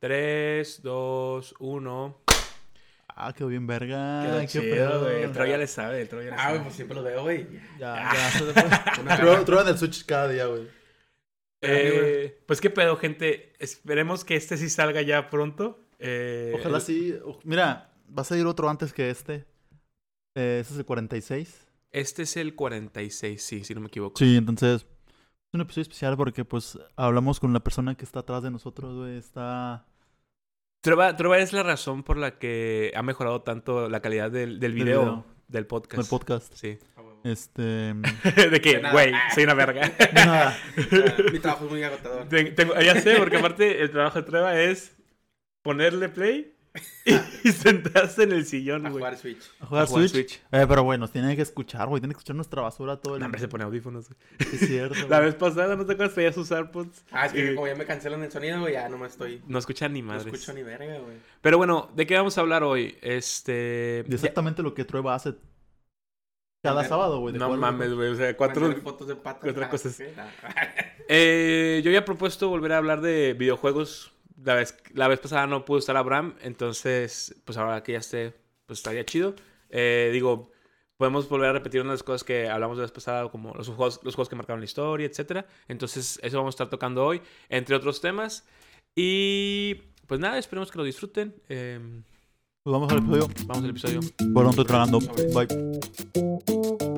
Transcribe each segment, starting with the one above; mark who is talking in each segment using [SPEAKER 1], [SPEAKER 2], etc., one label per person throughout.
[SPEAKER 1] 3, 2, 1.
[SPEAKER 2] Ah, quedó bien verga.
[SPEAKER 1] Quedó
[SPEAKER 2] qué
[SPEAKER 1] chido,
[SPEAKER 2] pedo.
[SPEAKER 1] güey. El Troya le sabe, el Troya le
[SPEAKER 3] Ah,
[SPEAKER 1] sabe.
[SPEAKER 3] güey, pues siempre lo veo, güey.
[SPEAKER 2] Ya, ya. Tro- Troyan el Switch cada día, güey.
[SPEAKER 1] Eh, pues qué pedo, gente. Esperemos que este sí salga ya pronto. Eh,
[SPEAKER 2] Ojalá
[SPEAKER 1] el-
[SPEAKER 2] sí. Mira, va a salir otro antes que este. Eh, ese es el 46.
[SPEAKER 1] Este es el 46, sí, si no me equivoco.
[SPEAKER 2] Sí, entonces. Un episodio especial porque, pues, hablamos con la persona que está atrás de nosotros, güey. Está.
[SPEAKER 1] Trova, Trova es la razón por la que ha mejorado tanto la calidad del, del video,
[SPEAKER 2] video.
[SPEAKER 1] del podcast.
[SPEAKER 2] El podcast.
[SPEAKER 1] Sí.
[SPEAKER 2] Este.
[SPEAKER 1] de que,
[SPEAKER 3] De nada.
[SPEAKER 1] güey, soy una verga.
[SPEAKER 2] nada.
[SPEAKER 3] Ah, Mi trabajo es muy agotador.
[SPEAKER 1] Ten- tengo- ya sé, porque aparte el trabajo de Treva es ponerle play y, sentarse en el sillón,
[SPEAKER 3] A
[SPEAKER 1] güey.
[SPEAKER 3] jugar Switch.
[SPEAKER 2] A jugar
[SPEAKER 1] A jugar
[SPEAKER 2] Switch. Eh, pero bueno, tienen que escuchar, güey. Tienen que escuchar nuestra basura todo el
[SPEAKER 1] No, hombre, se pone audífonos. güey.
[SPEAKER 2] Es cierto.
[SPEAKER 1] La vez pasada, ¿no te acuerdas? Traías sus AirPods.
[SPEAKER 3] Ah, es que
[SPEAKER 1] Eh,
[SPEAKER 3] como ya me cancelan el sonido, güey, ya no me estoy...
[SPEAKER 1] No escuchan ni
[SPEAKER 3] No
[SPEAKER 1] madres.
[SPEAKER 3] escucho ni verga, güey.
[SPEAKER 1] Pero bueno, ¿de qué vamos a hablar hoy? Este...
[SPEAKER 2] Y exactamente lo que Trueba hace cada sábado, güey. de
[SPEAKER 1] No mames, güey. O sea, cuatro...
[SPEAKER 3] Fotos de patas.
[SPEAKER 1] cuatro
[SPEAKER 3] ah,
[SPEAKER 1] cosas. Eh, yo había propuesto volver a hablar de videojuegos. La vez, la vez pasada no pudo estar Abraham, entonces, pues ahora que ya esté, pues estaría chido. Eh, digo, podemos volver a repetir unas cosas que hablamos la vez pasada, como los juegos, los juegos que marcaron la historia, etcétera. Entonces, eso vamos a estar tocando hoy, entre otros temas. Y pues nada, esperemos que lo disfruten. Eh,
[SPEAKER 2] Pues vamos al episodio.
[SPEAKER 1] vamos al episodio.
[SPEAKER 2] Bueno, estoy tragando. Bye.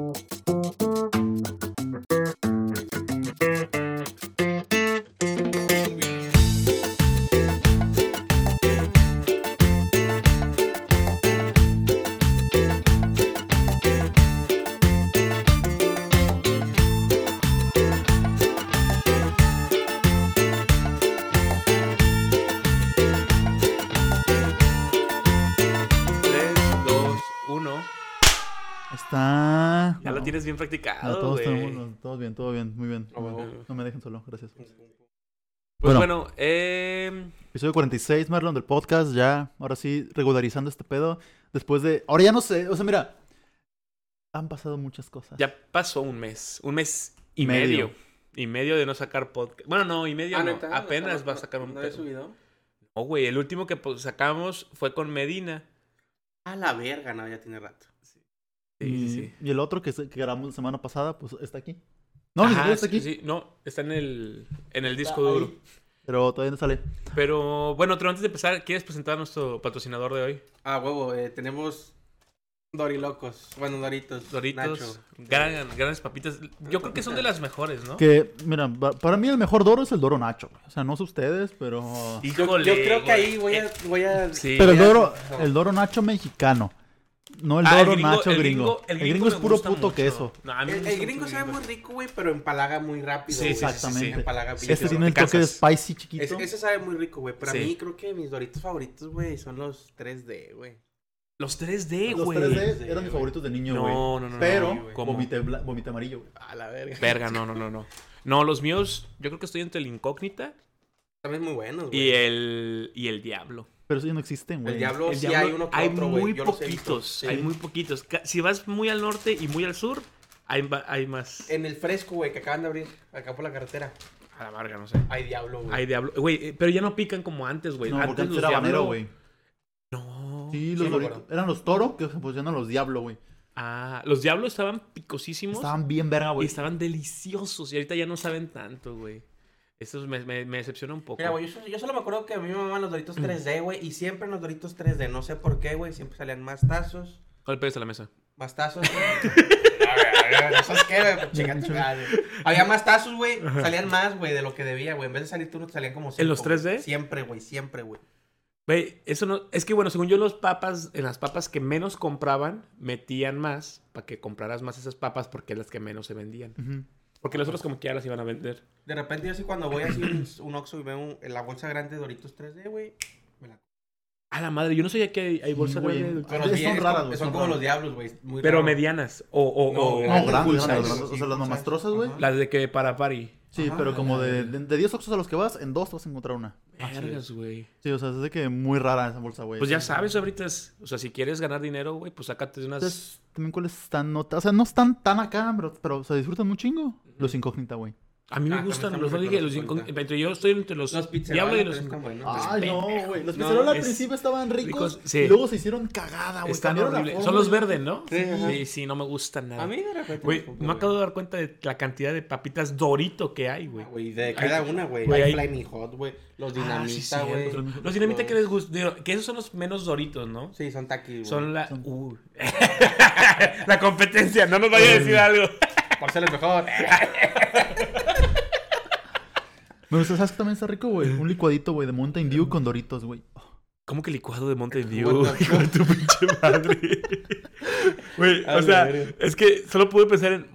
[SPEAKER 2] Está.
[SPEAKER 1] Ya lo
[SPEAKER 2] No.
[SPEAKER 1] tienes bien
[SPEAKER 2] No,
[SPEAKER 1] practicado,
[SPEAKER 2] todos,
[SPEAKER 1] güey.
[SPEAKER 2] tenemos- todos bien, todo bien, muy bien. Muy bien. No me dejen solo, gracias.
[SPEAKER 1] Pues
[SPEAKER 2] Bueno.
[SPEAKER 1] bueno, eh,
[SPEAKER 2] Episodio 46, Marlon, del podcast. Ya, ahora sí, regularizando este pedo. Después de. Ahora ya no sé. O sea, mira. Han pasado muchas cosas.
[SPEAKER 1] Ya pasó un mes, un mes y
[SPEAKER 2] Medio.
[SPEAKER 1] medio. Y medio de no sacar podcast. Bueno, no, y medio
[SPEAKER 3] Ah,
[SPEAKER 1] no.
[SPEAKER 3] ¿neta?
[SPEAKER 1] Apenas
[SPEAKER 3] ¿No-
[SPEAKER 1] va a
[SPEAKER 3] no-
[SPEAKER 1] sacar un
[SPEAKER 3] ¿No había
[SPEAKER 1] pedo.
[SPEAKER 3] subido?
[SPEAKER 1] No, güey, el último que pues, sacamos fue con Medina.
[SPEAKER 3] A la verga, no, ya tiene rato.
[SPEAKER 1] Sí,
[SPEAKER 2] y,
[SPEAKER 1] sí, sí.
[SPEAKER 2] y el otro que, se- que grabamos la semana pasada, pues está aquí. No,
[SPEAKER 1] Ajá,
[SPEAKER 2] está aquí.
[SPEAKER 1] sí. No, está en el, en el disco duro.
[SPEAKER 2] ahí. Pero todavía no sale.
[SPEAKER 1] Pero bueno, pero antes de empezar, ¿quieres presentar a nuestro patrocinador de hoy?
[SPEAKER 3] Ah, huevo, eh, tenemos Dorilocos. Bueno, Doritos.
[SPEAKER 1] Doritos.
[SPEAKER 3] Nacho.
[SPEAKER 1] Gran- grandes papitas. Yo creo que son de las mejores, ¿no?
[SPEAKER 2] Que, mira, pa- para mí el mejor Doro es el Doro Nacho. O sea, no sé ustedes, pero.
[SPEAKER 3] Yo,
[SPEAKER 1] Híjole,
[SPEAKER 3] yo creo que ahí voy a... Voy a
[SPEAKER 1] Sí.
[SPEAKER 2] Pero el
[SPEAKER 3] voy
[SPEAKER 2] Doro, el Doro Nacho mexicano. No el
[SPEAKER 1] Ah,
[SPEAKER 2] Doro Nacho
[SPEAKER 1] el
[SPEAKER 2] gringo. El gringo, es puro puto
[SPEAKER 1] mucho.
[SPEAKER 2] queso.
[SPEAKER 1] No, a mí me
[SPEAKER 3] El, gringo sabe muy rico, güey, pero empalaga muy rápido.
[SPEAKER 1] Sí,
[SPEAKER 2] Exactamente.
[SPEAKER 3] Empalaga
[SPEAKER 2] este tiene el toque de spicy chiquito.
[SPEAKER 3] Ese, ese sabe muy rico, güey. Pero
[SPEAKER 1] Sí.
[SPEAKER 3] a mí creo que mis Doritos favoritos, güey, son los 3D, güey.
[SPEAKER 1] Los 3D,
[SPEAKER 2] Los
[SPEAKER 1] güey.
[SPEAKER 2] 3D eran mis favoritos de niño, güey.
[SPEAKER 1] no, no, no,
[SPEAKER 2] Pero,
[SPEAKER 1] no,
[SPEAKER 2] amarillo, güey.
[SPEAKER 3] A la verga.
[SPEAKER 1] Verga, no, no, no, no. No, los míos, yo creo que estoy entre el incógnita
[SPEAKER 3] También muy buenos, güey.
[SPEAKER 1] y el, y el diablo.
[SPEAKER 2] Pero esos ya no existen, güey.
[SPEAKER 3] El diablo
[SPEAKER 1] El
[SPEAKER 3] sí
[SPEAKER 1] diablo-
[SPEAKER 3] hay uno que
[SPEAKER 1] hay
[SPEAKER 3] otro,
[SPEAKER 1] muy.
[SPEAKER 3] Yo
[SPEAKER 1] poquitos,
[SPEAKER 3] Sí.
[SPEAKER 1] hay muy poquitos. Si vas muy al norte y muy al sur, hay, más.
[SPEAKER 3] En el fresco, güey, que acaban de abrir acá por la carretera.
[SPEAKER 1] A la verga, no sé.
[SPEAKER 3] Hay diablo, güey.
[SPEAKER 1] Hay diablo. Güey, eh, pero ya no pican como antes, güey.
[SPEAKER 2] No, porque
[SPEAKER 1] antes los
[SPEAKER 2] era
[SPEAKER 1] diablo...
[SPEAKER 2] habanero, güey.
[SPEAKER 1] No.
[SPEAKER 2] Sí,
[SPEAKER 3] Sí,
[SPEAKER 2] los
[SPEAKER 3] acuerdo.
[SPEAKER 2] Eran los toro que se pusieron los diablo, güey.
[SPEAKER 1] Ah, los diablos estaban picosísimos
[SPEAKER 2] Estaban bien verga,
[SPEAKER 1] y
[SPEAKER 2] güey.
[SPEAKER 1] estaban deliciosos. Y ahorita ya no saben tanto, güey. Eso me, me, me decepciona un poco.
[SPEAKER 3] Mira, güey, yo, solo- yo solo me acuerdo que a mí me mamaban los Doritos 3D, güey. Y siempre en los Doritos 3D, no sé por qué, güey. Siempre salían más tazos.
[SPEAKER 1] ¿Cuál pedes a la mesa?
[SPEAKER 3] Más tazos. güey. a ver, a ver, ¿esos qué, güey? Pues. Había más tazos, güey. Salían más, güey, de lo que debía, güey. En vez de salir tú, salían como cinco,
[SPEAKER 1] los
[SPEAKER 3] güey.
[SPEAKER 1] 3D?
[SPEAKER 3] Siempre, güey, siempre, güey.
[SPEAKER 1] Güey, eso no. Es que bueno, según yo, los papas, en las papas que menos compraban, metían más para que compraras más esas papas porque es las que menos se vendían.
[SPEAKER 2] Ujú.
[SPEAKER 1] Porque los otros, como que ya las iban a vender.
[SPEAKER 3] De repente, yo sí, cuando voy así un, un Oxxo y veo un- en la bolsa grande de Doritos 3D, güey. me la-
[SPEAKER 1] A la madre, yo no sabía que hay, hay bolsas
[SPEAKER 2] güey.
[SPEAKER 1] grandes.
[SPEAKER 3] Pero
[SPEAKER 2] Son raras,
[SPEAKER 3] como-
[SPEAKER 2] güey,
[SPEAKER 3] son,
[SPEAKER 2] son
[SPEAKER 3] como
[SPEAKER 2] raras.
[SPEAKER 3] los diablos, güey. muy
[SPEAKER 1] Pero
[SPEAKER 3] raro.
[SPEAKER 1] medianas. O, o,
[SPEAKER 3] No,
[SPEAKER 1] o-
[SPEAKER 3] grandes.
[SPEAKER 2] O
[SPEAKER 3] sí,
[SPEAKER 2] sea, las mamastrosas, güey.
[SPEAKER 1] Las de que para party.
[SPEAKER 2] Sí,
[SPEAKER 3] Ajá,
[SPEAKER 2] pero como de, de, de 10 oxos a los que vas, en dos te vas a encontrar una.
[SPEAKER 1] Vergas, güey.
[SPEAKER 2] Sí, o sea, es de que muy rara esa bolsa, güey.
[SPEAKER 1] Pues ya sabes, ahorita es. O sea, si quieres ganar dinero, güey, pues sácate unas.
[SPEAKER 2] Entonces, también cuáles están, no, o sea, no están tan acá, pero, pero se disfrutan un chingo. Los incógnita, güey.
[SPEAKER 1] A mí me
[SPEAKER 3] Ah,
[SPEAKER 1] gustan los dije, los entre yo estoy entre los,
[SPEAKER 3] Los
[SPEAKER 1] Diablo y
[SPEAKER 3] pizzerolas
[SPEAKER 1] los.
[SPEAKER 2] Ay, no, güey. Los
[SPEAKER 3] No,
[SPEAKER 2] pizzerolas al
[SPEAKER 1] es-
[SPEAKER 2] principio estaban ricos.
[SPEAKER 1] ricos, sí.
[SPEAKER 2] Y luego se hicieron cagada, güey.
[SPEAKER 1] Están horribles. Son los verdes, ¿no?
[SPEAKER 3] Sí,
[SPEAKER 1] sí, sí, no me gustan nada.
[SPEAKER 3] A mí de repente.
[SPEAKER 1] Güey, me acabo de dar cuenta de la cantidad de papitas Dorito que hay, güey.
[SPEAKER 3] Ah, Güey, de cada una, güey. Hay
[SPEAKER 1] hay-
[SPEAKER 3] Flaming Hot, güey. Los
[SPEAKER 1] Ah, sí,
[SPEAKER 3] dinamita, güey.
[SPEAKER 1] Los dinamita que les gusta. Que esos son los menos Doritos, ¿no?
[SPEAKER 3] Sí, son taquis, güey.
[SPEAKER 1] Son la. Uh. la competencia, no nos vaya a decir algo.
[SPEAKER 3] Por ser el mejor.
[SPEAKER 2] Me gusta, ¿sabes qué también está rico, güey? Un licuadito, güey, de Mountain Dew con Doritos, güey.
[SPEAKER 1] ¿Cómo que licuado de Mountain Dew? Hijo de tu pinche madre. Güey, o sea, es que solo pude pensar en.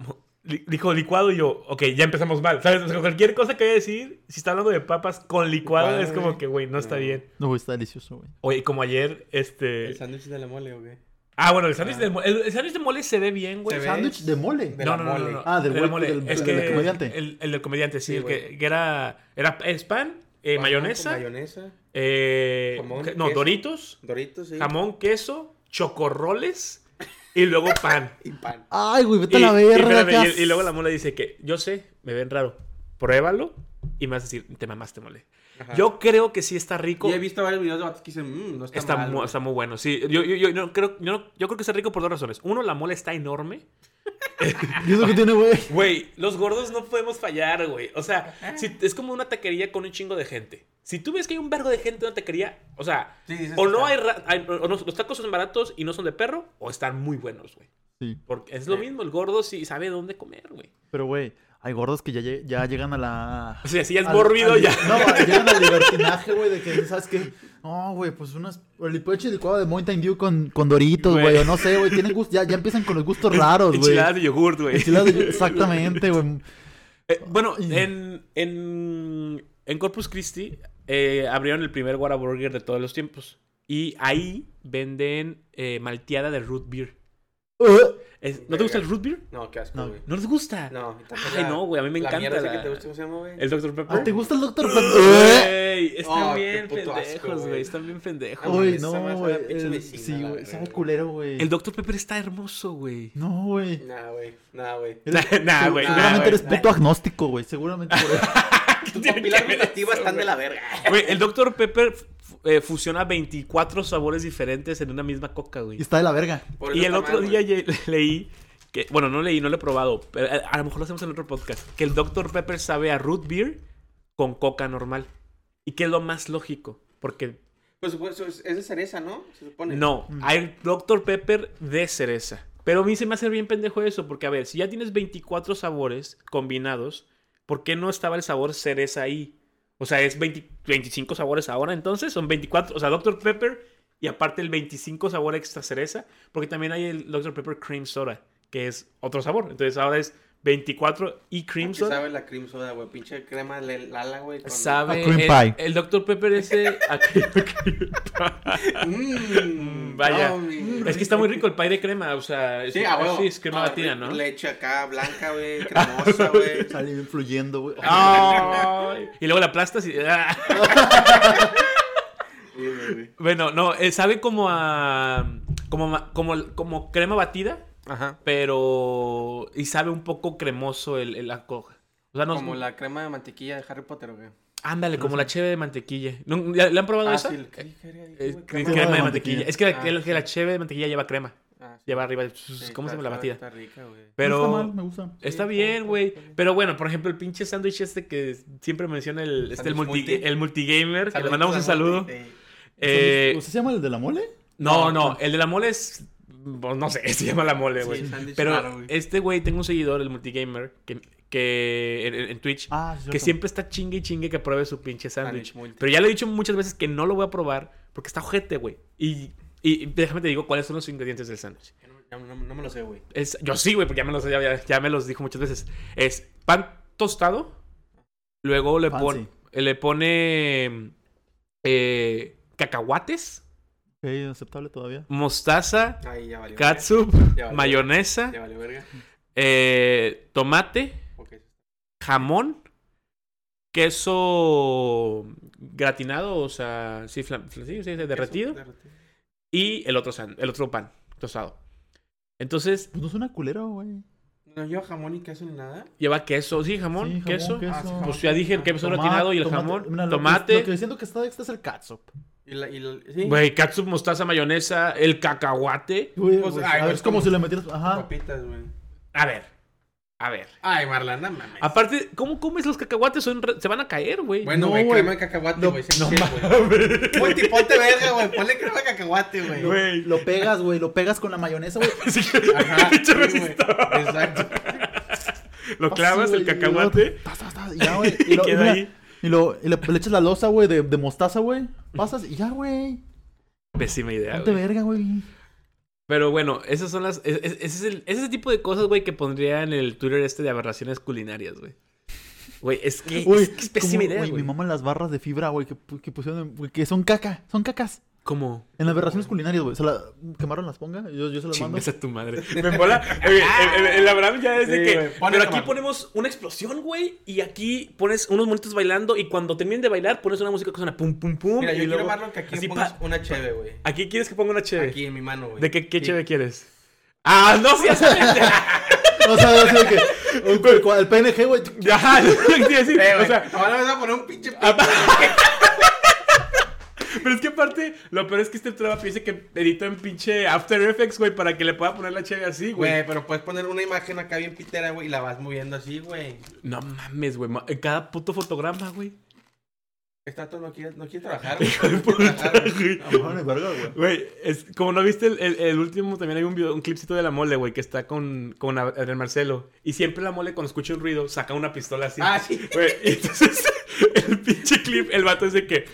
[SPEAKER 1] Dijo licuado y yo, ok, ya empezamos mal. ¿Sabes? O sea, cualquier cosa que vaya a decir, si está hablando de papas con licuado,
[SPEAKER 3] Licuado,
[SPEAKER 1] es como
[SPEAKER 3] güey.
[SPEAKER 1] que, güey, no está bien.
[SPEAKER 2] No, güey, está delicioso, güey.
[SPEAKER 1] Oye, como ayer, este.
[SPEAKER 3] ¿El sándwich de la mole o qué?
[SPEAKER 1] Ah, bueno, el sándwich
[SPEAKER 3] Ah.
[SPEAKER 1] de mole. El, el sándwich de mole se ve bien, güey.
[SPEAKER 3] Ve.
[SPEAKER 2] Sándwich de mole.
[SPEAKER 3] De
[SPEAKER 1] no, no, no, no.
[SPEAKER 2] Ah, del
[SPEAKER 1] mole.
[SPEAKER 2] del-
[SPEAKER 1] es
[SPEAKER 2] del
[SPEAKER 1] que
[SPEAKER 2] comediante.
[SPEAKER 1] El, el del comediante, sí,
[SPEAKER 3] Sí,
[SPEAKER 1] el que, era. Era es pan, eh,
[SPEAKER 3] Pan
[SPEAKER 1] mayonesa,
[SPEAKER 3] Mayonesa.
[SPEAKER 1] eh,
[SPEAKER 3] Jamón,
[SPEAKER 1] no,
[SPEAKER 3] queso.
[SPEAKER 1] doritos,
[SPEAKER 3] Doritos, sí.
[SPEAKER 1] jamón, queso, chocorroles y luego pan.
[SPEAKER 3] Y pan.
[SPEAKER 2] Ay, güey, vete a la
[SPEAKER 1] y
[SPEAKER 2] verga.
[SPEAKER 1] y- y luego la mole dice que yo sé, me ven raro. Pruébalo y me vas a decir, te mamaste mole.
[SPEAKER 3] Ajá.
[SPEAKER 1] Yo creo que sí está rico.
[SPEAKER 3] Y he visto varios videos de vatos que dicen, mmm, no está,
[SPEAKER 1] Está,
[SPEAKER 3] mal.
[SPEAKER 1] mu-
[SPEAKER 3] güey".
[SPEAKER 1] está muy bueno, sí. Yo, yo, yo, no creo, yo, no- yo creo que está rico por dos razones. Uno, la mole está enorme.
[SPEAKER 2] ¿Y eso que tiene, güey?
[SPEAKER 1] Güey, los gordos no podemos fallar, güey. O sea, si- es como una taquería con un chingo de gente. Si tú ves que hay un vergo de gente en una taquería, o sea,
[SPEAKER 3] Sí, dices
[SPEAKER 1] o no hay, hay- o no- los tacos son baratos y no son de perro, o están muy buenos, güey.
[SPEAKER 2] Sí.
[SPEAKER 1] Porque es lo
[SPEAKER 3] Sí.
[SPEAKER 1] mismo, el gordo sí sabe dónde comer, güey.
[SPEAKER 2] Pero, güey, hay gordos que ya, lle- ya llegan a la...
[SPEAKER 1] O sea, si es
[SPEAKER 2] al-
[SPEAKER 1] mórbido,
[SPEAKER 2] al-
[SPEAKER 1] ya.
[SPEAKER 2] No, llegan al libertinaje, güey, de que, ¿sabes qué? No, güey, pues unas... El licuado licuado de Mountain Dew con, con Doritos,
[SPEAKER 1] Güey.
[SPEAKER 2] o no sé, güey, tienen gusto... Ya, ya empiezan con los gustos raros, güey.
[SPEAKER 1] Enchiladas de yogurt, güey.
[SPEAKER 2] Enchiladas de- Exactamente, güey.
[SPEAKER 1] Eh, bueno, en, en, en Corpus Christi eh, abrieron el primer Whataburger de todos los tiempos. Y ahí venden eh, malteada de root beer.
[SPEAKER 2] Uh,
[SPEAKER 1] Es- ¿No te gusta el root beer?
[SPEAKER 3] No, qué asco,
[SPEAKER 2] No.
[SPEAKER 3] güey.
[SPEAKER 1] ¿No les gusta?
[SPEAKER 3] No, tampoco
[SPEAKER 1] Ay,
[SPEAKER 3] la-
[SPEAKER 1] no, güey, a mí me
[SPEAKER 3] la
[SPEAKER 1] encanta la-
[SPEAKER 3] que te gusta, ¿cómo se llama, güey?
[SPEAKER 1] ¿El Dr. Pepper?
[SPEAKER 2] ah, ¿Te gusta el Dr. Pepper?
[SPEAKER 1] Güey, están
[SPEAKER 3] Oh,
[SPEAKER 1] bien pendejos,
[SPEAKER 3] güey.
[SPEAKER 1] güey. Están bien pendejos.
[SPEAKER 2] Uy,
[SPEAKER 3] esa
[SPEAKER 2] no, güey. Sí, güey, sabe
[SPEAKER 3] güey.
[SPEAKER 2] culero, güey.
[SPEAKER 1] El Dr. Pepper está hermoso, güey.
[SPEAKER 2] No, güey.
[SPEAKER 3] Nah, güey. Nah, güey.
[SPEAKER 1] Nah, güey.
[SPEAKER 2] Seguramente
[SPEAKER 3] güey.
[SPEAKER 2] eres puto agnóstico, güey. Seguramente por eso.
[SPEAKER 1] Eso,
[SPEAKER 3] están de la verga.
[SPEAKER 1] Güey, el Dr. Pepper eh, fusiona 24 sabores diferentes en una misma coca, güey.
[SPEAKER 2] Y está de la verga.
[SPEAKER 3] Por
[SPEAKER 1] Y el otro
[SPEAKER 3] mal,
[SPEAKER 1] día ye- leí que, bueno, no leí, no lo he probado, pero a, a lo mejor lo hacemos en otro podcast, que el Dr. Pepper sabe a root beer con coca normal. Y que es lo más lógico, porque
[SPEAKER 3] Pues supuesto, es es de cereza, ¿no? Se supone.
[SPEAKER 1] no, hay Dr. Pepper de cereza. Pero a mí se me hace bien pendejo eso, porque a ver, si ya tienes 24 sabores combinados, ¿por qué no estaba el sabor cereza ahí? O sea, es 20 25 sabores ahora, entonces son 24, o sea, Dr. Pepper y aparte el 25 sabor extra cereza, porque también hay el Dr. Pepper Cream Soda, que es otro sabor. Entonces ahora es 24 y Cream
[SPEAKER 3] ¿Qué sabe la cream soda, güey? Pinche crema le- lala, güey. con-
[SPEAKER 1] Sabe
[SPEAKER 2] A cream
[SPEAKER 1] el,
[SPEAKER 2] pie.
[SPEAKER 1] el Dr. Pepper ese a cream-
[SPEAKER 3] Mmm,
[SPEAKER 1] Vaya.
[SPEAKER 3] yummy.
[SPEAKER 1] Es que está muy rico el pie de crema, o sea, es,
[SPEAKER 3] Sí, a huevo.
[SPEAKER 1] sí, es crema
[SPEAKER 3] No,
[SPEAKER 1] batida, ¿no?
[SPEAKER 3] Leche acá, blanca, güey. Cremosa, güey.
[SPEAKER 2] Sale bien fluyendo, güey.
[SPEAKER 1] Ay. y luego la aplastas y... ah. Bueno, no, eh, sabe como a... Como, como, como crema batida,
[SPEAKER 3] Ajá.
[SPEAKER 1] pero... Y sabe un poco cremoso el, el- la coja. O sea, no...
[SPEAKER 3] Como la crema de mantequilla de Harry Potter, güey.
[SPEAKER 1] Ándale, como la cheve de mantequilla. ¿No- ¿ya- ¿Le han probado
[SPEAKER 3] Ah,
[SPEAKER 1] esa?
[SPEAKER 3] sí. ¿qué- qué
[SPEAKER 1] crema,
[SPEAKER 2] Crema
[SPEAKER 1] de
[SPEAKER 2] de
[SPEAKER 1] mantequilla.
[SPEAKER 2] mantequilla.
[SPEAKER 1] Es que, la-
[SPEAKER 3] Ah,
[SPEAKER 1] que la-
[SPEAKER 3] sí.
[SPEAKER 1] que la cheve de mantequilla lleva crema.
[SPEAKER 3] Ah, sí.
[SPEAKER 1] Lleva arriba...
[SPEAKER 3] Sí,
[SPEAKER 1] ¿Cómo se llama la batida?
[SPEAKER 3] Está rica, güey.
[SPEAKER 1] Pero...
[SPEAKER 2] No está mal, me gusta.
[SPEAKER 1] Está
[SPEAKER 3] Sí,
[SPEAKER 1] bien, güey. Pero bueno, por ejemplo, el pinche sándwich este que siempre menciona el, este, el, multi,
[SPEAKER 3] multi.
[SPEAKER 1] el multigamer, que le mandamos
[SPEAKER 3] a
[SPEAKER 1] un saludo. Eh,
[SPEAKER 2] ¿Usted se llama el de la mole?
[SPEAKER 1] no,
[SPEAKER 3] No,
[SPEAKER 1] no, el de la mole es. Pues, No sé, se llama la mole, güey.
[SPEAKER 3] Sí,
[SPEAKER 1] Pero
[SPEAKER 3] raro, güey.
[SPEAKER 1] este güey, tengo un seguidor, el multigamer, que, que en, en Twitch,
[SPEAKER 2] Ah, sí.
[SPEAKER 1] que siempre está chingue y chingue que pruebe su pinche sándwich. Pero ya le he dicho muchas veces que no lo voy a probar porque está ojete, güey. Y, y déjame te digo cuáles son los ingredientes del sándwich.
[SPEAKER 3] No, no- no me lo sé, güey.
[SPEAKER 1] Es, yo sí, güey, porque ya me, los, ya, ya- ya me los dijo muchas veces. Es pan tostado. Luego le, pone
[SPEAKER 2] Fancy.
[SPEAKER 1] le pone eh, cacahuates,
[SPEAKER 2] Ok, aceptable todavía.
[SPEAKER 1] mostaza,
[SPEAKER 3] Ahí ya valió.
[SPEAKER 1] catsup,
[SPEAKER 3] Ya valió.
[SPEAKER 1] mayonesa,
[SPEAKER 3] Ya valió verga.
[SPEAKER 1] eh, tomate,
[SPEAKER 3] Ok.
[SPEAKER 1] jamón, queso gratinado, o sea, sí, flam- sí, sí, sí, derretido,
[SPEAKER 3] derretido.
[SPEAKER 1] y el otro, san- el otro pan tostado. Entonces,
[SPEAKER 2] Pues no suena culero, güey.
[SPEAKER 3] No lleva jamón y queso ni nada.
[SPEAKER 1] Lleva queso, sí, jamón,
[SPEAKER 2] Sí, jamón,
[SPEAKER 1] queso.
[SPEAKER 2] queso.
[SPEAKER 3] Ah, sí, jamón.
[SPEAKER 1] Pues ya dije el queso
[SPEAKER 2] Tomate,
[SPEAKER 1] gratinado y el
[SPEAKER 2] tomate.
[SPEAKER 1] jamón.
[SPEAKER 2] Mira, lo que-
[SPEAKER 1] tomate.
[SPEAKER 2] Lo que siento que está extra es el catsup.
[SPEAKER 3] Y la, y la- sí.
[SPEAKER 1] Güey, catsup, mostaza, mayonesa, el cacahuate.
[SPEAKER 2] Güey,
[SPEAKER 3] Pues,
[SPEAKER 2] pues,
[SPEAKER 3] ay, pues,
[SPEAKER 2] es como
[SPEAKER 3] como-
[SPEAKER 2] si le metieras. Ajá.
[SPEAKER 3] Papitas, güey.
[SPEAKER 1] A ver. A ver.
[SPEAKER 3] Ay, Marlana, mames.
[SPEAKER 1] Aparte, ¿cómo comes los cacahuates? Son re- Se van a caer, güey.
[SPEAKER 3] Bueno,
[SPEAKER 2] No,
[SPEAKER 3] güey,
[SPEAKER 2] güey.
[SPEAKER 3] crema de cacahuate,
[SPEAKER 2] No,
[SPEAKER 3] güey.
[SPEAKER 1] no
[SPEAKER 3] 100%, güey. Ponte, ponte verga, güey. Ponle crema de cacahuate, güey.
[SPEAKER 1] Güey.
[SPEAKER 2] Lo pegas, güey. Lo pegas con la mayonesa, güey.
[SPEAKER 1] Sí,
[SPEAKER 3] Ajá. sí, güey. Exacto.
[SPEAKER 1] Lo clavas
[SPEAKER 2] Así,
[SPEAKER 1] el
[SPEAKER 2] güey, y
[SPEAKER 1] cacahuate.
[SPEAKER 2] luego, tas, tas, tas, Y ya, güey.
[SPEAKER 1] Y
[SPEAKER 2] lo-
[SPEAKER 1] queda
[SPEAKER 2] mira,
[SPEAKER 1] ahí.
[SPEAKER 2] Y, lo, y le, le echas la losa, güey, de, de mostaza, güey. Pasas y ya, güey.
[SPEAKER 1] Pésima idea, güey.
[SPEAKER 2] verga, güey.
[SPEAKER 1] Pero bueno, esas son las. es- es- Ese es, el, ese tipo de cosas, güey, que pondría en el Twitter este de aberraciones culinarias, güey. Güey, es que es, que es pésima
[SPEAKER 2] como-
[SPEAKER 1] idea,
[SPEAKER 2] güey. Me maman las barras de fibra, güey, que, que pusieron, güey, que son caca. Son cacas.
[SPEAKER 1] ¿Cómo?
[SPEAKER 2] En las aberraciones culinarias, güey. Se la quemaron las ponga. Yo, yo se las mando.
[SPEAKER 1] Chingas a tu madre. Me mola. Oye, el, el- el Abraham ya es de
[SPEAKER 3] Sí,
[SPEAKER 1] que.
[SPEAKER 3] pon
[SPEAKER 1] Pero aquí
[SPEAKER 3] mano.
[SPEAKER 1] ponemos una explosión, güey. Y aquí pones unos monitos bailando. Y cuando terminen de bailar, pones una música que suena pum, pum, pum.
[SPEAKER 3] Mira,
[SPEAKER 1] y
[SPEAKER 3] yo quiero Marlon que aquí
[SPEAKER 1] así,
[SPEAKER 3] pongas
[SPEAKER 1] pa-
[SPEAKER 3] una cheve, güey.
[SPEAKER 1] Aquí quieres que ponga una cheve.
[SPEAKER 3] Aquí en mi mano, güey.
[SPEAKER 1] ¿De qué, qué
[SPEAKER 3] Sí.
[SPEAKER 1] cheve quieres? Ah, no, sí, esa
[SPEAKER 2] O sea, así de que. un- el, PNG, güey.
[SPEAKER 1] Ya, o sea,
[SPEAKER 3] ahora me vas a poner un pinche
[SPEAKER 1] Pero es que aparte, lo peor es que este traba dice que editó en pinche After Effects, güey, para que le pueda poner la cheve así, güey.
[SPEAKER 3] Güey, pero puedes poner una imagen acá bien pitera, güey, y la vas moviendo así, güey.
[SPEAKER 1] No mames, güey. cada puto fotograma, güey.
[SPEAKER 3] Esta no quiere, no quiere trabajar, güey.
[SPEAKER 1] Hijo de
[SPEAKER 3] No quiere
[SPEAKER 1] puta,
[SPEAKER 3] trabajar,
[SPEAKER 1] güey.
[SPEAKER 2] Güey.
[SPEAKER 1] Como no viste el, el- el último, también hay un, video, un clipcito de la mole, güey, que está con, con Adrián Marcelo. Y siempre la mole, cuando escucha un ruido, saca una pistola así.
[SPEAKER 3] Ah, sí.
[SPEAKER 1] Güey, y entonces, el pinche clip, el vato es de que...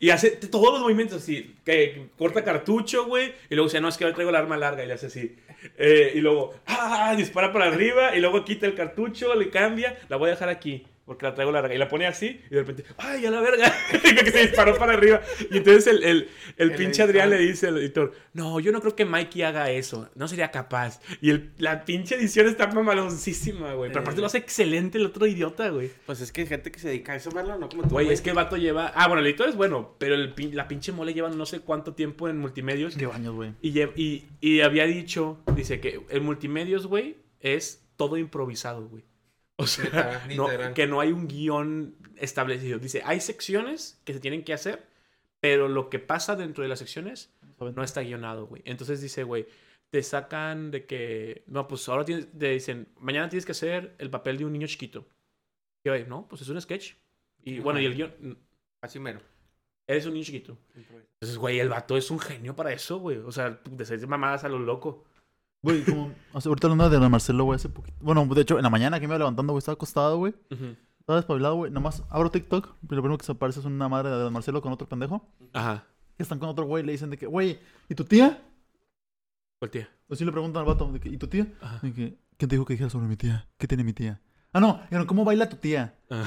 [SPEAKER 1] Y hace todos los movimientos así. Que corta cartucho, güey. Y luego dice, no, es que ahora traigo el arma larga. Y hace así. Eh, y luego, ah, dispara para arriba. Y luego quita el cartucho, le cambia. La voy a dejar aquí. Porque la traigo larga. Y la pone así. Y de repente, ay, a la verga. que se disparó para arriba. Y entonces el, el, el
[SPEAKER 3] El
[SPEAKER 1] pinche
[SPEAKER 3] editor.
[SPEAKER 1] Adrián le dice al editor, no, yo no creo que Mikey haga eso. No sería capaz. Y el, la pinche edición está mamaloncísima, güey. Pero aparte lo hace excelente el otro idiota, güey.
[SPEAKER 3] Pues es que hay gente que se dedica a eso, Marlon, no como tú.
[SPEAKER 1] Güey, es que el vato lleva. Ah, bueno, el editor es bueno, pero el la pinche mole lleva no sé cuánto tiempo en multimedios.
[SPEAKER 2] Lleva años, güey.
[SPEAKER 1] Y, y, y había dicho, dice que el multimedios, güey, es todo improvisado, güey. O sea,
[SPEAKER 3] Literal,
[SPEAKER 1] no- que no hay un guion establecido. Dice, hay secciones que se tienen que hacer, pero lo que pasa dentro de las secciones no está guionado, güey. Entonces dice, güey, te sacan de que, no, pues ahora tienes, te dicen, mañana tienes que hacer el papel de un niño chiquito. Y güey, no, pues es un sketch. Y bueno, y el guion,
[SPEAKER 3] Así mero.
[SPEAKER 1] eres un niño chiquito. Entonces, güey, el vato es un genio para eso, güey. O sea, de ser mamadas a lo loco.
[SPEAKER 2] Güey, como. O sea, ahorita hablando de la Marcelo, güey, hace poquito. Bueno, de hecho, en la mañana que me iba levantando, güey, estaba acostado, güey. Estaba despabilado, güey. Nomás abro TikTok. Y lo primero que se aparece es una madre de Don Marcelo con otro pendejo.
[SPEAKER 1] Ajá.
[SPEAKER 2] Que están con otro güey. Le dicen de que, güey, ¿y tu tía?
[SPEAKER 1] ¿Cuál tía?
[SPEAKER 2] O sí le preguntan al vato, de que, ¿y tu tía?
[SPEAKER 1] Ajá.
[SPEAKER 2] De que, ¿Quién te dijo que dijera sobre mi tía? ¿Qué tiene mi tía? Ah, no, dijeron, ¿cómo baila tu tía?
[SPEAKER 1] Ah.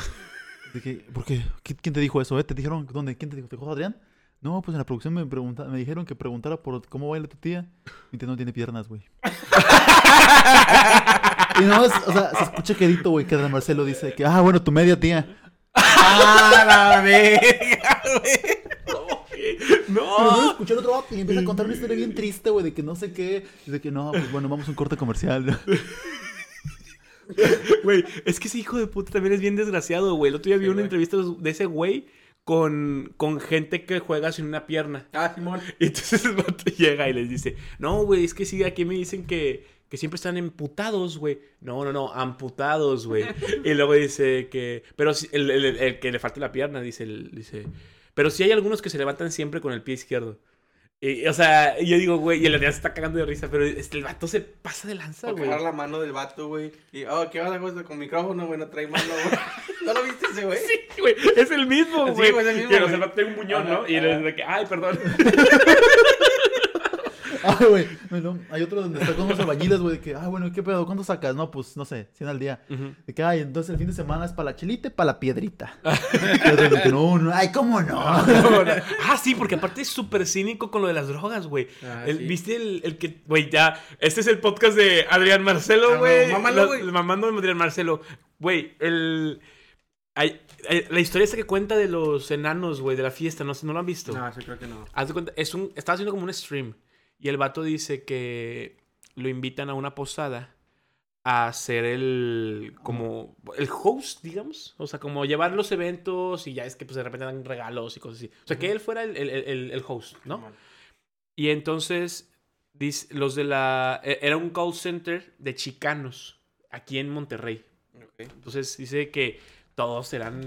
[SPEAKER 2] De que, ¿Por qué? ¿Qui- ¿Quién te dijo eso? eh? ¿Te dijeron dónde? ¿Quién te dijo? ¿Te dijo Adrián? No, pues en la producción me, pregunta, me dijeron que preguntara por cómo baila tu tía. Mi tía no tiene piernas, güey. y no, es- o sea, se escucha quedito, güey, que Adrián Marcelo dice que, ah, bueno, tu media tía.
[SPEAKER 3] ¡Ah, la verga, güey!
[SPEAKER 1] ¡No!
[SPEAKER 2] escuché al otro y empieza a contar una historia bien triste, güey, de que no sé qué. Y de que no, pues bueno, vamos a un corte comercial.
[SPEAKER 1] Güey, es que ese hijo de puta también es bien desgraciado, güey. El otro día vi una entrevista de ese güey con, con gente que juega sin una pierna.
[SPEAKER 3] Ah, Simón.
[SPEAKER 1] Y entonces el vato llega y les dice, no, güey, es que sí, aquí me dicen que, que siempre están emputados, güey. No, no, no, amputados, güey. y luego dice que, pero sí, el, el- el- el que le falta la pierna, dice, el- dice, pero sí hay algunos que se levantan siempre con el pie izquierdo. Y, o sea, yo digo, güey, y el Adrián se está cagando de risa, pero este, el vato se pasa de lanza, güey.
[SPEAKER 3] agarra la mano del vato, güey. Y, oh, ¿qué vas a hacer con micrófono, güey? No trae mano, güey. ¿No lo viste ese, güey?
[SPEAKER 1] Sí, güey, es el mismo,
[SPEAKER 3] Sí,
[SPEAKER 1] güey.
[SPEAKER 3] güey, es el mismo,
[SPEAKER 1] Que, o sea,
[SPEAKER 3] güey.
[SPEAKER 1] el vato tiene un buñón, ¿no?
[SPEAKER 3] Ajá,
[SPEAKER 1] Y le dice que, ay, perdón.
[SPEAKER 2] Ay, güey. Bueno, hay otro donde está con unos albañiles, güey, de que, ah, bueno, ¿qué pedo? ¿Cuánto sacas? No, pues, no sé, 100 al día. De que, ay, entonces el fin de semana es para la chelita y para la piedrita. Y otro de que, no, no, ay, ¿cómo no?
[SPEAKER 1] ah, sí, porque aparte es súper cínico con lo de las drogas, güey.
[SPEAKER 3] Ah,
[SPEAKER 1] El-
[SPEAKER 3] sí.
[SPEAKER 1] ¿Viste el, el que, güey, ya, este es el podcast de Adrián Marcelo,
[SPEAKER 3] Ah,
[SPEAKER 1] güey.
[SPEAKER 3] güey.
[SPEAKER 1] Mamando de Adrián Marcelo. Güey, el... hay- hay- la historia esta que cuenta de los enanos, güey, de la fiesta, no, sé, ¿no lo han visto?
[SPEAKER 3] No, sí creo que no.
[SPEAKER 1] Haz de cuenta, es un, estaba haciendo como un stream. Y el vato dice que lo invitan a una posada. a ser el como el host, digamos, o sea, como llevar los eventos y ya es que pues de repente dan regalos y cosas así. O sea, que él fuera el, el- el- el host, ¿no? Y entonces dice, los de la e- era un call center de chicanos aquí en Monterrey. Entonces dice que todos eran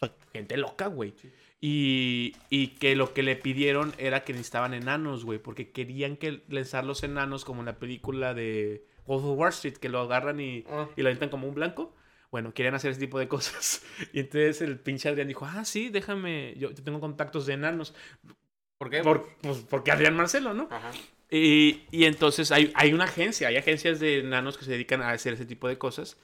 [SPEAKER 1] pues, gente loca, güey.
[SPEAKER 3] Sí.
[SPEAKER 1] Y, y que lo que le pidieron era que necesitaban enanos, güey, porque querían que lanzar los enanos como en la película de Wolf of Wall Street, que lo agarran y,
[SPEAKER 3] Ah.
[SPEAKER 1] y lo aventan como un blanco. Bueno, querían hacer ese tipo de cosas. Y entonces el pinche Adrián dijo, ah, sí, déjame, yo yo tengo contactos de enanos.
[SPEAKER 3] ¿Por qué?
[SPEAKER 1] Por, pues, porque Adrián Marcelo, ¿no?
[SPEAKER 3] Ajá.
[SPEAKER 1] Y, y entonces hay, hay una agencia, hay agencias de enanos que se dedican a hacer ese tipo de cosas.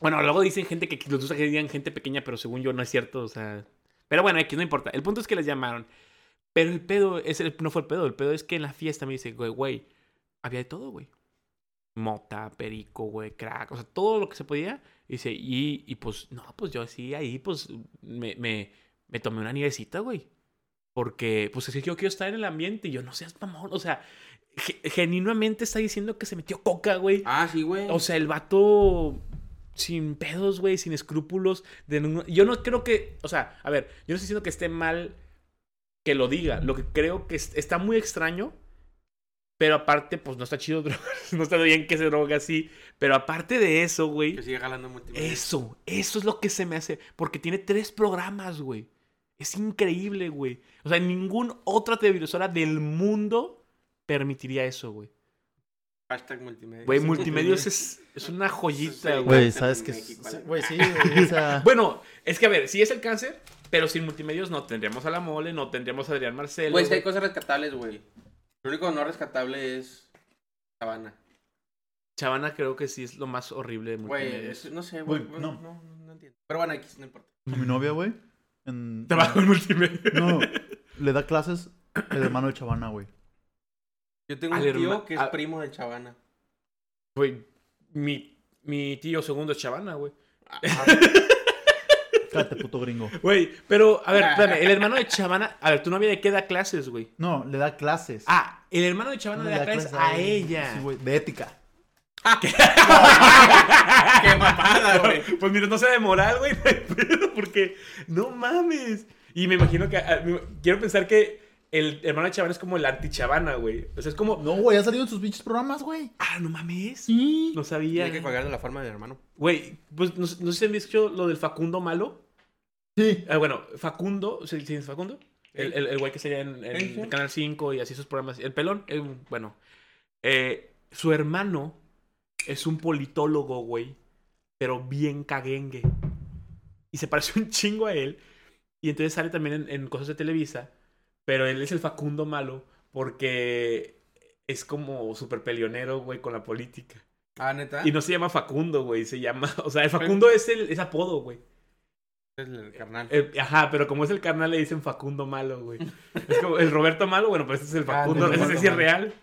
[SPEAKER 1] Bueno, luego dicen gente que los usa que digan gente pequeña, pero según yo no es cierto, o sea. Pero bueno, aquí no importa. El punto es que les llamaron. Pero el pedo, es el, no fue el pedo, el pedo es que en la fiesta me dice, güey, güey, había de todo, güey. Mota, perico, güey, crack, o sea, todo lo que se podía. Y dice, y, y pues, no, pues yo así ahí, pues, me, me, me tomé una nievecita, güey. Porque, pues, es que yo quiero estar en el ambiente y yo no seas mamón. O sea, ge- genuinamente está diciendo que se metió coca, güey.
[SPEAKER 3] Ah, sí, güey.
[SPEAKER 1] O sea, el vato sin pedos, güey, sin escrúpulos. De ningún- Yo no creo que, o sea, a ver, yo no estoy diciendo que esté mal que lo diga. Lo que creo que es- está muy extraño, pero aparte, pues no está chido drogas, no está bien que se droga así. Pero aparte de eso, güey,
[SPEAKER 3] que sigue jalando multimedia.
[SPEAKER 1] eso, eso es lo que se me hace. Porque tiene tres programas, güey. Es increíble, güey. O sea, ningún otra televisora del mundo permitiría eso, güey.
[SPEAKER 3] Hashtag multimedia.
[SPEAKER 1] Güey, multimedios es, es una joyita, güey.
[SPEAKER 2] Güey, sabes que. Güey, sí, güey, sea.
[SPEAKER 1] Bueno, es que a ver, si es el cáncer, pero sin multimedios no tendríamos a la mole, no tendríamos a Adrián Marcelo.
[SPEAKER 3] Güey, que hay
[SPEAKER 1] güey.
[SPEAKER 3] cosas rescatables, güey. Lo único no rescatable es Sabana.
[SPEAKER 1] Chavana creo que sí es lo más horrible de
[SPEAKER 3] Güey,
[SPEAKER 1] multimedios.
[SPEAKER 3] es- no sé, güey.
[SPEAKER 2] Güey,
[SPEAKER 3] No,
[SPEAKER 2] no.
[SPEAKER 3] no, no, entiendo. Pero bueno, aquí no importa.
[SPEAKER 2] Con mi novia, güey. En...
[SPEAKER 1] Trabajo en multimedia.
[SPEAKER 2] No, le da clases el hermano de Chavana, güey.
[SPEAKER 3] Yo tengo un tío
[SPEAKER 1] herma-
[SPEAKER 3] que es primo de Chavana.
[SPEAKER 1] Güey, mi, mi tío segundo es Chavana, güey.
[SPEAKER 3] Ah,
[SPEAKER 2] Cállate, puto gringo.
[SPEAKER 1] Güey, pero, a ver, espérame, el hermano de Chavana, a ver, tu novia de qué da clases, güey.
[SPEAKER 2] No, le da clases.
[SPEAKER 1] Ah, el hermano de Chavana
[SPEAKER 2] No
[SPEAKER 1] le da clases a ella.
[SPEAKER 2] Sí, güey, de ética.
[SPEAKER 3] ¡Qué mamada, güey!
[SPEAKER 1] Pues mira, no sea de moral, güey, porque no mames. Y me imagino que, ah, me- quiero pensar que el hermano de Chavana es como el anti-Chavana, güey. O sea, es como,
[SPEAKER 2] No, güey, ha salido en sus pinches programas, güey.
[SPEAKER 1] ah, no mames.
[SPEAKER 2] Sí.
[SPEAKER 1] No sabía.
[SPEAKER 3] Tiene que colgar de la forma de mi hermano.
[SPEAKER 1] Güey, pues no, sé- no sé si han visto lo del Facundo malo.
[SPEAKER 2] Sí.
[SPEAKER 1] Ah, bueno, Facundo, ¿sí, sí es Facundo? El, el, el güey que salía en, en
[SPEAKER 3] Sí, sí.
[SPEAKER 1] Canal 5 y así esos programas. El pelón, eh, bueno. Eh, su hermano es un politólogo, güey. Pero bien caguengue. Y se parece un chingo a él. Y entonces sale también en, en cosas de Televisa. Pero él es el Facundo malo porque es como súper peleonero, güey, con la política.
[SPEAKER 3] Ah, neta.
[SPEAKER 1] Y no se llama Facundo, güey. Se llama. O sea, el Facundo es el es apodo, güey.
[SPEAKER 3] Es el carnal.
[SPEAKER 1] Ajá, pero como es el carnal, le dicen Facundo Malo, güey. Es como el Roberto Malo, bueno, pero este es el
[SPEAKER 3] Ah,
[SPEAKER 1] Facundo. Ese sí es real.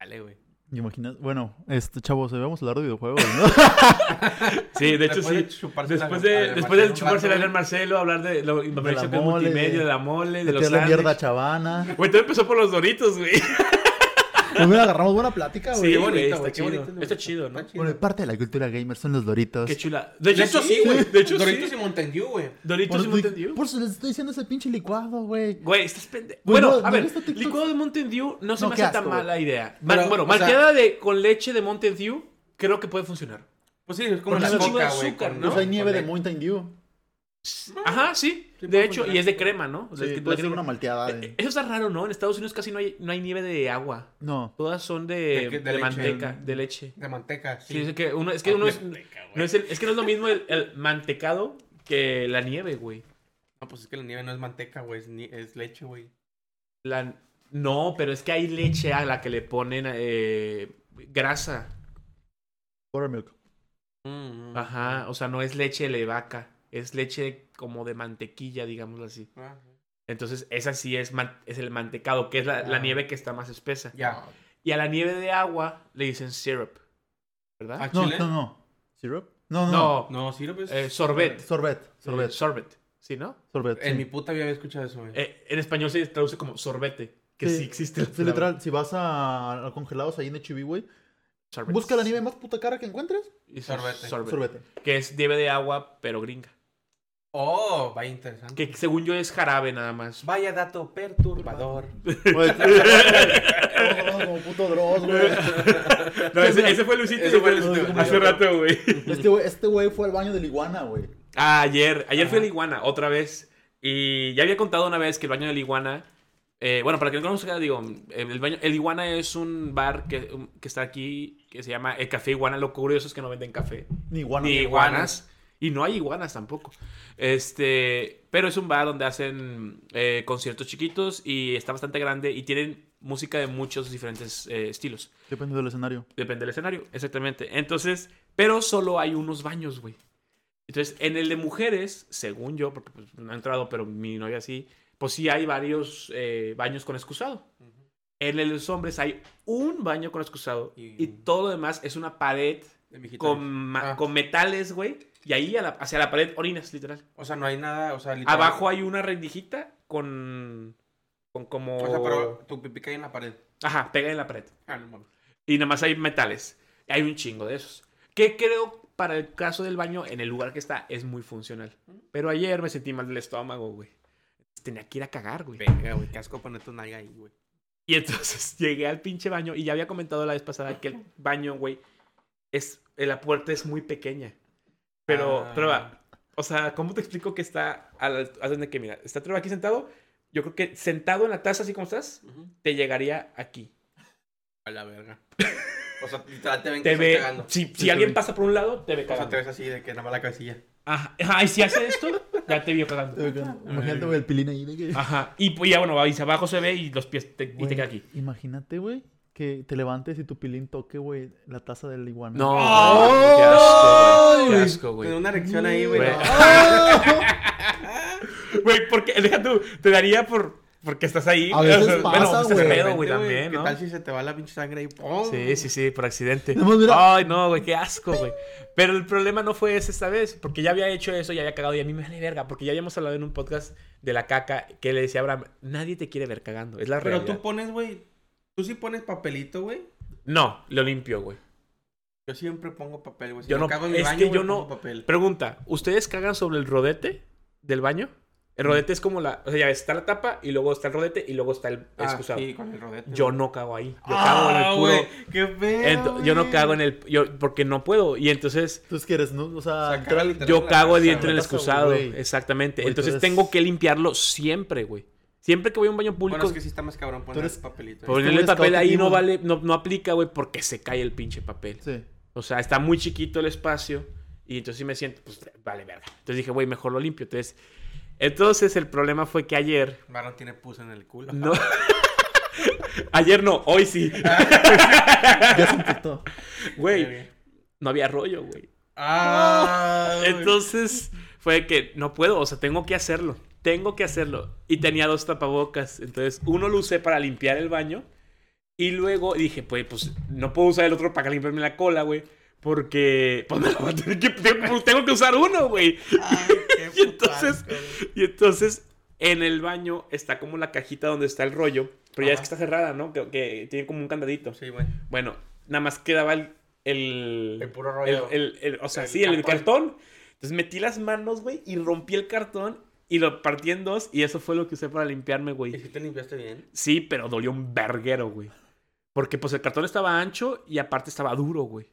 [SPEAKER 1] Dale, güey.
[SPEAKER 2] ¿Me imaginas? Bueno, este, chavos, vamos a hablar de videojuegos, ¿no?
[SPEAKER 1] Sí, de hecho
[SPEAKER 3] Después de
[SPEAKER 1] sí.
[SPEAKER 3] chuparse la-
[SPEAKER 1] Después de, después de chuparse la
[SPEAKER 3] rato,
[SPEAKER 1] Adrián Marcelo, hablar de lo
[SPEAKER 2] la mole,
[SPEAKER 1] multimedia,
[SPEAKER 2] de-
[SPEAKER 1] de la mole, de
[SPEAKER 2] De
[SPEAKER 1] los
[SPEAKER 2] tirarle mierda. Chavana.
[SPEAKER 1] Güey, todo empezó por los doritos, güey.
[SPEAKER 2] Pues mira, agarramos buena plática,
[SPEAKER 1] Sí,
[SPEAKER 2] güey.
[SPEAKER 3] Qué
[SPEAKER 1] güey,
[SPEAKER 3] bonito,
[SPEAKER 1] está
[SPEAKER 3] güey. Qué
[SPEAKER 1] chido.
[SPEAKER 3] bonito.
[SPEAKER 1] Está chido, ¿no?
[SPEAKER 3] Está chido.
[SPEAKER 2] Bueno, parte de la cultura gamer son los doritos.
[SPEAKER 1] Qué chula. De
[SPEAKER 3] De hecho, sí, güey.
[SPEAKER 1] De hecho,
[SPEAKER 3] Doritos
[SPEAKER 1] sí.
[SPEAKER 3] y Mountain Dew, güey.
[SPEAKER 1] Doritos y Mountain Dew.
[SPEAKER 2] por eso les estoy diciendo ese pinche licuado, güey.
[SPEAKER 1] Güey, estás pendejo.
[SPEAKER 2] Güey,
[SPEAKER 1] Bueno,
[SPEAKER 2] no,
[SPEAKER 1] a
[SPEAKER 2] ¿no
[SPEAKER 1] ver, licuado de Mountain Dew no se
[SPEAKER 2] No,
[SPEAKER 1] me
[SPEAKER 2] qué
[SPEAKER 1] hace tan mala idea. Mal-
[SPEAKER 3] Pero,
[SPEAKER 1] bueno, malteada de, con leche de Mountain Dew, creo que puede funcionar.
[SPEAKER 3] Pues sí, es como la coca.
[SPEAKER 2] Pues hay nieve de. Mountain Dew.
[SPEAKER 1] Ajá, sí.
[SPEAKER 3] Sí,
[SPEAKER 1] de hecho,
[SPEAKER 3] funcionar.
[SPEAKER 1] y es de crema, ¿no? O sea,
[SPEAKER 2] Sí,
[SPEAKER 1] es que
[SPEAKER 2] puede ser
[SPEAKER 1] crema-
[SPEAKER 2] una malteada
[SPEAKER 1] Eh,
[SPEAKER 2] de...
[SPEAKER 1] Eso está raro, ¿no? En Estados Unidos casi no hay, no hay nieve de agua.
[SPEAKER 2] No.
[SPEAKER 1] Todas son de,
[SPEAKER 3] De que- de
[SPEAKER 1] de
[SPEAKER 3] leche.
[SPEAKER 1] manteca, de leche.
[SPEAKER 3] De manteca,
[SPEAKER 1] Sí,
[SPEAKER 3] sí.
[SPEAKER 1] es que uno, es que uno es, no es, el- es que no es lo mismo el, el mantecado que la nieve, güey.
[SPEAKER 3] No, pues es que la nieve no es manteca, güey. Es, ni- es leche, güey.
[SPEAKER 1] La, no, pero es que hay leche a la que le ponen eh, grasa.
[SPEAKER 2] Buttermilk.
[SPEAKER 3] Mm,
[SPEAKER 1] Ajá, o sea, no es leche de vaca, es leche como de mantequilla, digámoslo así.
[SPEAKER 3] Ah,
[SPEAKER 1] Entonces, esa sí es, es el mantecado, que es la, la
[SPEAKER 3] Ah.
[SPEAKER 1] nieve que está más espesa.
[SPEAKER 3] Ya.
[SPEAKER 1] Y a la nieve de agua le dicen syrup, ¿verdad?
[SPEAKER 3] ¿A
[SPEAKER 2] No,
[SPEAKER 3] Chile?
[SPEAKER 2] no, no. ¿Syrup? No, no.
[SPEAKER 1] No,
[SPEAKER 3] No, lo ves.
[SPEAKER 1] eh, sorbet.
[SPEAKER 2] Sorbet.
[SPEAKER 1] Sorbet.
[SPEAKER 2] Sorbet.
[SPEAKER 1] sorbet, ¿sí, no?
[SPEAKER 2] Sorbet.
[SPEAKER 3] En
[SPEAKER 2] sí.
[SPEAKER 3] mi puta vida había escuchado eso, güey.
[SPEAKER 1] Eh, en español se traduce como sorbete, que sí, existe. la
[SPEAKER 2] literal. Si vas a, a congelados ahí en HB, güey. Busca la nieve más puta cara que encuentres.
[SPEAKER 1] Y
[SPEAKER 3] Sorbete.
[SPEAKER 1] sorbete.
[SPEAKER 2] Sorbete.
[SPEAKER 1] Que es nieve de agua, pero gringa.
[SPEAKER 3] Oh, vaya interesante.
[SPEAKER 1] Que según yo es jarabe nada más.
[SPEAKER 3] Vaya dato perturbador.
[SPEAKER 2] Como puto Dross, güey.
[SPEAKER 1] No, ese, ese fue Luisito.
[SPEAKER 3] Ese fue Luisito.
[SPEAKER 1] Hace rato, güey.
[SPEAKER 2] Este güey, este güey fue al baño de la iguana, güey.
[SPEAKER 1] Ah, ayer. Ayer
[SPEAKER 3] Ajá.
[SPEAKER 1] la iguana, otra vez. Y ya había contado una vez que el baño de la iguana. eh, bueno, para que no conozca, digo, el, baño, el iguana es un bar que, que está aquí que se llama el Café Iguana. Lo curioso es que no venden café.
[SPEAKER 2] Ni iguana.
[SPEAKER 1] ni
[SPEAKER 2] ni
[SPEAKER 1] iguanas. Y no hay iguanas tampoco. Este, pero es un bar donde hacen eh, conciertos chiquitos y está bastante grande y tienen música de muchos diferentes eh, estilos.
[SPEAKER 2] Depende del escenario.
[SPEAKER 1] Depende del escenario, exactamente. Entonces, pero solo hay unos baños, güey. Entonces, en el de mujeres, según yo, porque pues, no he entrado, pero mi novia sí, pues sí hay varios eh, baños con excusado. En el de los hombres hay un baño con excusado y,
[SPEAKER 3] Y-
[SPEAKER 1] todo lo demás es una pared. Con,
[SPEAKER 3] Ah.
[SPEAKER 1] con metales, güey. Y ahí a la- hacia la pared orinas, literal.
[SPEAKER 3] O sea, no hay nada, o sea, literal.
[SPEAKER 1] Abajo hay una rendijita con, con como...
[SPEAKER 3] O sea, pero tu pipí cae en la pared.
[SPEAKER 1] Ajá, pega en la pared.
[SPEAKER 3] Ah, no mames.
[SPEAKER 1] Y nada más hay metales. Hay un chingo de esos. Que creo, para el caso del baño, en el lugar que está, es muy funcional. Pero ayer me sentí mal del estómago, güey. Tenía que ir a cagar, güey.
[SPEAKER 3] Venga, güey, qué asco poner tu nalga ahí, güey.
[SPEAKER 1] Y entonces llegué al pinche baño y ya había comentado la vez pasada que el baño, güey, es... La puerta es muy pequeña. Pero,
[SPEAKER 3] Ah.
[SPEAKER 1] va, o sea, ¿cómo te explico que está a la... haz de que, mira, está Trevor aquí sentado. Yo creo que sentado en la taza, así como estás, te llegaría aquí.
[SPEAKER 3] A la verga. O sea, literal te ven
[SPEAKER 1] Te ve...
[SPEAKER 3] cagando.
[SPEAKER 1] Si, si alguien pasa por un lado, te ve
[SPEAKER 3] O sea,
[SPEAKER 1] cagando.
[SPEAKER 3] te ves así de que nada más la cabecilla.
[SPEAKER 1] Ajá, ajá, y si hace esto, ya te vio cagando.
[SPEAKER 2] Imagínate, güey, el pilín ahí de que.
[SPEAKER 1] Ajá, y pues ya, bueno, ahí abajo se ve y los pies te, y te queda aquí.
[SPEAKER 2] Imagínate, güey, que te levantes y tu pilín toque, güey, la taza del iguana.
[SPEAKER 1] No,
[SPEAKER 2] ¡Ay!
[SPEAKER 1] qué asco, güey. Qué asco,
[SPEAKER 3] Con
[SPEAKER 1] güey.
[SPEAKER 3] una erección ahí, güey.
[SPEAKER 1] Güey.
[SPEAKER 3] no.
[SPEAKER 1] Güey, porque, deja tú, te daría por, porque estás ahí.
[SPEAKER 2] A veces
[SPEAKER 1] O sea,
[SPEAKER 2] pasa,
[SPEAKER 1] bueno,
[SPEAKER 2] güey.
[SPEAKER 1] estás
[SPEAKER 3] De
[SPEAKER 1] pedo, güey, también,
[SPEAKER 3] ¿Qué
[SPEAKER 1] ¿no?
[SPEAKER 3] tal si se te va la pinche sangre ahí? ¡pum!
[SPEAKER 1] Sí, sí, sí, por accidente.
[SPEAKER 2] Mira.
[SPEAKER 1] Ay, no, güey, qué asco, güey. Pero el problema no fue ese esta vez, porque ya había hecho eso, ya había cagado y a mí me vale verga, porque ya habíamos hablado en un podcast de la caca que le decía a Abraham, nadie te quiere ver cagando, es la
[SPEAKER 3] Pero
[SPEAKER 1] realidad.
[SPEAKER 3] tú pones, güey. Tú sí pones papelito, güey.
[SPEAKER 1] No, lo limpio, güey.
[SPEAKER 3] Yo siempre pongo papel, güey. Si
[SPEAKER 1] Yo no-
[SPEAKER 3] cago en mi
[SPEAKER 1] es
[SPEAKER 3] baño,
[SPEAKER 1] que yo no-
[SPEAKER 3] pongo papel.
[SPEAKER 1] Pregunta, ¿ustedes cagan sobre el rodete del baño? El rodete es como la, o sea, ya está la tapa y luego está el rodete y luego está el
[SPEAKER 3] Ah,
[SPEAKER 1] excusado.
[SPEAKER 3] sí, con el rodete.
[SPEAKER 1] Yo
[SPEAKER 3] güey.
[SPEAKER 1] no cago ahí. Yo
[SPEAKER 3] Ah,
[SPEAKER 1] cago en el puro.
[SPEAKER 3] güey, ¡Qué feo!
[SPEAKER 1] Yo no cago en el. Yo, porque no puedo. Y entonces
[SPEAKER 2] Entonces, ¿qué eres? No? O sea,
[SPEAKER 3] O sea,
[SPEAKER 2] entrar-
[SPEAKER 3] caga literal
[SPEAKER 1] yo
[SPEAKER 3] en
[SPEAKER 1] cago dentro del
[SPEAKER 2] la taza,
[SPEAKER 1] excusado.
[SPEAKER 2] güey.
[SPEAKER 1] Exactamente.
[SPEAKER 2] Güey, tú
[SPEAKER 1] entonces
[SPEAKER 2] eres-
[SPEAKER 1] tengo que limpiarlo siempre, güey. Siempre que voy a un baño público.
[SPEAKER 3] Bueno, es que sí está más cabrón poner
[SPEAKER 2] eres-
[SPEAKER 3] papelito.
[SPEAKER 1] Ponerle el papel ahí no vale, no, no aplica, güey, porque se cae el pinche papel.
[SPEAKER 2] Sí.
[SPEAKER 1] O sea, está muy chiquito el espacio. Y entonces sí me siento, pues, vale, verga. Entonces dije, güey, mejor lo limpio. Entonces, entonces el problema fue que ayer.
[SPEAKER 3] Marlon tiene pus en el culo.
[SPEAKER 1] No. ayer no, hoy sí.
[SPEAKER 2] Ya se infectó.
[SPEAKER 1] Güey, no había rollo, güey.
[SPEAKER 3] Ah, güey.
[SPEAKER 1] Entonces fue que no puedo, o sea, tengo que hacerlo. Tengo que hacerlo. Y tenía dos tapabocas. Entonces, uno lo usé para limpiar el baño. Y luego dije, pues, pues no puedo usar el otro para limpiarme la cola, güey. Porque, pues me lo voy a tener que, tengo, tengo que usar uno, güey. Y entonces, y en el baño está como la cajita donde está el rollo. Pero ya es que está cerrada, ¿no? Que, que tiene como un candadito.
[SPEAKER 3] Sí, güey.
[SPEAKER 1] Bueno, nada más quedaba el. El,
[SPEAKER 3] El puro rollo.
[SPEAKER 1] el- el- el- o sea, sí, el,
[SPEAKER 3] cartón.
[SPEAKER 1] Entonces metí las manos, güey, y rompí el cartón y lo partí en dos. Y eso fue lo que usé para limpiarme,
[SPEAKER 3] ¿Y
[SPEAKER 1] güey.
[SPEAKER 3] si te limpiaste bien?
[SPEAKER 1] Sí, pero dolió un verguero, güey. Porque pues el cartón estaba ancho y aparte estaba duro, güey.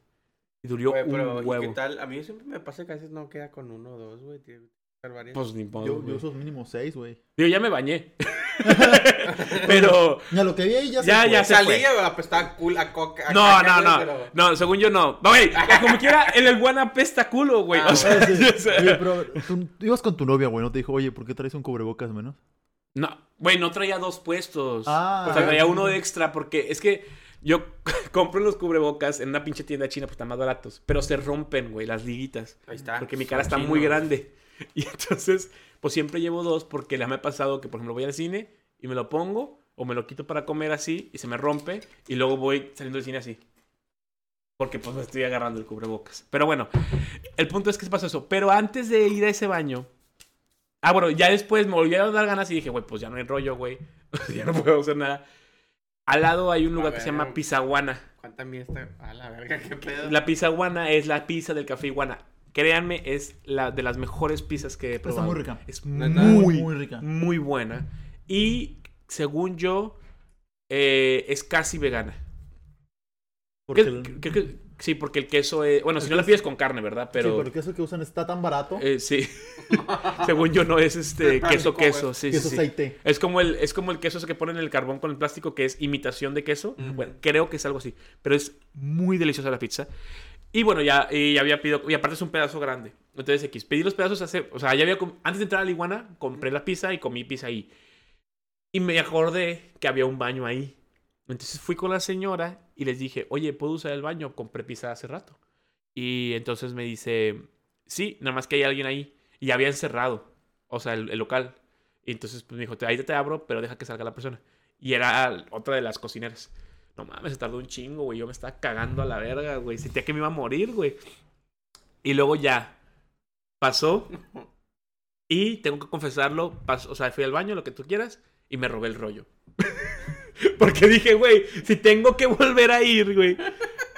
[SPEAKER 1] Y dolió
[SPEAKER 3] Güey, pero
[SPEAKER 1] un
[SPEAKER 3] ¿y
[SPEAKER 1] huevo.
[SPEAKER 3] qué tal? A mí siempre me pasa que a veces no queda con uno o dos, güey. Tiene
[SPEAKER 1] Pues ni modo,
[SPEAKER 2] Yo,
[SPEAKER 1] güey.
[SPEAKER 2] yo uso mínimo seis, güey.
[SPEAKER 1] Digo, ya me bañé. pero.
[SPEAKER 2] Ya lo que vi ahí ya
[SPEAKER 1] Ya,
[SPEAKER 2] se
[SPEAKER 1] ya
[SPEAKER 2] fue.
[SPEAKER 1] se fue.
[SPEAKER 3] Salía, güey, apestaba cool a coca. a
[SPEAKER 1] No,
[SPEAKER 3] caca,
[SPEAKER 1] no, no.
[SPEAKER 3] pero-
[SPEAKER 1] No, según yo no. Güey, como quiera, el el buen apesta culo, güey.
[SPEAKER 3] Ah,
[SPEAKER 1] o sea,
[SPEAKER 2] Ah, sí.
[SPEAKER 1] o sea,
[SPEAKER 2] Oye, pero tú, tú ibas con tu novia, güey, ¿no? Te dijo, oye, ¿por qué traes un cubrebocas menos?
[SPEAKER 1] No, güey, no traía dos puestos.
[SPEAKER 2] Ah.
[SPEAKER 1] o sea, traía uno de extra porque es que yo compro los cubrebocas en una pinche tienda china, pues están más baratos. Pero se rompen, güey, las liguitas.
[SPEAKER 3] Ahí está.
[SPEAKER 1] Porque mi
[SPEAKER 3] Son
[SPEAKER 1] cara está
[SPEAKER 3] chinos.
[SPEAKER 1] muy grande. Y entonces, pues siempre llevo dos porque la me ha pasado que, por ejemplo, voy al cine y me lo pongo o me lo quito para comer así y se me rompe y luego voy saliendo del cine así. Porque pues me estoy agarrando el cubrebocas. Pero bueno, el punto es que se pasó eso. Pero antes de ir a ese baño... Ah, bueno, ya después me volvieron a dar ganas y dije, güey, pues ya no hay rollo, güey. ya no puedo hacer nada. Al lado hay un lugar que se llama Pizzaguana.
[SPEAKER 3] Cuéntame esta. A la verga, qué pedo.
[SPEAKER 1] La pizza Iguana es la pizza del café Iguana. Créanme, es la de las mejores pizzas que he
[SPEAKER 2] Está
[SPEAKER 1] probado.
[SPEAKER 2] muy rica.
[SPEAKER 1] Es muy,
[SPEAKER 2] Muy rica.
[SPEAKER 1] muy buena. Y según yo, eh, es casi vegana.
[SPEAKER 2] Porque
[SPEAKER 1] Creo-
[SPEAKER 2] el,
[SPEAKER 1] creo que- sí, porque el queso es... Bueno, si no la
[SPEAKER 2] queso-
[SPEAKER 1] pides con carne, ¿verdad?
[SPEAKER 2] sí,
[SPEAKER 1] Pero...
[SPEAKER 2] pero el queso que usan está tan barato
[SPEAKER 1] eh, sí. según yo no es este
[SPEAKER 3] Está
[SPEAKER 1] queso queso. Sí,
[SPEAKER 2] que
[SPEAKER 1] sí,
[SPEAKER 2] aceite.
[SPEAKER 1] Es como el, es como el queso ese que ponen en el carbón con el plástico que es imitación de queso. Bueno, creo que es algo así. Pero es muy deliciosa la pizza. Y bueno, ya, y había pedido. Y aparte es un pedazo grande. Entonces, X. Pedí los pedazos hace. O sea, ya había. Antes de entrar a la iguana, compré la pizza y comí pizza ahí. Y me acordé que había un baño ahí. Entonces fui con la señora y les dije, oye, ¿puedo usar el baño? Compré pizza hace rato. Y entonces me dice, sí, nada más que hay alguien ahí. Y habían cerrado. O sea, el, local. Entonces pues, me dijo, ahí te abro, pero deja que salga la persona. Y era otra de las cocineras. No mames, se tardó un chingo, güey. Yo me estaba cagando a la verga, güey. Sentía que me iba a morir, güey. Y luego ya pasó. Y tengo que confesarlo. pas- o sea, fui al baño, lo que tú quieras. Y me robé el rollo. Porque dije, güey, si tengo que volver a ir, güey.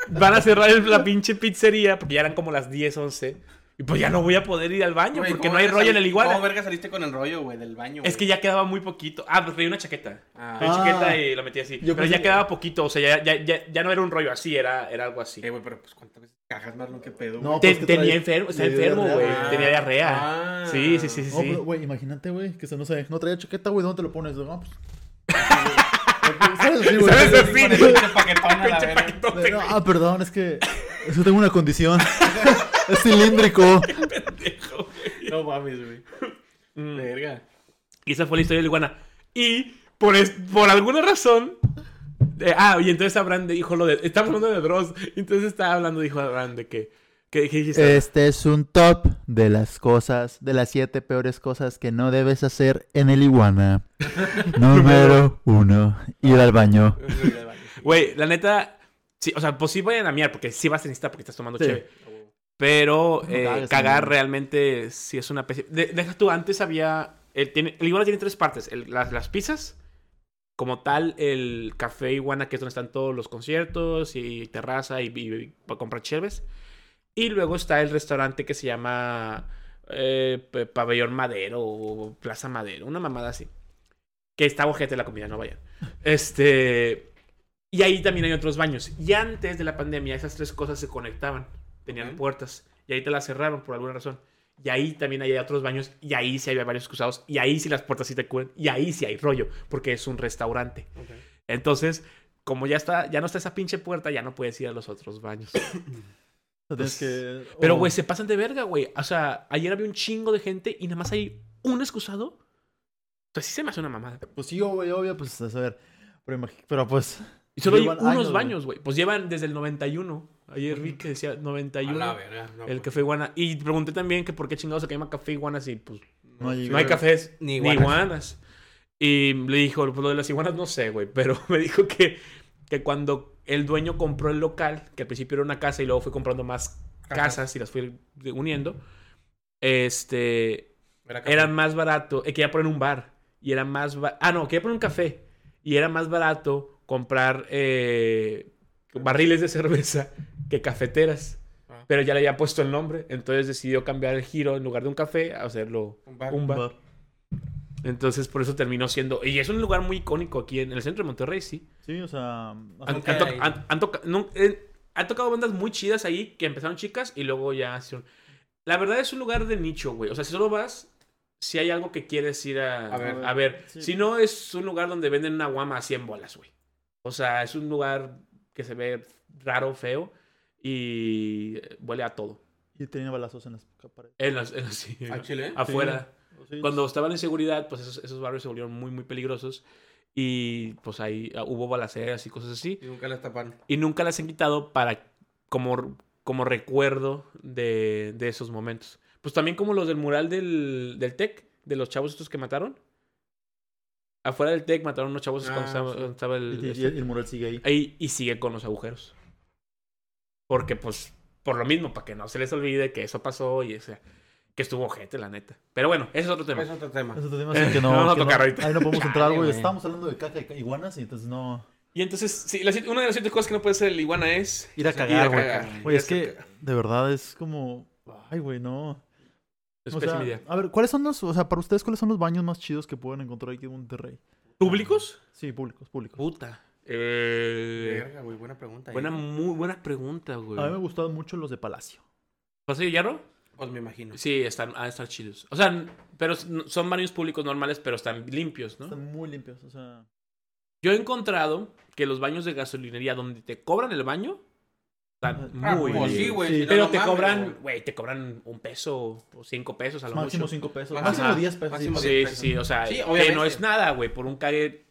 [SPEAKER 1] Van a cerrar la pinche pizzería. Porque ya eran como las 10, 11. Y pues ya no voy a poder ir al baño. Porque
[SPEAKER 3] ¿cómo
[SPEAKER 1] no hay rollo en el iguana.
[SPEAKER 3] ¿Cómo verga saliste con el rollo, güey, del baño?
[SPEAKER 1] Es que ya quedaba muy poquito. Ah, pues traía una chaqueta.
[SPEAKER 3] Ah,
[SPEAKER 1] Traía
[SPEAKER 2] Ah.
[SPEAKER 1] chaqueta y la metí así.
[SPEAKER 2] Yo
[SPEAKER 1] Pero ya
[SPEAKER 2] que-
[SPEAKER 1] quedaba poquito. O sea, ya, ya, ya, ya no era un rollo así, era, era algo así.
[SPEAKER 3] Eh, güey, pero pues cuántas veces cajas, Marlon, qué pedo,
[SPEAKER 2] No?
[SPEAKER 1] Te-
[SPEAKER 2] pues, que
[SPEAKER 1] tenía enfermo,
[SPEAKER 2] dio
[SPEAKER 1] enfermo, güey.
[SPEAKER 3] Ah.
[SPEAKER 1] Tenía diarrea.
[SPEAKER 3] Ah.
[SPEAKER 1] Sí, sí, sí, sí.
[SPEAKER 2] No,
[SPEAKER 1] sí.
[SPEAKER 2] pero, güey, imagínate, güey, que se, no sé, no traía chaqueta, güey, ¿dónde te lo pones? No, pues... ¿Sabes así, güey?
[SPEAKER 1] ¿Sabes así?
[SPEAKER 3] Pinche paquetón
[SPEAKER 2] ah, perdón, es que... Es que tengo una condición. es cilíndrico.
[SPEAKER 1] Pendejo, güey.
[SPEAKER 3] No mames, güey.
[SPEAKER 1] Mm.
[SPEAKER 3] Verga.
[SPEAKER 1] Y esa fue la historia del iguana. Y por, es- por alguna razón. eh, ah, y entonces Abraham dijo lo de. Estamos hablando de Dross. Y entonces estaba hablando, dijo Abraham, de que. que, que
[SPEAKER 2] Este es un top de las cosas, de las siete peores cosas que no debes hacer en el iguana. Número uno, ir al baño.
[SPEAKER 1] Güey, la neta. Sí, o sea, pues sí vayan a miar, porque sí vas a necesitar porque estás tomando
[SPEAKER 2] Sí.
[SPEAKER 1] cheve. Pero eh, cagar realmente sí es una pésima. de- Deja tú, antes había. El, tiene, el iguana tiene tres partes: el- las, las pizzas, como tal, el café iguana, que es donde están todos los conciertos y terraza y, y- y para comprar cheves. Y luego está el restaurante que se llama eh, Pabellón Madero o Plaza Madero, una mamada así. Que está ojete la comida, no vayan. Este. Y ahí también hay otros baños. Y antes de la pandemia, esas tres cosas se conectaban. Tenían puertas. Y ahí te las cerraron por alguna razón. Y ahí también hay otros baños. Y ahí sí hay varios excusados. Y ahí sí las puertas sí te cubren. Y ahí sí hay rollo. Porque es un restaurante. Entonces, como ya está, ya no está esa pinche puerta, ya no puedes ir a los otros baños.
[SPEAKER 2] Que...
[SPEAKER 1] Pero,
[SPEAKER 2] oh,
[SPEAKER 1] güey, se pasan de verga, güey. O sea, ayer había un chingo de gente y nada más hay un excusado. Sea, sí se me hace una mamada.
[SPEAKER 2] Pues sí, obvio, obvio, pues a saber. Pero, pero pues...
[SPEAKER 1] Y solo hay unos
[SPEAKER 2] años,
[SPEAKER 1] baños, güey. Pues llevan desde el 91. Ayer vi que decía
[SPEAKER 3] A
[SPEAKER 1] 91.
[SPEAKER 3] la verga. no,
[SPEAKER 1] el café iguana. Y pregunté también que por qué chingados se llama café iguana si pues
[SPEAKER 2] No hay,
[SPEAKER 1] no hay cafés
[SPEAKER 3] Ni
[SPEAKER 1] ni
[SPEAKER 3] iguanas.
[SPEAKER 1] Y le dijo, pues lo de las iguanas no sé, güey. Pero me dijo que, que cuando el dueño compró el local, que al principio era una casa y luego fue comprando más
[SPEAKER 3] Ajá.
[SPEAKER 1] casas y las fue uniendo, este,
[SPEAKER 3] Era
[SPEAKER 1] más barato, eh, quería poner un bar y era más ah no, quería poner un café y era más barato comprar eh, barriles de cerveza que cafeteras.
[SPEAKER 3] Ah.
[SPEAKER 1] Pero ya le había puesto el nombre, entonces decidió cambiar el giro en lugar de un café a hacerlo
[SPEAKER 3] Un bar.
[SPEAKER 1] un bar.
[SPEAKER 2] bar.
[SPEAKER 1] Entonces por eso terminó siendo y es un lugar muy icónico aquí en el centro de Monterrey, sí.
[SPEAKER 2] Sí, o sea...
[SPEAKER 1] Han, han to-
[SPEAKER 3] he ido.
[SPEAKER 1] han- han toca- no, eh, han tocado bandas muy chidas ahí que empezaron chicas y luego ya hicieron. La verdad es un lugar de nicho, güey. O sea, si solo vas, si hay algo que quieres ir a,
[SPEAKER 3] A ver.
[SPEAKER 1] a ver.
[SPEAKER 2] Sí.
[SPEAKER 1] Si no, es un lugar donde venden una guama a 100 bolas, güey. O sea, es un lugar que se ve raro, feo y huele a todo.
[SPEAKER 2] Y tenía balazos en las paredes.
[SPEAKER 1] En las, en las- sí,
[SPEAKER 3] ¿Al chile?
[SPEAKER 1] afuera.
[SPEAKER 2] Sí,
[SPEAKER 1] Cuando estaban en seguridad, pues esos, esos barrios se volvieron muy, muy peligrosos. Y pues ahí ah, hubo balaceras y cosas así.
[SPEAKER 3] Y nunca las tapan.
[SPEAKER 1] Y nunca las han quitado para como, como recuerdo de, de esos momentos. Pues también como los del mural del, del TEC, de los chavos estos que mataron. Afuera del TEC mataron unos chavos cuando
[SPEAKER 3] Ah,
[SPEAKER 1] estaba,
[SPEAKER 3] sí.
[SPEAKER 1] cuando estaba el...
[SPEAKER 2] y-
[SPEAKER 1] este-
[SPEAKER 2] y el mural sigue ahí.
[SPEAKER 1] ahí, y sigue con los agujeros. Porque pues, por lo mismo, para que no se les olvide que eso pasó y o sea, que estuvo gente, la neta. Pero bueno, ese es otro tema.
[SPEAKER 3] Es otro tema.
[SPEAKER 2] Eso te digo así que no...
[SPEAKER 1] Vamos a
[SPEAKER 2] que
[SPEAKER 1] tocar
[SPEAKER 2] no-
[SPEAKER 1] ahorita.
[SPEAKER 2] Ahí no podemos entrar, güey. Estábamos hablando de caca y iguanas y entonces no...
[SPEAKER 1] Y entonces, sí, la una de las siete cosas que no puede hacer el iguana es...
[SPEAKER 2] Ir a
[SPEAKER 3] a
[SPEAKER 2] cagar, güey. Güey,
[SPEAKER 1] a
[SPEAKER 2] es que de verdad es como. Ay, güey, no.
[SPEAKER 1] Es
[SPEAKER 2] O
[SPEAKER 1] pésima
[SPEAKER 2] sea,
[SPEAKER 1] idea.
[SPEAKER 2] a ver, ¿cuáles son los, o sea, para ustedes, cuáles son los baños más chidos que pueden encontrar aquí en Monterrey?
[SPEAKER 1] ¿Públicos?
[SPEAKER 2] Sí, públicos, públicos.
[SPEAKER 1] Puta. Eh,
[SPEAKER 3] Verga, güey, buena pregunta.
[SPEAKER 1] buena,
[SPEAKER 3] ¿eh?
[SPEAKER 1] muy buena pregunta, güey.
[SPEAKER 2] A mí me gustaban mucho los de Palacio.
[SPEAKER 1] ¿Paseo Hierro?
[SPEAKER 3] Pues me imagino.
[SPEAKER 1] Sí, están, ah, están chidos. O sea, pero son baños públicos normales, pero están limpios, ¿no?
[SPEAKER 2] Están muy limpios, o sea.
[SPEAKER 1] Yo he encontrado que los baños de gasolinería donde te cobran el baño están
[SPEAKER 3] Ah,
[SPEAKER 1] muy
[SPEAKER 3] pues
[SPEAKER 1] bien.
[SPEAKER 3] sí, güey.
[SPEAKER 2] Sí.
[SPEAKER 3] si no,
[SPEAKER 1] Pero
[SPEAKER 3] no
[SPEAKER 1] te
[SPEAKER 3] mames,
[SPEAKER 1] cobran,
[SPEAKER 3] güey.
[SPEAKER 1] te cobran un peso o cinco pesos a lo
[SPEAKER 2] Máximo
[SPEAKER 1] mucho.
[SPEAKER 2] 5 pesos.
[SPEAKER 3] Ajá.
[SPEAKER 2] Máximo 10 pesos.
[SPEAKER 3] Máximo
[SPEAKER 2] sí,
[SPEAKER 3] diez.
[SPEAKER 1] Sí,
[SPEAKER 3] pesos.
[SPEAKER 1] sí, o sea,
[SPEAKER 3] Sí,
[SPEAKER 1] que no es nada, güey, por un cague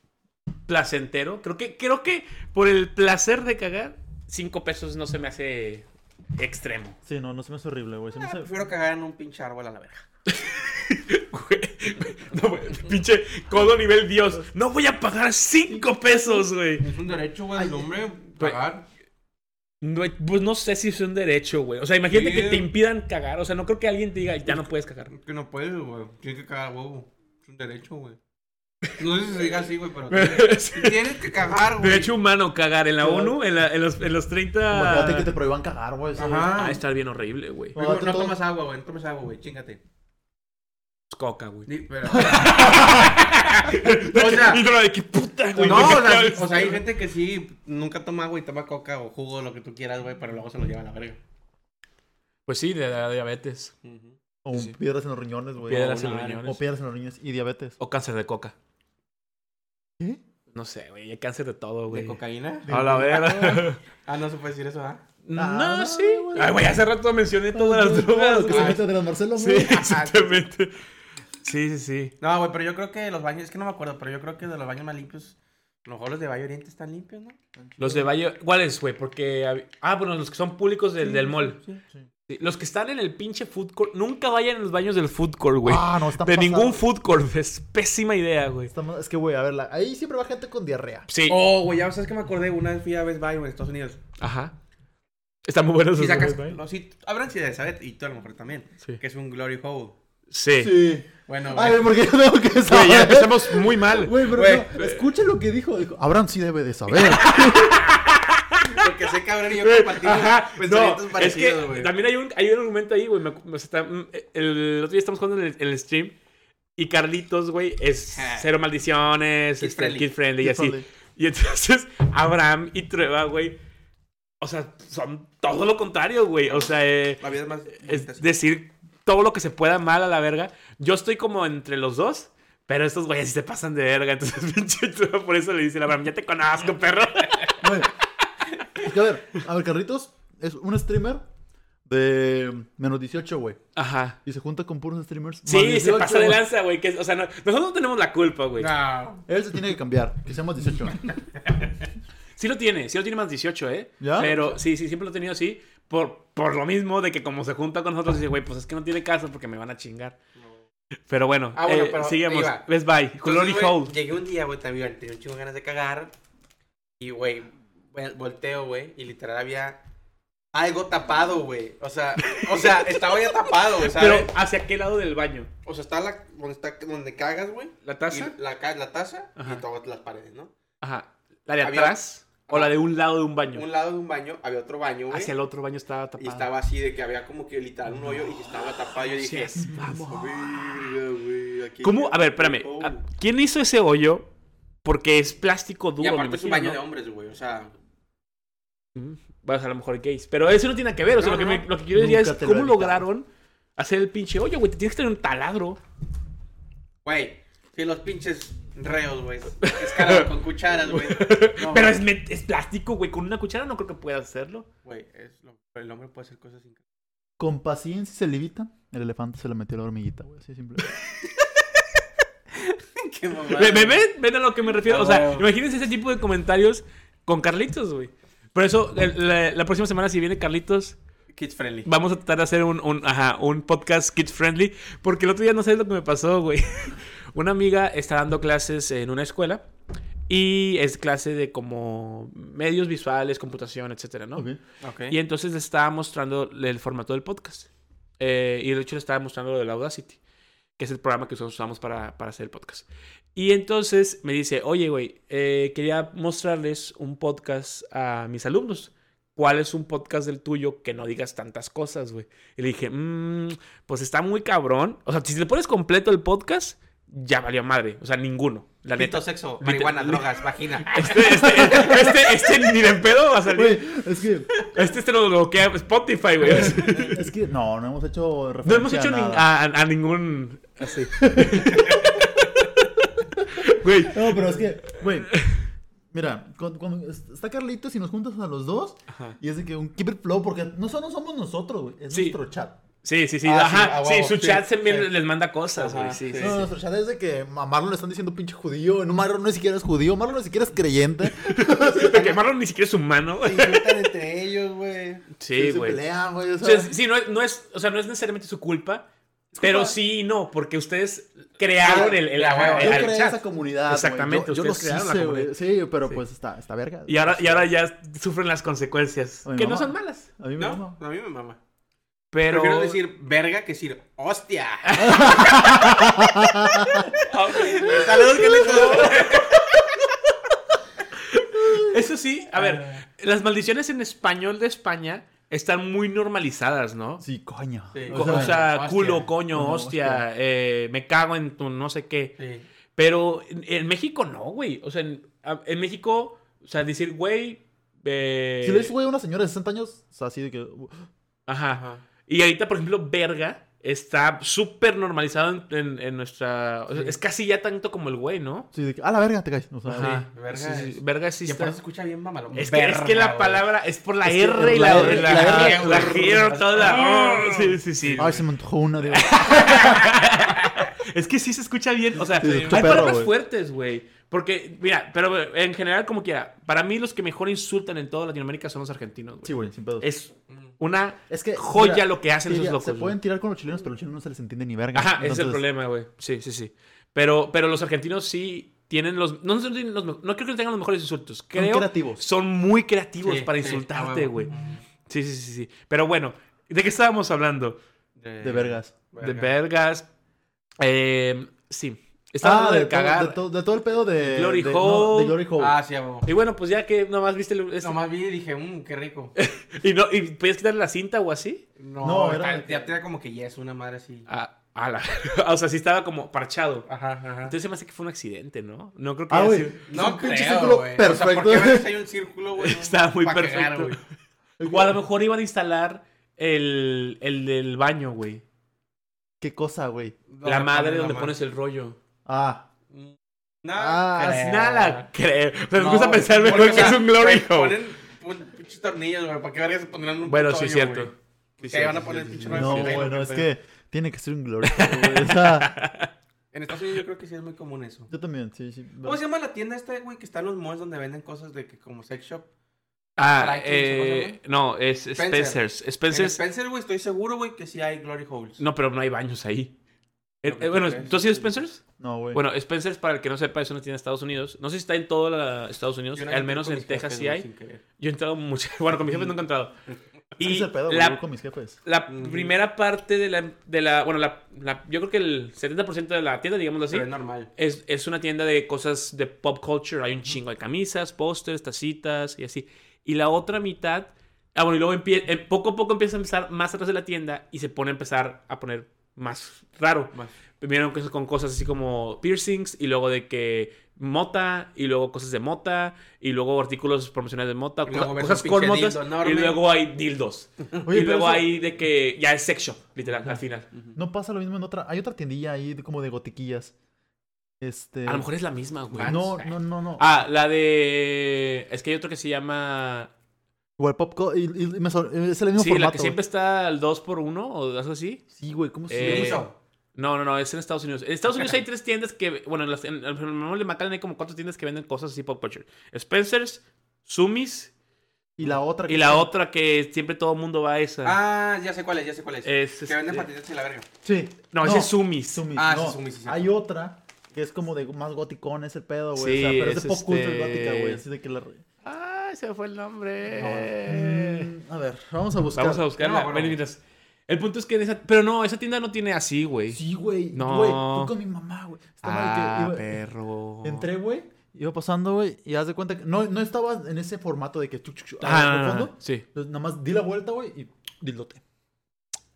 [SPEAKER 1] placentero. Creo que, creo que por el placer de cagar, cinco pesos no se me hace extremo.
[SPEAKER 2] Sí, no, no se me hace horrible, güey.
[SPEAKER 3] Ah,
[SPEAKER 2] hace...
[SPEAKER 3] prefiero cagar en un pinche árbol a la verga.
[SPEAKER 1] Güey, no, güey, pinche codo nivel Dios. No voy a pagar cinco pesos, güey.
[SPEAKER 3] Es un derecho, güey, del hombre
[SPEAKER 1] Güey.
[SPEAKER 3] pagar.
[SPEAKER 1] No, pues no sé si es un derecho, güey. O sea, imagínate
[SPEAKER 3] Sí.
[SPEAKER 1] que te impidan cagar. O sea, no creo que alguien te diga, ya no puedes cagar.
[SPEAKER 3] Que no puedes, güey. Tienes que cagar huevo. Es un derecho, güey. No sé si se diga así, güey, pero tienes, tienes que cagar, güey.
[SPEAKER 1] Derecho humano, cagar en la. ONU, en, la- en los, en los 30...
[SPEAKER 2] Imagínate que te prohíban cagar, güey.
[SPEAKER 3] Ajá.
[SPEAKER 1] Ah, estar bien horrible, güey.
[SPEAKER 2] No,
[SPEAKER 3] tomas agua, güey. No tomes agua, güey. Chingate.
[SPEAKER 1] Coca, güey.
[SPEAKER 3] Di- pero-
[SPEAKER 1] o
[SPEAKER 3] sea-
[SPEAKER 1] y de que puta, güey.
[SPEAKER 3] no,
[SPEAKER 1] ¿por qué
[SPEAKER 3] o sea, o sea, hay gente que sí nunca toma agua y toma coca o jugo, lo que tú quieras, güey, pero luego se lo lleva a la verga.
[SPEAKER 1] Pues sí, de la diabetes.
[SPEAKER 2] O
[SPEAKER 1] Sí.
[SPEAKER 2] piedras en los riñones, güey.
[SPEAKER 1] Piedras
[SPEAKER 2] o,
[SPEAKER 1] en los riñones.
[SPEAKER 2] o piedras en los riñones y diabetes.
[SPEAKER 1] O cáncer de coca.
[SPEAKER 2] ¿Qué?
[SPEAKER 1] No sé, güey. Hay cáncer de todo, güey.
[SPEAKER 3] ¿De cocaína?
[SPEAKER 1] A la verga.
[SPEAKER 3] Ah, no se puede decir eso, ¿ah?
[SPEAKER 1] no,
[SPEAKER 2] Ah, no,
[SPEAKER 1] sí.
[SPEAKER 2] güey.
[SPEAKER 1] Ay, güey, hace rato mencioné todas las drogas,
[SPEAKER 2] que se
[SPEAKER 1] güey.
[SPEAKER 2] mete de las Marcelo,
[SPEAKER 1] Sí,
[SPEAKER 2] güey.
[SPEAKER 1] exactamente. Sí, sí, sí.
[SPEAKER 3] No, güey, pero yo creo que los baños, es que no me acuerdo, pero yo creo que de los baños más limpios, a lo mejor los de Valle Oriente están limpios, ¿no?
[SPEAKER 1] Los de Valle... ¿Cuáles, güey? Porque... hab- Ah, bueno, los que son públicos del, del mall.
[SPEAKER 3] Sí.
[SPEAKER 1] Sí, Los que están en el pinche food court. Nunca vayan a los baños del food court, güey.
[SPEAKER 2] Ah, no, está
[SPEAKER 1] de
[SPEAKER 2] pasado.
[SPEAKER 1] ningún food court. Es pésima idea, güey.
[SPEAKER 2] Está ma- Es que, güey, a ver, la- ahí siempre va gente con diarrea.
[SPEAKER 1] Sí.
[SPEAKER 3] Oh, güey, ya sabes que me acordé, una vez fui a Best Buy, güey, en Estados Unidos.
[SPEAKER 1] Ajá. Están muy buenos
[SPEAKER 3] Si sacas,
[SPEAKER 1] güey.
[SPEAKER 3] no, sí, habrán sido de ¿sabes? Y tú a lo mejor también.
[SPEAKER 1] Sí.
[SPEAKER 3] Que es un Glory Hole.
[SPEAKER 1] Sí.
[SPEAKER 2] Sí.
[SPEAKER 3] Bueno, güey.
[SPEAKER 2] porque yo tengo que
[SPEAKER 1] Güey,
[SPEAKER 2] saber.
[SPEAKER 1] ya empezamos muy mal.
[SPEAKER 2] Güey, pero
[SPEAKER 3] Güey.
[SPEAKER 2] no, escucha lo que dijo. Dijo, Abraham sí debe de saber.
[SPEAKER 3] Porque sé cabrón y yo
[SPEAKER 1] Güey,
[SPEAKER 3] compartimos
[SPEAKER 1] Ajá,
[SPEAKER 3] pensamientos
[SPEAKER 1] no, es
[SPEAKER 3] parecidos,
[SPEAKER 1] que
[SPEAKER 3] güey.
[SPEAKER 1] también hay un, hay un argumento ahí, güey. me acu- o sea, está- mm, el otro día estamos jugando en el, en el stream y Carlitos, güey, es cero maldiciones,
[SPEAKER 3] Kid
[SPEAKER 1] este,
[SPEAKER 3] friendly.
[SPEAKER 1] kid friendly y
[SPEAKER 2] Kid
[SPEAKER 1] así.
[SPEAKER 2] friendly.
[SPEAKER 1] Y entonces Abraham y Trueba, güey, o sea, son todo lo contrario, güey. O sea, eh,
[SPEAKER 3] La vida es más...
[SPEAKER 1] es
[SPEAKER 3] así.
[SPEAKER 1] decir todo lo que se pueda mal a la verga. Yo estoy como entre los dos. Pero estos güeyes sí se pasan de verga. Entonces, pinche por eso le dice a Abraham, ya te conozco, perro.
[SPEAKER 2] Güey. Es que, a ver, a ver, Carlitos es un streamer de menos 18, güey.
[SPEAKER 1] Ajá.
[SPEAKER 2] Y se junta con puros streamers. más
[SPEAKER 1] Sí, se
[SPEAKER 2] 18,
[SPEAKER 1] pasa de lanza, güey. que es- O sea, no- nosotros no tenemos la culpa, güey.
[SPEAKER 3] No.
[SPEAKER 2] Él se tiene que cambiar, que sea más 18.
[SPEAKER 1] Sí lo tiene, sí lo tiene más 18, ¿eh?
[SPEAKER 2] ¿Ya?
[SPEAKER 1] Pero sí, sí, siempre lo he tenido así. Por, por lo mismo de que como se junta con nosotros, dice, güey, pues es que no tiene caso porque me van a chingar. Pero bueno,
[SPEAKER 3] Ah, bueno,
[SPEAKER 1] eh,
[SPEAKER 3] pero
[SPEAKER 1] sigamos. Best Buy, Glory Hole.
[SPEAKER 3] Llegué un día, güey, también tenía un chingo de ganas de cagar. Y, güey, vol- volteo, güey, y literal había algo tapado, güey. O sea, o sea, estaba ya tapado, güey.
[SPEAKER 1] Pero, ¿hacia qué lado del baño?
[SPEAKER 3] O sea, está la, donde, está, donde cagas, güey.
[SPEAKER 1] ¿La taza?
[SPEAKER 3] La, la taza
[SPEAKER 1] Ajá.
[SPEAKER 3] y todas las paredes, ¿no?
[SPEAKER 1] Ajá. ¿La de
[SPEAKER 3] Había-
[SPEAKER 1] atrás? ¿O la de un lado de un baño?
[SPEAKER 3] Un lado de un baño había otro baño, güey.
[SPEAKER 1] Hacia el otro baño estaba tapado.
[SPEAKER 3] Y estaba así de que había como que literal un hoyo y estaba tapado. Yo dije. "Verga, güey, aquí
[SPEAKER 1] ¿Cómo? A ver, espérame.
[SPEAKER 3] hoyo".
[SPEAKER 1] ¿a- ¿Quién hizo ese hoyo? Porque es plástico
[SPEAKER 3] Y
[SPEAKER 1] duro, me
[SPEAKER 3] aparte es un baño
[SPEAKER 1] ¿no?
[SPEAKER 3] de hombres, güey. O sea,
[SPEAKER 1] Mm, Vas a lo mejor gays. Pero eso no tiene nada que ver. O sea,
[SPEAKER 3] No,
[SPEAKER 1] lo, que
[SPEAKER 3] no,
[SPEAKER 1] me- lo que quiero decir es
[SPEAKER 2] lo
[SPEAKER 1] cómo lograron hacer el pinche hoyo, güey. Te tienes que tener un taladro.
[SPEAKER 3] güey, si los pinches reos, güey, escalaban con cucharas, güey. No,
[SPEAKER 1] Pero es, es plástico, güey. Con una cuchara no creo que puedas hacerlo.
[SPEAKER 3] Güey, es lo- el hombre puede hacer cosas increíbles.
[SPEAKER 2] Con paciencia se levita. El elefante se le metió la hormiguita, güey. Así simple.
[SPEAKER 3] Qué mamada.
[SPEAKER 1] ¿Ve- ve- ¿Ven? ¿Ven a lo que me refiero? O sea,
[SPEAKER 3] Ah,
[SPEAKER 1] imagínense ese tipo de comentarios con Carlitos, güey. Por eso, el- la, la próxima semana, si viene Carlitos,
[SPEAKER 3] Kids friendly.
[SPEAKER 1] vamos a tratar de hacer un, un, ajá, un podcast kids friendly. Porque el otro día no sabes lo que me pasó, güey. Una amiga está dando clases en una escuela. Y es clase de como medios visuales, computación, etcétera, ¿no?
[SPEAKER 2] Ok.
[SPEAKER 3] Ok.
[SPEAKER 1] Y entonces le estaba mostrando el formato del podcast. Eh, y de hecho le estaba mostrando lo del Audacity, que es el programa que nosotros usamos para, para hacer el podcast. Y entonces me dice, oye, güey, eh, quería mostrarles un podcast a mis alumnos. ¿Cuál es un podcast del tuyo que no digas tantas cosas, güey? Y le dije, "Mm, pues está muy cabrón. O sea, si le pones completo el podcast, ya valió madre. O sea, ninguno. La
[SPEAKER 3] Pito,
[SPEAKER 1] neta.
[SPEAKER 3] sexo, marihuana, drogas, vagina.
[SPEAKER 1] Este, este, este, este ni de pedo va a salir.
[SPEAKER 2] Güey, es que,
[SPEAKER 1] Este, este lo bloquea Spotify, güey.
[SPEAKER 2] es que no, no hemos hecho
[SPEAKER 1] No
[SPEAKER 2] referencia
[SPEAKER 1] hemos hecho
[SPEAKER 2] a
[SPEAKER 1] ningún. Así. Güey.
[SPEAKER 2] No, pero es que, güey, mira, cuando, cuando está Carlitos y nos juntas a los dos,
[SPEAKER 1] Ajá.
[SPEAKER 2] y es de que un keep it flow, porque no solo somos nosotros, güey, es
[SPEAKER 1] Sí.
[SPEAKER 2] nuestro chat.
[SPEAKER 1] Sí, sí, sí.
[SPEAKER 3] Ah, sí,
[SPEAKER 1] ajá. Sí,
[SPEAKER 3] huevo,
[SPEAKER 1] su
[SPEAKER 3] sí,
[SPEAKER 1] chat también
[SPEAKER 3] sí.
[SPEAKER 1] les manda cosas, güey. Sí,
[SPEAKER 3] sí.
[SPEAKER 1] sí.
[SPEAKER 2] No, nuestro chat es de que a Marlon le están diciendo pinche judío, no, Marlon no siquiera es judío, Marlon ni siquiera es creyente.
[SPEAKER 1] De que Marlon ni siquiera es humano.
[SPEAKER 3] Se insultan entre ellos, güey.
[SPEAKER 1] Sí,
[SPEAKER 2] se
[SPEAKER 1] güey.
[SPEAKER 2] pelean, güey, o
[SPEAKER 1] O
[SPEAKER 2] sea,
[SPEAKER 1] sea, sí, no es, no es, o sea, no es necesariamente su culpa, pero sí y no, porque ustedes crearon el, el,
[SPEAKER 3] güey.
[SPEAKER 2] yo
[SPEAKER 1] el-
[SPEAKER 2] creé
[SPEAKER 1] chat.
[SPEAKER 2] esa comunidad, güey.
[SPEAKER 1] Exactamente,
[SPEAKER 2] yo, yo
[SPEAKER 1] ustedes crearon la comunidad.
[SPEAKER 2] güey. Sí, pero
[SPEAKER 1] Sí.
[SPEAKER 2] pues está, está verga.
[SPEAKER 1] Y ahora, y ahora ya sufren las consecuencias, que no son malas.
[SPEAKER 2] A mí me
[SPEAKER 3] No,
[SPEAKER 2] mama.
[SPEAKER 3] a mí me mama.
[SPEAKER 1] Pero...
[SPEAKER 3] Prefiero decir verga que decir hostia. Saludos.
[SPEAKER 1] Eso sí, a ver,
[SPEAKER 3] Ah.
[SPEAKER 1] las maldiciones en español de España están muy normalizadas, ¿no?
[SPEAKER 2] Sí, coño.
[SPEAKER 3] Sí.
[SPEAKER 1] Co- O sea,
[SPEAKER 3] hostia.
[SPEAKER 1] culo, coño,
[SPEAKER 2] Ajá,
[SPEAKER 1] hostia, eh, me cago en tu no sé qué.
[SPEAKER 3] Sí.
[SPEAKER 1] Pero en, en México no, güey. O sea, en, en México, o sea, decir, güey... eh,
[SPEAKER 2] Si le dices, güey, a una señora de 60 años, o sea, así de que...
[SPEAKER 1] Ajá.
[SPEAKER 3] Ajá.
[SPEAKER 1] Y ahorita, por ejemplo, verga está súper normalizado en, en- en nuestra... o sea,
[SPEAKER 3] Sí.
[SPEAKER 1] es casi ya tanto como el güey, ¿no?
[SPEAKER 2] Sí, de que, a la verga, te caes. O sea,
[SPEAKER 1] Ajá.
[SPEAKER 3] Sí, verga
[SPEAKER 1] Sí, sí,
[SPEAKER 3] es-
[SPEAKER 1] verga sí
[SPEAKER 3] Y por
[SPEAKER 1] está...
[SPEAKER 3] eso se escucha bien mamalón.
[SPEAKER 1] Es que, es que la palabra es por la
[SPEAKER 2] Es
[SPEAKER 1] R y
[SPEAKER 2] la
[SPEAKER 1] la, la,
[SPEAKER 2] la
[SPEAKER 1] la,
[SPEAKER 2] R-
[SPEAKER 1] la G toda.
[SPEAKER 3] Ah.
[SPEAKER 1] Oh, sí, sí, sí.
[SPEAKER 2] Ay, se me antojó una, digo.
[SPEAKER 1] Es que sí se escucha bien. O sea,
[SPEAKER 2] Sí, se
[SPEAKER 1] hay
[SPEAKER 2] perro,
[SPEAKER 1] palabras
[SPEAKER 2] güey.
[SPEAKER 1] fuertes, güey. Porque, mira, pero en general, como quiera, para mí los que mejor insultan en toda Latinoamérica son los argentinos, güey.
[SPEAKER 2] Sí, güey, sin pedo.
[SPEAKER 1] Es una
[SPEAKER 2] Es que,
[SPEAKER 1] joya
[SPEAKER 2] mira,
[SPEAKER 1] lo que hacen
[SPEAKER 2] sí,
[SPEAKER 1] esos locos.
[SPEAKER 2] Se
[SPEAKER 1] güey.
[SPEAKER 2] pueden tirar con los chilenos, pero los chilenos no se les entiende ni verga.
[SPEAKER 1] Ajá, ese es el problema, güey. Sí, sí, sí. Pero, pero los argentinos sí tienen los... No, los no creo que tengan los mejores insultos. Creo
[SPEAKER 2] creativos.
[SPEAKER 1] Son muy creativos
[SPEAKER 3] Sí,
[SPEAKER 1] para
[SPEAKER 3] sí,
[SPEAKER 1] insultarte,
[SPEAKER 3] ah,
[SPEAKER 1] güey. Sí, sí, sí, sí. Pero bueno, ¿de qué estábamos hablando?
[SPEAKER 2] De vergas.
[SPEAKER 1] De vergas. Eh, sí. Estábamos
[SPEAKER 2] Ah,
[SPEAKER 1] hablando
[SPEAKER 2] de,
[SPEAKER 1] de, cagar.
[SPEAKER 2] Todo, de, todo, de todo el pedo de...
[SPEAKER 1] Glory
[SPEAKER 2] de,
[SPEAKER 1] Hole.
[SPEAKER 2] de Glory Hole.
[SPEAKER 3] Ah, sí.
[SPEAKER 1] Y bueno, pues ya que nomás viste el... este-
[SPEAKER 3] Nomás vi y dije, mmm, qué rico.
[SPEAKER 1] y, no, y podías quitarle la cinta o así.
[SPEAKER 3] No,
[SPEAKER 2] No, era-
[SPEAKER 3] ya como que ya es una madre así.
[SPEAKER 1] Ah, a la- o sea, sí estaba como parchado.
[SPEAKER 3] Ajá, ajá.
[SPEAKER 1] Entonces se me hace que fue un accidente, ¿no? No creo que
[SPEAKER 2] Ah,
[SPEAKER 1] haya sido-
[SPEAKER 3] No
[SPEAKER 2] un pinche
[SPEAKER 3] creo,
[SPEAKER 2] círculo
[SPEAKER 3] güey.
[SPEAKER 2] perfecto.
[SPEAKER 3] O sea, ¿por qué a veces hay un círculo, güey?
[SPEAKER 1] Está muy
[SPEAKER 3] cagar,
[SPEAKER 1] perfecto.
[SPEAKER 3] güey.
[SPEAKER 1] O a lo mejor iban a instalar el, el del baño, güey.
[SPEAKER 2] ¿Qué cosa, güey?
[SPEAKER 1] La madre donde pones el rollo.
[SPEAKER 2] Ah.
[SPEAKER 3] No,
[SPEAKER 2] Ah,
[SPEAKER 3] creo.
[SPEAKER 1] Nada, creo. O sea, me
[SPEAKER 3] No,
[SPEAKER 1] gusta pensar mejor
[SPEAKER 3] o
[SPEAKER 1] que
[SPEAKER 3] sea,
[SPEAKER 1] es un glory
[SPEAKER 3] güey,
[SPEAKER 1] hole.
[SPEAKER 3] Ponen pon- pinches tornillos, güey. ¿Para qué vergas se pondrán un
[SPEAKER 1] Bueno, sí, es
[SPEAKER 3] hoyo,
[SPEAKER 1] cierto. Sí,
[SPEAKER 3] van a poner
[SPEAKER 1] sí,
[SPEAKER 3] pinche.
[SPEAKER 2] No, bueno, es que tiene que ser un Glory Hole, güey. O sea,
[SPEAKER 3] En Estados Unidos yo creo que sí es muy común eso.
[SPEAKER 2] yo también, sí, sí.
[SPEAKER 3] ¿Cómo se llama la tienda esta, güey? Que está en los malls donde venden cosas de que como sex shop.
[SPEAKER 1] Ah, eh, no, es
[SPEAKER 3] Spencer.
[SPEAKER 1] Spencer's.
[SPEAKER 3] En
[SPEAKER 1] Spencer's.
[SPEAKER 3] Spencer, güey, estoy seguro, güey, que sí hay glory holes.
[SPEAKER 1] No, pero no hay baños ahí. Eh, eh, bueno. ¿tú has ido a Spencer's?
[SPEAKER 2] No, güey.
[SPEAKER 1] Bueno, Spencer's, para el que no sepa, es una tienda de Estados Unidos. No sé si está en todo la- Estados Unidos.
[SPEAKER 3] Yo
[SPEAKER 1] al menos en
[SPEAKER 3] mis
[SPEAKER 1] Texas
[SPEAKER 3] jefes,
[SPEAKER 1] sí hay. Yo he entrado mucho. Bueno, con mi jefe nunca he entrado.
[SPEAKER 2] y es el pedo,
[SPEAKER 1] la,
[SPEAKER 2] con mis jefes.
[SPEAKER 1] la primera parte de la, de la. Bueno, la, la- yo creo que el 70% de la tienda, digámoslo así,
[SPEAKER 3] Pero es normal.
[SPEAKER 1] es, es una tienda de cosas de pop culture. Hay un chingo de camisas, pósters, tacitas y así. Y la otra mitad. Ah, bueno, y luego empie- eh, poco a poco empieza a empezar más atrás de la tienda y se pone a empezar a poner más raro.
[SPEAKER 3] Más.
[SPEAKER 1] Primero cosas con cosas así como piercings y luego de que mota y luego cosas de mota y luego artículos promocionales de mota, cosa- cosas con motas y luego hay dildos.
[SPEAKER 2] Oye,
[SPEAKER 1] y luego
[SPEAKER 2] eso-
[SPEAKER 1] hay de que ya es sex shop, literal, al final.
[SPEAKER 2] No pasa lo mismo en otra. Hay otra tiendilla ahí de- como de gotiquillas. Este.
[SPEAKER 1] A lo mejor es la misma, güey.
[SPEAKER 2] No, no, no, no.
[SPEAKER 1] Ah, la de... Es que hay otro que se llama...
[SPEAKER 2] Igual Popcorn. Y, y me sor- es el mismo
[SPEAKER 1] Sí,
[SPEAKER 2] formato.
[SPEAKER 1] la que siempre está al 2x1 o algo así.
[SPEAKER 2] Sí, güey, ¿cómo se
[SPEAKER 1] Eh,
[SPEAKER 2] llama?
[SPEAKER 1] No, no, no, es en Estados Unidos. En Estados Unidos hay tres tiendas que, bueno, en, las, en, en el Mall de McAllen hay como cuatro tiendas que venden cosas así pop culture. Spencer's, Sumis
[SPEAKER 2] Y la otra.
[SPEAKER 1] y la otra que siempre todo el mundo va a esa.
[SPEAKER 3] Ah, ya sé cuál es, ya sé cuál es.
[SPEAKER 1] Es,
[SPEAKER 3] que venden
[SPEAKER 1] este-
[SPEAKER 3] patinetas y la verga.
[SPEAKER 2] Sí.
[SPEAKER 1] No, ese es Sumis.
[SPEAKER 2] Sumis.
[SPEAKER 3] Ah,
[SPEAKER 2] no,
[SPEAKER 3] sí, Sumis, sí.
[SPEAKER 2] Hay otra que es como de más goticón ese pedo, güey.
[SPEAKER 1] Sí,
[SPEAKER 2] o sea, pero es,
[SPEAKER 1] es
[SPEAKER 2] de pop culture
[SPEAKER 1] este-
[SPEAKER 2] gótica, güey. Así de que la.
[SPEAKER 1] Ay, se me fue el nombre.
[SPEAKER 2] Mm, a ver, vamos a buscar.
[SPEAKER 1] Vamos a buscarla.
[SPEAKER 3] No, bueno.
[SPEAKER 1] El punto es que en esa. Pero no, esa tienda no tiene así, güey.
[SPEAKER 2] Sí, güey.
[SPEAKER 1] No.
[SPEAKER 2] Güey, fui con mi mamá, güey. Estaba de que
[SPEAKER 1] Ah,
[SPEAKER 2] iba-
[SPEAKER 1] perro.
[SPEAKER 2] Entré, güey. Iba pasando, güey. Y haz de cuenta que no, no estaba en ese formato de que chuc, chuc, chuc,
[SPEAKER 1] Ah, no, no, no,
[SPEAKER 2] fondo.
[SPEAKER 1] Sí.
[SPEAKER 2] Entonces, nada más di la vuelta, güey, y dildote.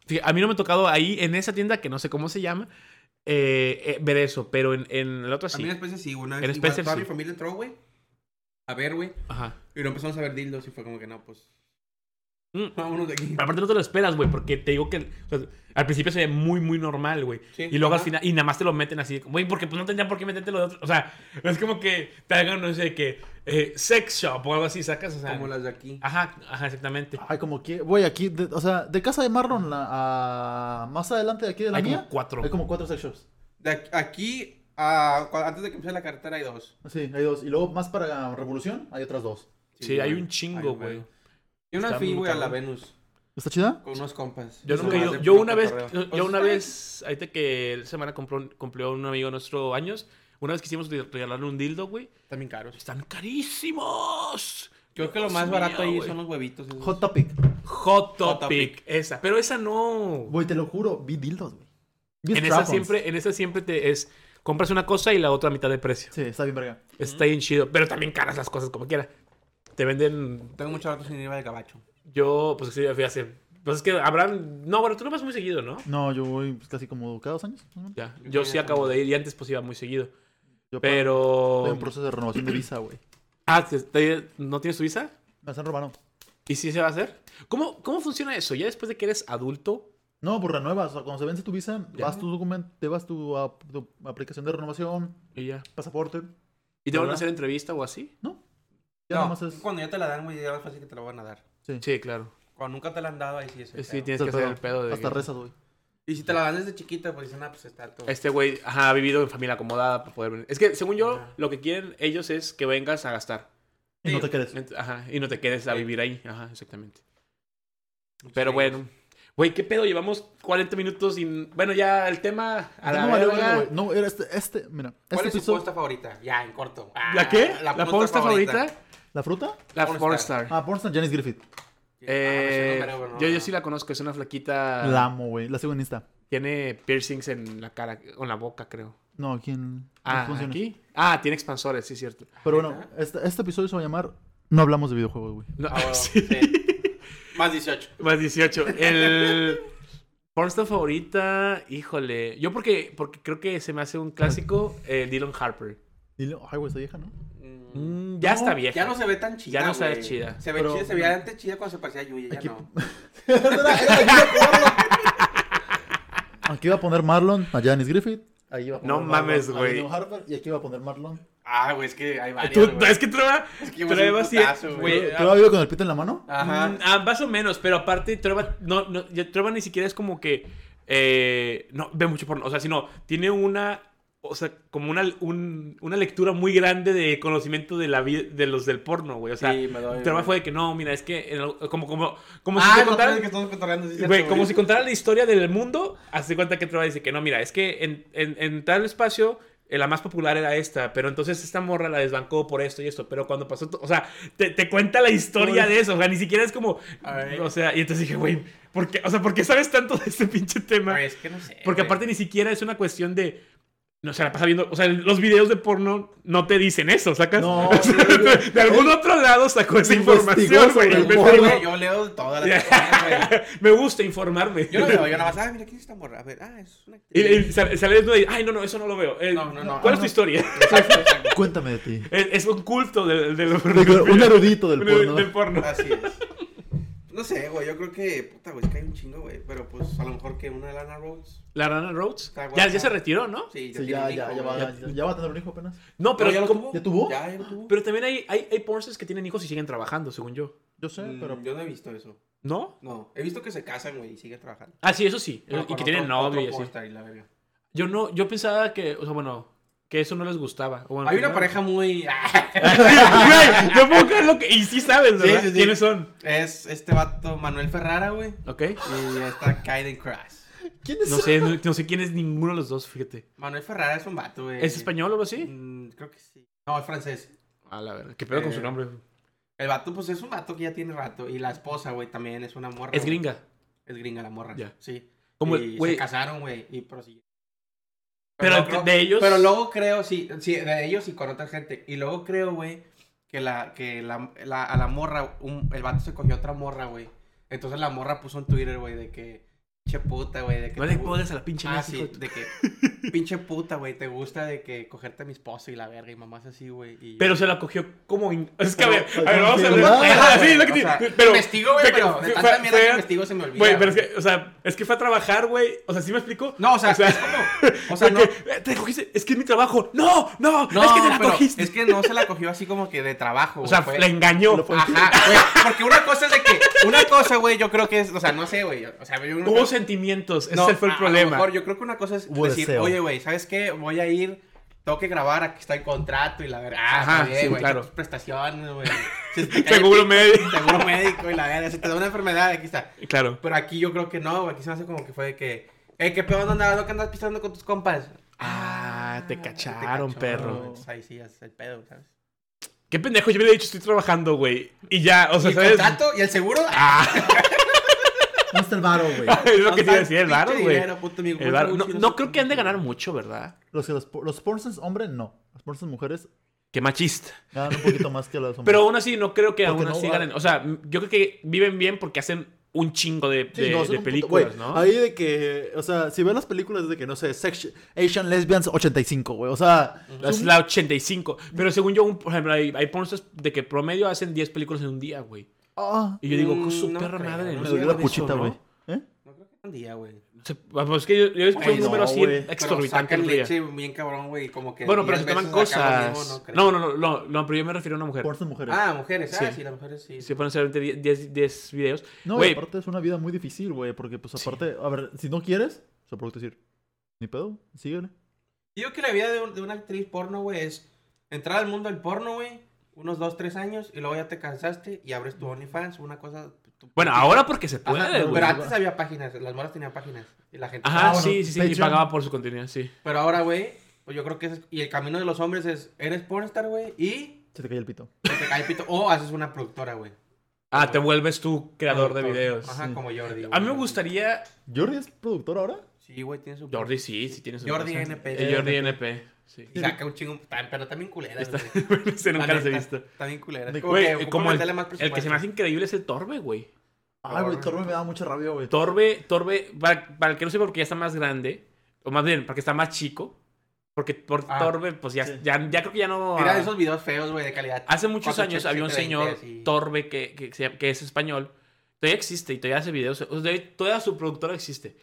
[SPEAKER 1] Fíjate, a mí no me ha tocado ahí, en esa tienda, que no sé cómo se llama, eh, eh, ver eso. Pero en, en el otro
[SPEAKER 3] A
[SPEAKER 1] sí.
[SPEAKER 3] mí en Spencer sí, una
[SPEAKER 1] En
[SPEAKER 3] vez.
[SPEAKER 1] Spencer
[SPEAKER 3] igual, toda
[SPEAKER 1] sí.
[SPEAKER 3] mi familia entró, güey. A ver, güey.
[SPEAKER 1] Ajá.
[SPEAKER 3] Y no empezamos a ver dildos y fue como que no, pues.
[SPEAKER 1] Mm.
[SPEAKER 3] Vámonos de aquí.
[SPEAKER 1] Aparte no te lo esperas, güey, porque te digo que o sea, al principio se ve muy, muy normal, güey.
[SPEAKER 3] Sí,
[SPEAKER 1] y luego al final, y nada más te lo meten así, güey, porque pues no tendrían por qué metértelo de otro. O sea, es como que te hagan, no sé, que eh, sex shop o algo así, sacas, o sea.
[SPEAKER 3] Como las de aquí.
[SPEAKER 1] Ajá, ajá, exactamente.
[SPEAKER 2] Ay, como que, güey, aquí, de- o sea, de casa de Marlon la- a más adelante de aquí de la
[SPEAKER 1] Hay como cuatro.
[SPEAKER 2] hay como cuatro sex shops.
[SPEAKER 3] De aquí- aquí, a- antes de que empiece la carretera, hay dos.
[SPEAKER 2] Sí, hay dos. Y luego más para Revolución, hay otras dos.
[SPEAKER 1] Sí, hay un chingo, güey.
[SPEAKER 3] Yo una fui, güey, a la. Venus.
[SPEAKER 2] ¿Está chida?
[SPEAKER 3] Con unos compas.
[SPEAKER 1] Yo nunca Yo
[SPEAKER 3] puro
[SPEAKER 1] una vez, yo una vez, ahorita que esta semana compró, cumplió un amigo nuestro años, una vez quisimos re- regalarle un dildo, güey.
[SPEAKER 3] También caros.
[SPEAKER 1] Están carísimos.
[SPEAKER 3] Creo que lo
[SPEAKER 1] Dios
[SPEAKER 3] más barato
[SPEAKER 1] mío,
[SPEAKER 3] ahí
[SPEAKER 1] güey.
[SPEAKER 3] son los huevitos. esos.
[SPEAKER 2] Hot Topic.
[SPEAKER 1] Hot
[SPEAKER 3] Hot
[SPEAKER 1] Topic, esa. Pero esa no.
[SPEAKER 2] Güey, te lo juro, vi dildos, güey. Vi
[SPEAKER 1] En esa
[SPEAKER 2] strap-ons.
[SPEAKER 1] siempre, en esa siempre te es compras una cosa y la otra a mitad de precio.
[SPEAKER 2] Sí, está bien verga.
[SPEAKER 1] Está bien chido, pero también caras las cosas como quiera. Te venden
[SPEAKER 3] Tengo mucho rato sin ir al gabacho.
[SPEAKER 1] yo pues sí fui a hacer pues es que habrán no, bueno, tú no vas muy seguido, ¿no?
[SPEAKER 2] No, yo voy pues, casi como cada dos años.
[SPEAKER 1] Ya,
[SPEAKER 3] Yo
[SPEAKER 1] sí acabo de ir y antes pues iba muy seguido.
[SPEAKER 2] Yo
[SPEAKER 1] Pero
[SPEAKER 2] Estoy en proceso de renovación de visa, güey.
[SPEAKER 1] Ah, ¿te- te- ¿no tienes tu visa?
[SPEAKER 2] Me están robando.
[SPEAKER 1] ¿Y sí se va a hacer? ¿Cómo, ¿Cómo funciona eso? Ya después de que eres adulto,
[SPEAKER 2] No, pues renuevas. O sea, cuando se vence tu visa,
[SPEAKER 1] Ya.
[SPEAKER 2] vas tu documento, te vas tu, tu aplicación de renovación,
[SPEAKER 1] y ya.
[SPEAKER 2] pasaporte.
[SPEAKER 1] ¿Y te van a hacer entrevista o así?
[SPEAKER 2] ¿No? Ya
[SPEAKER 3] No,
[SPEAKER 2] es.
[SPEAKER 3] Cuando ya te la dan, güey, ya es fácil que te la van a dar.
[SPEAKER 2] Sí.
[SPEAKER 1] Sí, claro.
[SPEAKER 3] Cuando nunca te la han dado, ahí sí es. el
[SPEAKER 1] Sí,
[SPEAKER 3] pedo.
[SPEAKER 1] tienes
[SPEAKER 2] Es
[SPEAKER 1] que hacer el pedo de
[SPEAKER 2] Hasta
[SPEAKER 1] que-
[SPEAKER 2] rezas, güey.
[SPEAKER 3] Y si te la dan desde chiquita, pues dicen, ah, pues está todo.
[SPEAKER 1] Este güey ajá, ha vivido en familia acomodada para poder venir. Es que según yo,
[SPEAKER 3] Ajá.
[SPEAKER 1] lo que quieren ellos es que vengas a gastar.
[SPEAKER 2] Y no te quedes.
[SPEAKER 1] Ajá, y no te quedes a
[SPEAKER 3] Sí.
[SPEAKER 1] vivir ahí. Ajá, exactamente. Pero
[SPEAKER 3] Sí.
[SPEAKER 1] bueno. Güey, ¿qué pedo? Llevamos 40 minutos y... Bueno, ya el tema... A la
[SPEAKER 2] no, vale,
[SPEAKER 1] verga.
[SPEAKER 2] güey. No, era este, este, mira.
[SPEAKER 3] ¿Cuál
[SPEAKER 2] Este
[SPEAKER 3] es tu
[SPEAKER 2] episodio.
[SPEAKER 3] posta favorita? Ya, en corto. Ah,
[SPEAKER 1] ¿La qué? ¿La,
[SPEAKER 3] posta
[SPEAKER 1] pornstar favorita?
[SPEAKER 2] ¿La fruta?
[SPEAKER 1] La
[SPEAKER 3] Pornstar.
[SPEAKER 1] Pornstar.
[SPEAKER 2] Ah, Pornstar Janice Griffith.
[SPEAKER 1] Eh,
[SPEAKER 3] Ah, pero no,
[SPEAKER 1] yo, yo
[SPEAKER 3] no.
[SPEAKER 1] sí la conozco, es una flaquita...
[SPEAKER 2] La amo, güey. La sigo en Insta.
[SPEAKER 1] Tiene piercings en la cara, o en la boca, creo.
[SPEAKER 2] No, aquí en.
[SPEAKER 1] Ah,
[SPEAKER 2] funciones.
[SPEAKER 1] ¿aquí? Ah, tiene expansores, sí, cierto.
[SPEAKER 2] Pero bueno, este, este episodio se va a llamar No hablamos de videojuegos, güey.
[SPEAKER 1] No,
[SPEAKER 3] Ah, bueno,
[SPEAKER 1] sí.
[SPEAKER 3] sí. Más 18.
[SPEAKER 1] Más 18. El pornstar favorita, híjole. Yo porque, porque creo que se me hace un clásico, eh, Dylan Harper.
[SPEAKER 2] Dile, ay, güey, está vieja, ¿no?
[SPEAKER 1] Mm, ya
[SPEAKER 3] No,
[SPEAKER 1] está vieja.
[SPEAKER 3] Ya no se ve tan chida.
[SPEAKER 1] Ya no se ve chida.
[SPEAKER 3] Se ve
[SPEAKER 2] Pero-
[SPEAKER 3] chida, se veía antes chida cuando se parecía a Yuya, ya
[SPEAKER 2] Aquí-
[SPEAKER 3] no.
[SPEAKER 2] Aquí iba a poner Marlon a Janice Griffith. Ahí iba a poner
[SPEAKER 1] No mames,
[SPEAKER 2] Marlon a
[SPEAKER 1] güey.
[SPEAKER 2] Dylan Harper, y aquí iba a poner Marlon.
[SPEAKER 3] Ah, güey, es que hay varios.
[SPEAKER 1] Tú-
[SPEAKER 3] güey.
[SPEAKER 1] es que Trova,
[SPEAKER 3] Es que yo me soy
[SPEAKER 1] Trova
[SPEAKER 3] un
[SPEAKER 1] sí-
[SPEAKER 3] putazo, güey.
[SPEAKER 1] güey,
[SPEAKER 2] ¿Tú has vivido con el pito en la mano?
[SPEAKER 3] Ajá.
[SPEAKER 1] Mm, ah, más o menos, pero aparte Trova, no, no, ya Trova ni siquiera es como que, eh, no, ve mucho porno, o sea, sino, tiene una, o sea, como una, un- una lectura muy grande de conocimiento de la vida, de los del porno, güey, o sea,
[SPEAKER 3] Sí, me doy,
[SPEAKER 1] Trova
[SPEAKER 3] güey.
[SPEAKER 1] fue de que, no, mira, es que, en el- como, como, como si
[SPEAKER 3] Ah,
[SPEAKER 1] te
[SPEAKER 3] no,
[SPEAKER 1] contaran-
[SPEAKER 3] que estamos cotorreando. sí,
[SPEAKER 1] Güey,
[SPEAKER 3] cierto,
[SPEAKER 1] como si contara la historia del mundo, hazte cuenta que Trova dice que no, mira, es que en, en, en tal espacio la más popular era esta, pero entonces esta morra la desbancó por esto y esto, pero cuando pasó, o sea, te, te cuenta la historia
[SPEAKER 2] Uy.
[SPEAKER 1] de eso, o sea, ni siquiera es como,
[SPEAKER 3] Ay.
[SPEAKER 1] o sea, y entonces dije, güey, ¿por qué? O sea, ¿por qué sabes tanto de este pinche tema?
[SPEAKER 3] Güey, es que no sé.
[SPEAKER 1] Porque aparte ni siquiera es una cuestión de, no se la pasa viendo, o sea, los videos de porno no te dicen eso, ¿sacas?
[SPEAKER 2] No, sí,
[SPEAKER 1] de, de algún otro lado sacó esa información, güey.
[SPEAKER 2] porno.
[SPEAKER 3] Güey, yo leo todas las cosas, güey.
[SPEAKER 1] Me gusta informarme.
[SPEAKER 3] Yo no veo, yo nada más, ah, mira, ¿quién es esta morra? A ver, ah, es una
[SPEAKER 1] Y, y sale, sale desnudo y, ay, no, no, eso no lo veo. Eh,
[SPEAKER 3] No, no, no.
[SPEAKER 1] ¿Cuál
[SPEAKER 2] Ah,
[SPEAKER 1] es tu
[SPEAKER 2] no.
[SPEAKER 1] historia?
[SPEAKER 2] Cuéntame de ti.
[SPEAKER 1] es, es un culto del, del,
[SPEAKER 2] De que un erudito del
[SPEAKER 1] Un-
[SPEAKER 2] porno.
[SPEAKER 1] del porno.
[SPEAKER 3] Así es. No sé, güey, yo creo que, puta, güey, es que hay un chingo, güey. Pero pues a lo mejor que una de Lana Rhodes.
[SPEAKER 1] La Rana Rhodes. Ya, ya se retiró, ¿no?
[SPEAKER 3] Sí,
[SPEAKER 2] Sí, ya,
[SPEAKER 3] un
[SPEAKER 2] ya,
[SPEAKER 3] hijo,
[SPEAKER 2] ya, va, ya, ya va a tener un hijo apenas.
[SPEAKER 1] No, pero,
[SPEAKER 3] No, ya lo tuvo.
[SPEAKER 2] ¿Ya tuvo?
[SPEAKER 3] Ya, ya lo tuvo.
[SPEAKER 1] pero también hay, hay, hay que tienen hijos y siguen trabajando, según yo.
[SPEAKER 2] Yo sé,
[SPEAKER 3] Mm,
[SPEAKER 2] pero.
[SPEAKER 3] Yo no he visto eso.
[SPEAKER 1] ¿No?
[SPEAKER 3] No, he visto que se casan, güey, y siguen trabajando.
[SPEAKER 1] Ah, sí, eso sí.
[SPEAKER 3] Pero
[SPEAKER 1] y que tienen novio y así.
[SPEAKER 3] y la.
[SPEAKER 1] Yo no, yo pensaba que, o sea, bueno, que eso no les gustaba. Bueno,
[SPEAKER 3] Hay una
[SPEAKER 1] no-
[SPEAKER 3] pareja muy.
[SPEAKER 1] Güey, no puedo creer lo que. Y sí sabes,
[SPEAKER 3] Sí,
[SPEAKER 1] ¿verdad?
[SPEAKER 3] sí, sí.
[SPEAKER 1] ¿Quiénes son?
[SPEAKER 3] es este vato Manuel Ferrara, güey.
[SPEAKER 1] ¿Ok?
[SPEAKER 3] Y está Kaiden Crash.
[SPEAKER 2] ¿Quién es
[SPEAKER 1] No sé, no, no sé quién es ninguno de los dos, fíjate.
[SPEAKER 3] Manuel Ferrara es un vato, güey.
[SPEAKER 1] ¿Es español o algo así?
[SPEAKER 3] Mm, creo que sí. No, es francés.
[SPEAKER 1] A la verdad. ¿Qué pedo con
[SPEAKER 3] Eh,
[SPEAKER 1] su nombre?
[SPEAKER 3] El vato, pues es un vato que ya tiene rato. Y la esposa, güey, también es una morra.
[SPEAKER 1] Es
[SPEAKER 3] güey.
[SPEAKER 1] gringa.
[SPEAKER 3] Es gringa la morra.
[SPEAKER 1] Ya.
[SPEAKER 3] Sí.
[SPEAKER 1] Como
[SPEAKER 3] y
[SPEAKER 1] el- güey-
[SPEAKER 3] se casaron, güey, y prosiguieron.
[SPEAKER 1] Pero
[SPEAKER 3] luego-
[SPEAKER 1] de ellos-
[SPEAKER 3] Pero luego creo, sí, sí, de ellos y con otra gente. Y luego creo, güey, que la, que la, la- a la morra, un- el vato se cogió a otra morra, güey. Entonces la morra puso en Twitter, güey, de que, pinche puta, güey, de que...
[SPEAKER 1] No le pongas a la pinche
[SPEAKER 3] Ah, sí, de que, pinche puta, güey, te gusta de que cogerte a mi esposo y la verga y mamás así, güey. y-
[SPEAKER 1] Pero se la cogió como... in- Es que, a ver, a ver, vamos a ver.
[SPEAKER 2] pero-
[SPEAKER 1] sí, que pero...
[SPEAKER 3] investigo, güey, pero de tanta
[SPEAKER 1] fue-
[SPEAKER 3] mierda
[SPEAKER 1] fue-
[SPEAKER 3] que investigo se me olvida.
[SPEAKER 1] Güey, pero es que, o sea, es que fue a trabajar, güey. O sea, ¿sí me explico?
[SPEAKER 3] No, o sea,
[SPEAKER 1] o sea,
[SPEAKER 3] es como... O sea, no...
[SPEAKER 1] que, eh, te cogiste, es que es mi trabajo. No, no,
[SPEAKER 3] No,
[SPEAKER 1] es que te la
[SPEAKER 3] pero
[SPEAKER 1] cogiste.
[SPEAKER 3] es que no se la cogió así como que de trabajo,
[SPEAKER 1] O sea,
[SPEAKER 3] fue-
[SPEAKER 1] la engañó.
[SPEAKER 3] Ajá, güey, porque una cosa es de que... Una cosa, güey, yo creo que es... O sea, no sé, güey. O sea, yo...
[SPEAKER 1] Sentimientos,
[SPEAKER 3] No,
[SPEAKER 1] ese fue el
[SPEAKER 3] a- A
[SPEAKER 1] problema.
[SPEAKER 3] lo mejor yo creo que una cosa es
[SPEAKER 2] Hubo
[SPEAKER 3] decir,
[SPEAKER 2] deseo.
[SPEAKER 3] oye, güey, ¿sabes qué? Voy a ir, tengo que grabar, aquí está el contrato y la verdad. Ah,
[SPEAKER 1] Ajá,
[SPEAKER 3] bien,
[SPEAKER 1] sí,
[SPEAKER 3] güey,
[SPEAKER 1] claro.
[SPEAKER 3] tus prestaciones, güey.
[SPEAKER 1] Seguro médico.
[SPEAKER 3] Seguro médico y la verga. Si te da una enfermedad, aquí está.
[SPEAKER 1] Claro.
[SPEAKER 3] Pero aquí yo creo que no, güey. Aquí se me hace como que fue de que, eh, ¿qué pedo andabas? ¿No que andas pisando con tus compas?
[SPEAKER 1] Ah, te cacharon,
[SPEAKER 3] cachó,
[SPEAKER 1] perro.
[SPEAKER 3] güey. Entonces ahí sí es el pedo, ¿sabes?
[SPEAKER 1] Qué pendejo, yo hubiera dicho estoy trabajando, güey. Y ya, o sea,
[SPEAKER 3] ¿Y el
[SPEAKER 1] ¿sabes?
[SPEAKER 3] contrato y el seguro?
[SPEAKER 1] Ah,
[SPEAKER 2] ¿Dónde está el varo, güey?
[SPEAKER 1] es lo que te iba a decir, el varo, güey.
[SPEAKER 3] puto,
[SPEAKER 1] El varo. No, creo que han de ganar mucho, ¿verdad?
[SPEAKER 2] Los, los, los pornsens hombres, no. Los pornsens mujeres
[SPEAKER 1] Qué machista.
[SPEAKER 2] ganan un poquito más que los hombres.
[SPEAKER 1] Pero aún así, no creo que
[SPEAKER 2] Porque
[SPEAKER 1] aún así
[SPEAKER 2] ah.
[SPEAKER 1] ganen. O sea, yo creo que viven bien porque hacen un chingo de,
[SPEAKER 2] Sí,
[SPEAKER 1] de-
[SPEAKER 2] no, puto-
[SPEAKER 1] películas,
[SPEAKER 2] güey,
[SPEAKER 1] ¿no?
[SPEAKER 2] Ahí de que, o sea, si ves las películas es de que, no sé, sex, Asian Lesbians 85, güey. O sea,
[SPEAKER 1] Es
[SPEAKER 2] son-
[SPEAKER 1] la 85. Pero según yo, un- por ejemplo, hay, hay de que promedio hacen 10 películas en un día, güey.
[SPEAKER 2] Ah,
[SPEAKER 1] Y yo digo,
[SPEAKER 3] Mm,
[SPEAKER 1] con su
[SPEAKER 3] no
[SPEAKER 1] perra
[SPEAKER 3] creo,
[SPEAKER 1] madre.
[SPEAKER 3] no
[SPEAKER 2] me dolió la puchita, güey.
[SPEAKER 1] ¿no?
[SPEAKER 2] ¿Eh?
[SPEAKER 3] No creo que un día, güey.
[SPEAKER 1] Pues es que yo, yo escuché un número
[SPEAKER 2] no,
[SPEAKER 1] así.
[SPEAKER 3] Pero
[SPEAKER 1] exorbitante. día.
[SPEAKER 3] leche bien cabrón, güey, como que...
[SPEAKER 1] Bueno, pero se
[SPEAKER 3] 10
[SPEAKER 1] toman cosas.
[SPEAKER 3] mismo, creo.
[SPEAKER 1] No, no, no, no, no, pero yo me refiero a una mujer.
[SPEAKER 2] Pornsens mujeres.
[SPEAKER 3] Ah, mujeres, ah,
[SPEAKER 1] Sí.
[SPEAKER 3] sí, las mujeres sí.
[SPEAKER 1] Se pueden hacer 10, 10, 10 videos.
[SPEAKER 2] no, y
[SPEAKER 1] güey.
[SPEAKER 2] aparte es una vida muy difícil, güey. Porque, pues,
[SPEAKER 1] Sí.
[SPEAKER 2] aparte, a ver, si no quieres, sea, por decir, ni pedo, síguele.
[SPEAKER 3] Digo que la vida de, un- de una actriz porno, güey, es entrar al mundo del porno, güey, unos 2, 3 años, y luego ya te cansaste y abres tu OnlyFans, una cosa... tu-
[SPEAKER 1] Bueno, ahora porque se
[SPEAKER 3] Ajá,
[SPEAKER 1] puede,
[SPEAKER 3] pero
[SPEAKER 1] güey.
[SPEAKER 3] antes había páginas, las moras tenían páginas, y la gente...
[SPEAKER 1] Ajá,
[SPEAKER 2] Ah, bueno,
[SPEAKER 1] sí, sí, sí. Y pagaba por su contenido, sí.
[SPEAKER 3] Pero ahora, güey, pues yo creo que es... Y el camino de los hombres es, eres pornstar, güey, y
[SPEAKER 2] Se te cae el pito.
[SPEAKER 3] te cae el pito, o haces una productora, güey.
[SPEAKER 1] Ah, te vuelves tú creador de videos.
[SPEAKER 3] Ajá,
[SPEAKER 2] Sí.
[SPEAKER 3] como Jordi.
[SPEAKER 1] A mí me gustaría.
[SPEAKER 2] ¿Jordi es productor ahora?
[SPEAKER 3] Sí, güey, tiene su...
[SPEAKER 1] Jordi sí, sí tiene su.
[SPEAKER 3] Jordi. NP.
[SPEAKER 1] Eh, Jordi NP. Sí.
[SPEAKER 3] Y saca un chingo, pero también culeras,
[SPEAKER 1] Está- nunca
[SPEAKER 3] La
[SPEAKER 1] los he visto.
[SPEAKER 3] También Como
[SPEAKER 1] Güey, como el, el que se me hace increíble es el Torbe, güey.
[SPEAKER 2] Ay, güey, Torbe me da mucha rabia, güey.
[SPEAKER 1] Torbe, Torbe, para, para el que no sepa, porque ya está más grande, o más bien, porque está más chico, porque por
[SPEAKER 3] Ah,
[SPEAKER 1] Torbe, pues ya,
[SPEAKER 2] sí.
[SPEAKER 1] ya, ya creo que ya no...
[SPEAKER 3] Mira esos videos feos, güey, de calidad.
[SPEAKER 1] Hace muchos
[SPEAKER 3] 480,
[SPEAKER 1] años había un
[SPEAKER 3] 720,
[SPEAKER 1] señor,
[SPEAKER 3] así.
[SPEAKER 1] Torbe, que, que, que es español. Todavía existe y todavía hace videos. O sea, toda su productora existe.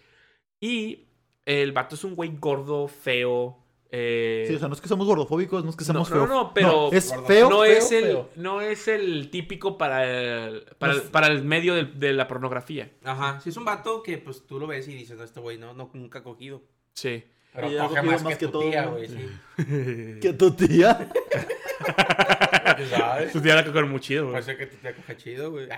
[SPEAKER 1] Y el vato es un güey gordo, feo. Eh,
[SPEAKER 2] Sí, o sea, no es que somos gordofóbicos, no es que seamos
[SPEAKER 1] No, no,
[SPEAKER 2] feos.
[SPEAKER 1] no, pero-
[SPEAKER 2] es
[SPEAKER 3] Gordo.
[SPEAKER 2] feo,
[SPEAKER 1] no,
[SPEAKER 2] feo,
[SPEAKER 1] es el,
[SPEAKER 2] feo.
[SPEAKER 1] no es el típico para el, para,
[SPEAKER 2] No
[SPEAKER 1] el,
[SPEAKER 2] es-
[SPEAKER 1] para el medio del- de, la pornografía.
[SPEAKER 3] Ajá, sí es un vato que pues tú lo ves y dices, no, este güey no, no, nunca ha cogido.
[SPEAKER 1] Sí.
[SPEAKER 3] Pero
[SPEAKER 2] Y
[SPEAKER 3] coge más,
[SPEAKER 2] más
[SPEAKER 3] que,
[SPEAKER 2] que
[SPEAKER 3] tu
[SPEAKER 2] todo,
[SPEAKER 3] tía,
[SPEAKER 2] ¿no?
[SPEAKER 3] güey, sí.
[SPEAKER 2] ¿Qué tu tía?
[SPEAKER 3] ¿Sabes?
[SPEAKER 1] Su tía la coger muy chido, güey.
[SPEAKER 3] Puede ser que tu tía coge chido, güey.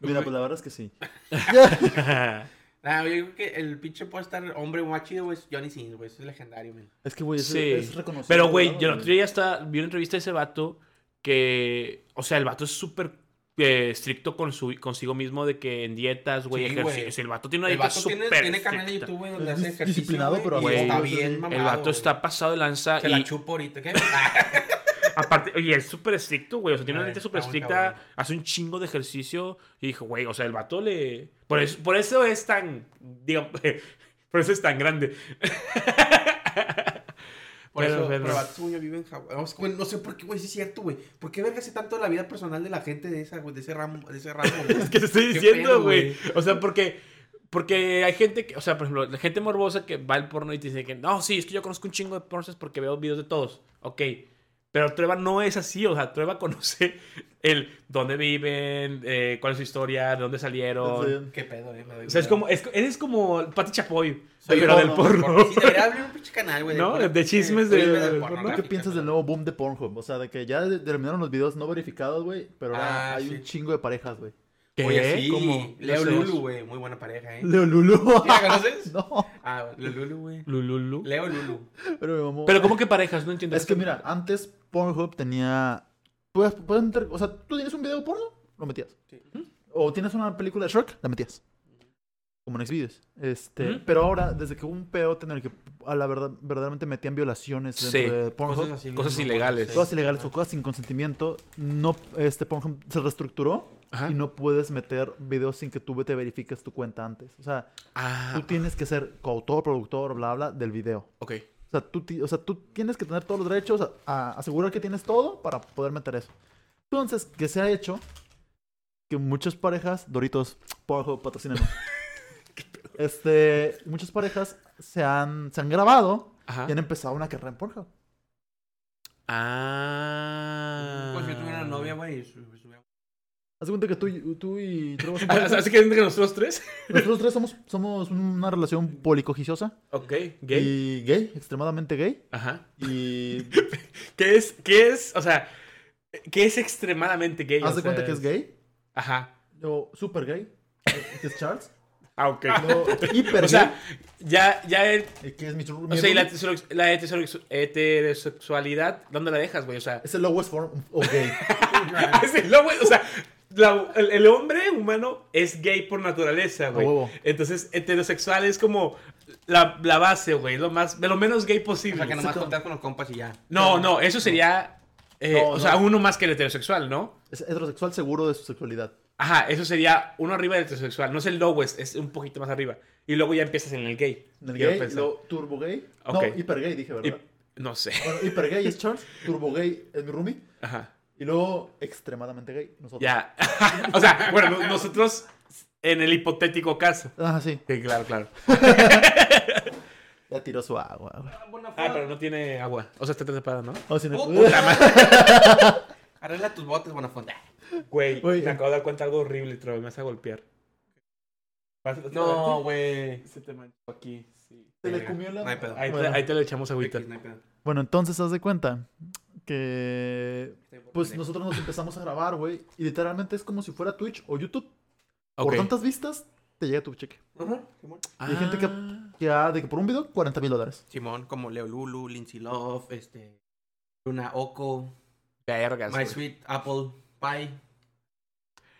[SPEAKER 2] Mira, pues la verdad es que sí.
[SPEAKER 3] Nah, yo creo que el pinche puede estar hombre más chido, güey, es Johnny Sins, güey, es legendario, man.
[SPEAKER 2] Es que, güey, es,
[SPEAKER 1] Sí.
[SPEAKER 2] es reconocido.
[SPEAKER 1] Pero, güey,
[SPEAKER 2] ¿verdad,
[SPEAKER 1] yo el otro día hasta vi una entrevista de ese vato que, o sea, el vato es súper eh, estricto con su, consigo mismo de que en dietas, güey,
[SPEAKER 3] Sí,
[SPEAKER 1] ejercicio. O sea, el vato tiene una
[SPEAKER 3] El
[SPEAKER 1] dieta
[SPEAKER 3] vato tiene,
[SPEAKER 1] súper
[SPEAKER 3] tiene canal de. YouTube, güey, donde
[SPEAKER 2] Es
[SPEAKER 3] hace ejercicio,
[SPEAKER 2] disciplinado,
[SPEAKER 3] güey,
[SPEAKER 2] pero
[SPEAKER 3] y
[SPEAKER 1] Güey,
[SPEAKER 3] está bien mamado,
[SPEAKER 1] El vato
[SPEAKER 3] güey.
[SPEAKER 1] está pasado de lanza
[SPEAKER 3] Se
[SPEAKER 1] y
[SPEAKER 3] la chupo ahorita, ¿qué?
[SPEAKER 1] aparte, oye, es súper estricto, güey. O sea, tiene una dieta súper
[SPEAKER 3] está muy
[SPEAKER 1] estricta, hace un chingo de ejercicio. Y dijo, güey, o sea, el vato le... Por eso, por eso es tan, digamos, por eso es tan grande.
[SPEAKER 3] Por
[SPEAKER 1] Pero,
[SPEAKER 3] eso,
[SPEAKER 1] pero-
[SPEAKER 3] pero vive en Hawái. No, güey, no sé por qué, güey, sí es cierto, güey. ¿Por qué verga sé tanto de la vida personal de la gente de esa, güey, de ese ramo, de ese ramo, güey?
[SPEAKER 1] Es que te estoy
[SPEAKER 3] ¿Qué
[SPEAKER 1] diciendo,
[SPEAKER 3] pedo,
[SPEAKER 1] güey. O sea, porque, porque hay gente que, o sea, por ejemplo, la gente morbosa que va al porno y te dice que, no, sí, es que yo conozco un chingo de pornos porque veo videos de todos. Ok. Pero Trueba no es así, o sea, Trueba conoce el dónde viven, eh, cuál es su historia, de dónde salieron.
[SPEAKER 3] ¿Qué pedo, eh?
[SPEAKER 1] O sea, es como, es, eres como Pati Chapoy,
[SPEAKER 3] Soy
[SPEAKER 1] pero del
[SPEAKER 2] porno,
[SPEAKER 1] porno.
[SPEAKER 3] Sí, debería abrir un pinche canal, güey.
[SPEAKER 1] ¿No? De chismes de-
[SPEAKER 3] porno.
[SPEAKER 2] ¿Qué piensas del nuevo boom de Pornhub? O sea, de que ya terminaron los videos no verificados, güey, pero ahora
[SPEAKER 3] Ah,
[SPEAKER 2] hay
[SPEAKER 3] sí.
[SPEAKER 2] un chingo de parejas, güey.
[SPEAKER 1] ¿Qué?
[SPEAKER 3] Oye, sí.
[SPEAKER 1] ¿Cómo?
[SPEAKER 3] Leo. Lulu, güey. Muy buena pareja, eh.
[SPEAKER 2] Leo Lulu.
[SPEAKER 3] ¿Sí la conoces?
[SPEAKER 2] no,
[SPEAKER 3] Ah, Leo Lulu, güey.
[SPEAKER 1] Lululu.
[SPEAKER 3] Leo Lulu.
[SPEAKER 2] pero.
[SPEAKER 1] Pero ¿cómo que parejas? No entiendo.
[SPEAKER 2] Es que mira, antes Pornhub tenía... Puedes, puedes meter- o sea, tú tienes un video porno, lo metías.
[SPEAKER 3] Sí.
[SPEAKER 2] O tienes una película de Shrek, la metías. Como en Xvideos. Este,
[SPEAKER 1] Ujú.
[SPEAKER 2] pero ahora, desde que hubo un peote en el que a la verdad, verdaderamente metían violaciones dentro
[SPEAKER 1] Sí,
[SPEAKER 2] de Pornhub,
[SPEAKER 3] Cosas así.
[SPEAKER 1] Cosas ilegales.
[SPEAKER 3] mamonas,
[SPEAKER 2] todas ilegales o cosas sin consentimiento, no, este Pornhub se reestructuró
[SPEAKER 1] Ajá.
[SPEAKER 2] y no puedes meter videos sin que tú te verifiques tu cuenta antes. O sea,
[SPEAKER 1] Ah,
[SPEAKER 2] tú tienes que ser coautor, productor, bla, bla, del video.
[SPEAKER 1] ok.
[SPEAKER 2] O sea, tú, o sea, tú tienes que tener todos los derechos, a, a asegurar que tienes todo para poder meter eso. Entonces, ¿qué se ha hecho? Que muchas parejas, Doritos, Pornhub, patrocínanos. este, muchas parejas se han, se han grabado
[SPEAKER 1] Ajá.
[SPEAKER 2] y han empezado una carrera en Pornhub.
[SPEAKER 1] Ah.
[SPEAKER 3] Pues yo tuviera una novia, güey.
[SPEAKER 2] Haz de cuenta que tú, y- tú y Trevor son pareja.
[SPEAKER 1] ¿Así que nosotros tres?
[SPEAKER 2] Nosotros tres somos, somos una relación policogiciosa
[SPEAKER 1] Ok, gay.
[SPEAKER 2] y gay, extremadamente gay.
[SPEAKER 1] Ajá.
[SPEAKER 2] Y
[SPEAKER 1] ¿Qué es, qué es, o sea, qué es extremadamente gay?
[SPEAKER 2] haz
[SPEAKER 1] O
[SPEAKER 2] de cuenta
[SPEAKER 1] sea,
[SPEAKER 2] que es gay,
[SPEAKER 1] Ajá.
[SPEAKER 2] luego super gay, que es Charles,
[SPEAKER 1] Ah, ok.
[SPEAKER 2] hiper
[SPEAKER 1] O sea, ya, ya, el-
[SPEAKER 2] que es mi, mi
[SPEAKER 1] o sea, y la, heterosexualidad, ¿dónde la dejas, güey? O sea,
[SPEAKER 2] Es el lowest form of gay.
[SPEAKER 1] es el lobo, o sea, la- el, el hombre humano es gay por naturaleza, güey. Entonces, heterosexual es como la, la base, güey, lo más, de lo menos gay
[SPEAKER 3] O
[SPEAKER 1] posible.
[SPEAKER 3] sea, que nomás contar con los compas y ya.
[SPEAKER 1] No, no, eso sería, eh,
[SPEAKER 2] No,
[SPEAKER 1] o sea,
[SPEAKER 2] no.
[SPEAKER 1] uno más que el heterosexual, ¿no?
[SPEAKER 2] Es heterosexual seguro de su sexualidad.
[SPEAKER 1] Ajá, eso sería uno arriba del heterosexual. No es el lowest, es un poquito más arriba. Y luego ya empiezas en el gay.
[SPEAKER 2] En el gay, luego turbo gay.
[SPEAKER 1] Ok.
[SPEAKER 2] No, hiper gay dije, ¿verdad?
[SPEAKER 1] no sé.
[SPEAKER 2] Bueno, hiper gay es Charles, turbo gay es mi roomie.
[SPEAKER 1] Ajá.
[SPEAKER 2] Y luego extremadamente gay, nosotros.
[SPEAKER 1] Ya. o sea, bueno, no- nosotros en el hipotético caso.
[SPEAKER 2] Ah, sí.
[SPEAKER 1] Sí, claro, claro.
[SPEAKER 2] Ya tiró su agua, güey.
[SPEAKER 1] Ah, pero no tiene agua. O sea, está tapada, ¿no?
[SPEAKER 2] Oh, sí, no-
[SPEAKER 3] Oh, puta madre. Arregla tus botes, Buenafonte.
[SPEAKER 1] Güey,
[SPEAKER 2] Güey.
[SPEAKER 1] me acabo de dar cuenta de algo horrible, Trevor. Me vas a golpear.
[SPEAKER 3] No, güey.
[SPEAKER 1] Se te manchó aquí. Sí.
[SPEAKER 2] Se le comió la...
[SPEAKER 3] No hay pedo.
[SPEAKER 1] Ahí, te,
[SPEAKER 2] Bueno.
[SPEAKER 1] ahí te lo echamos agüita.
[SPEAKER 3] No hay pedo.
[SPEAKER 2] Bueno, entonces haz de cuenta que pues nosotros nos empezamos a grabar, güey, y literalmente es como si fuera Twitch o YouTube. Por tantas vistas te llega tu cheque.
[SPEAKER 3] Ajá, Simón.
[SPEAKER 2] Y hay gente que,
[SPEAKER 1] Ah.
[SPEAKER 2] que ha de que por un video 40 mil dólares.
[SPEAKER 3] Simón, como Leo Lulu, Lindsay Love, este. Luna Oko,
[SPEAKER 1] Vergas,
[SPEAKER 3] My. Sweet Apple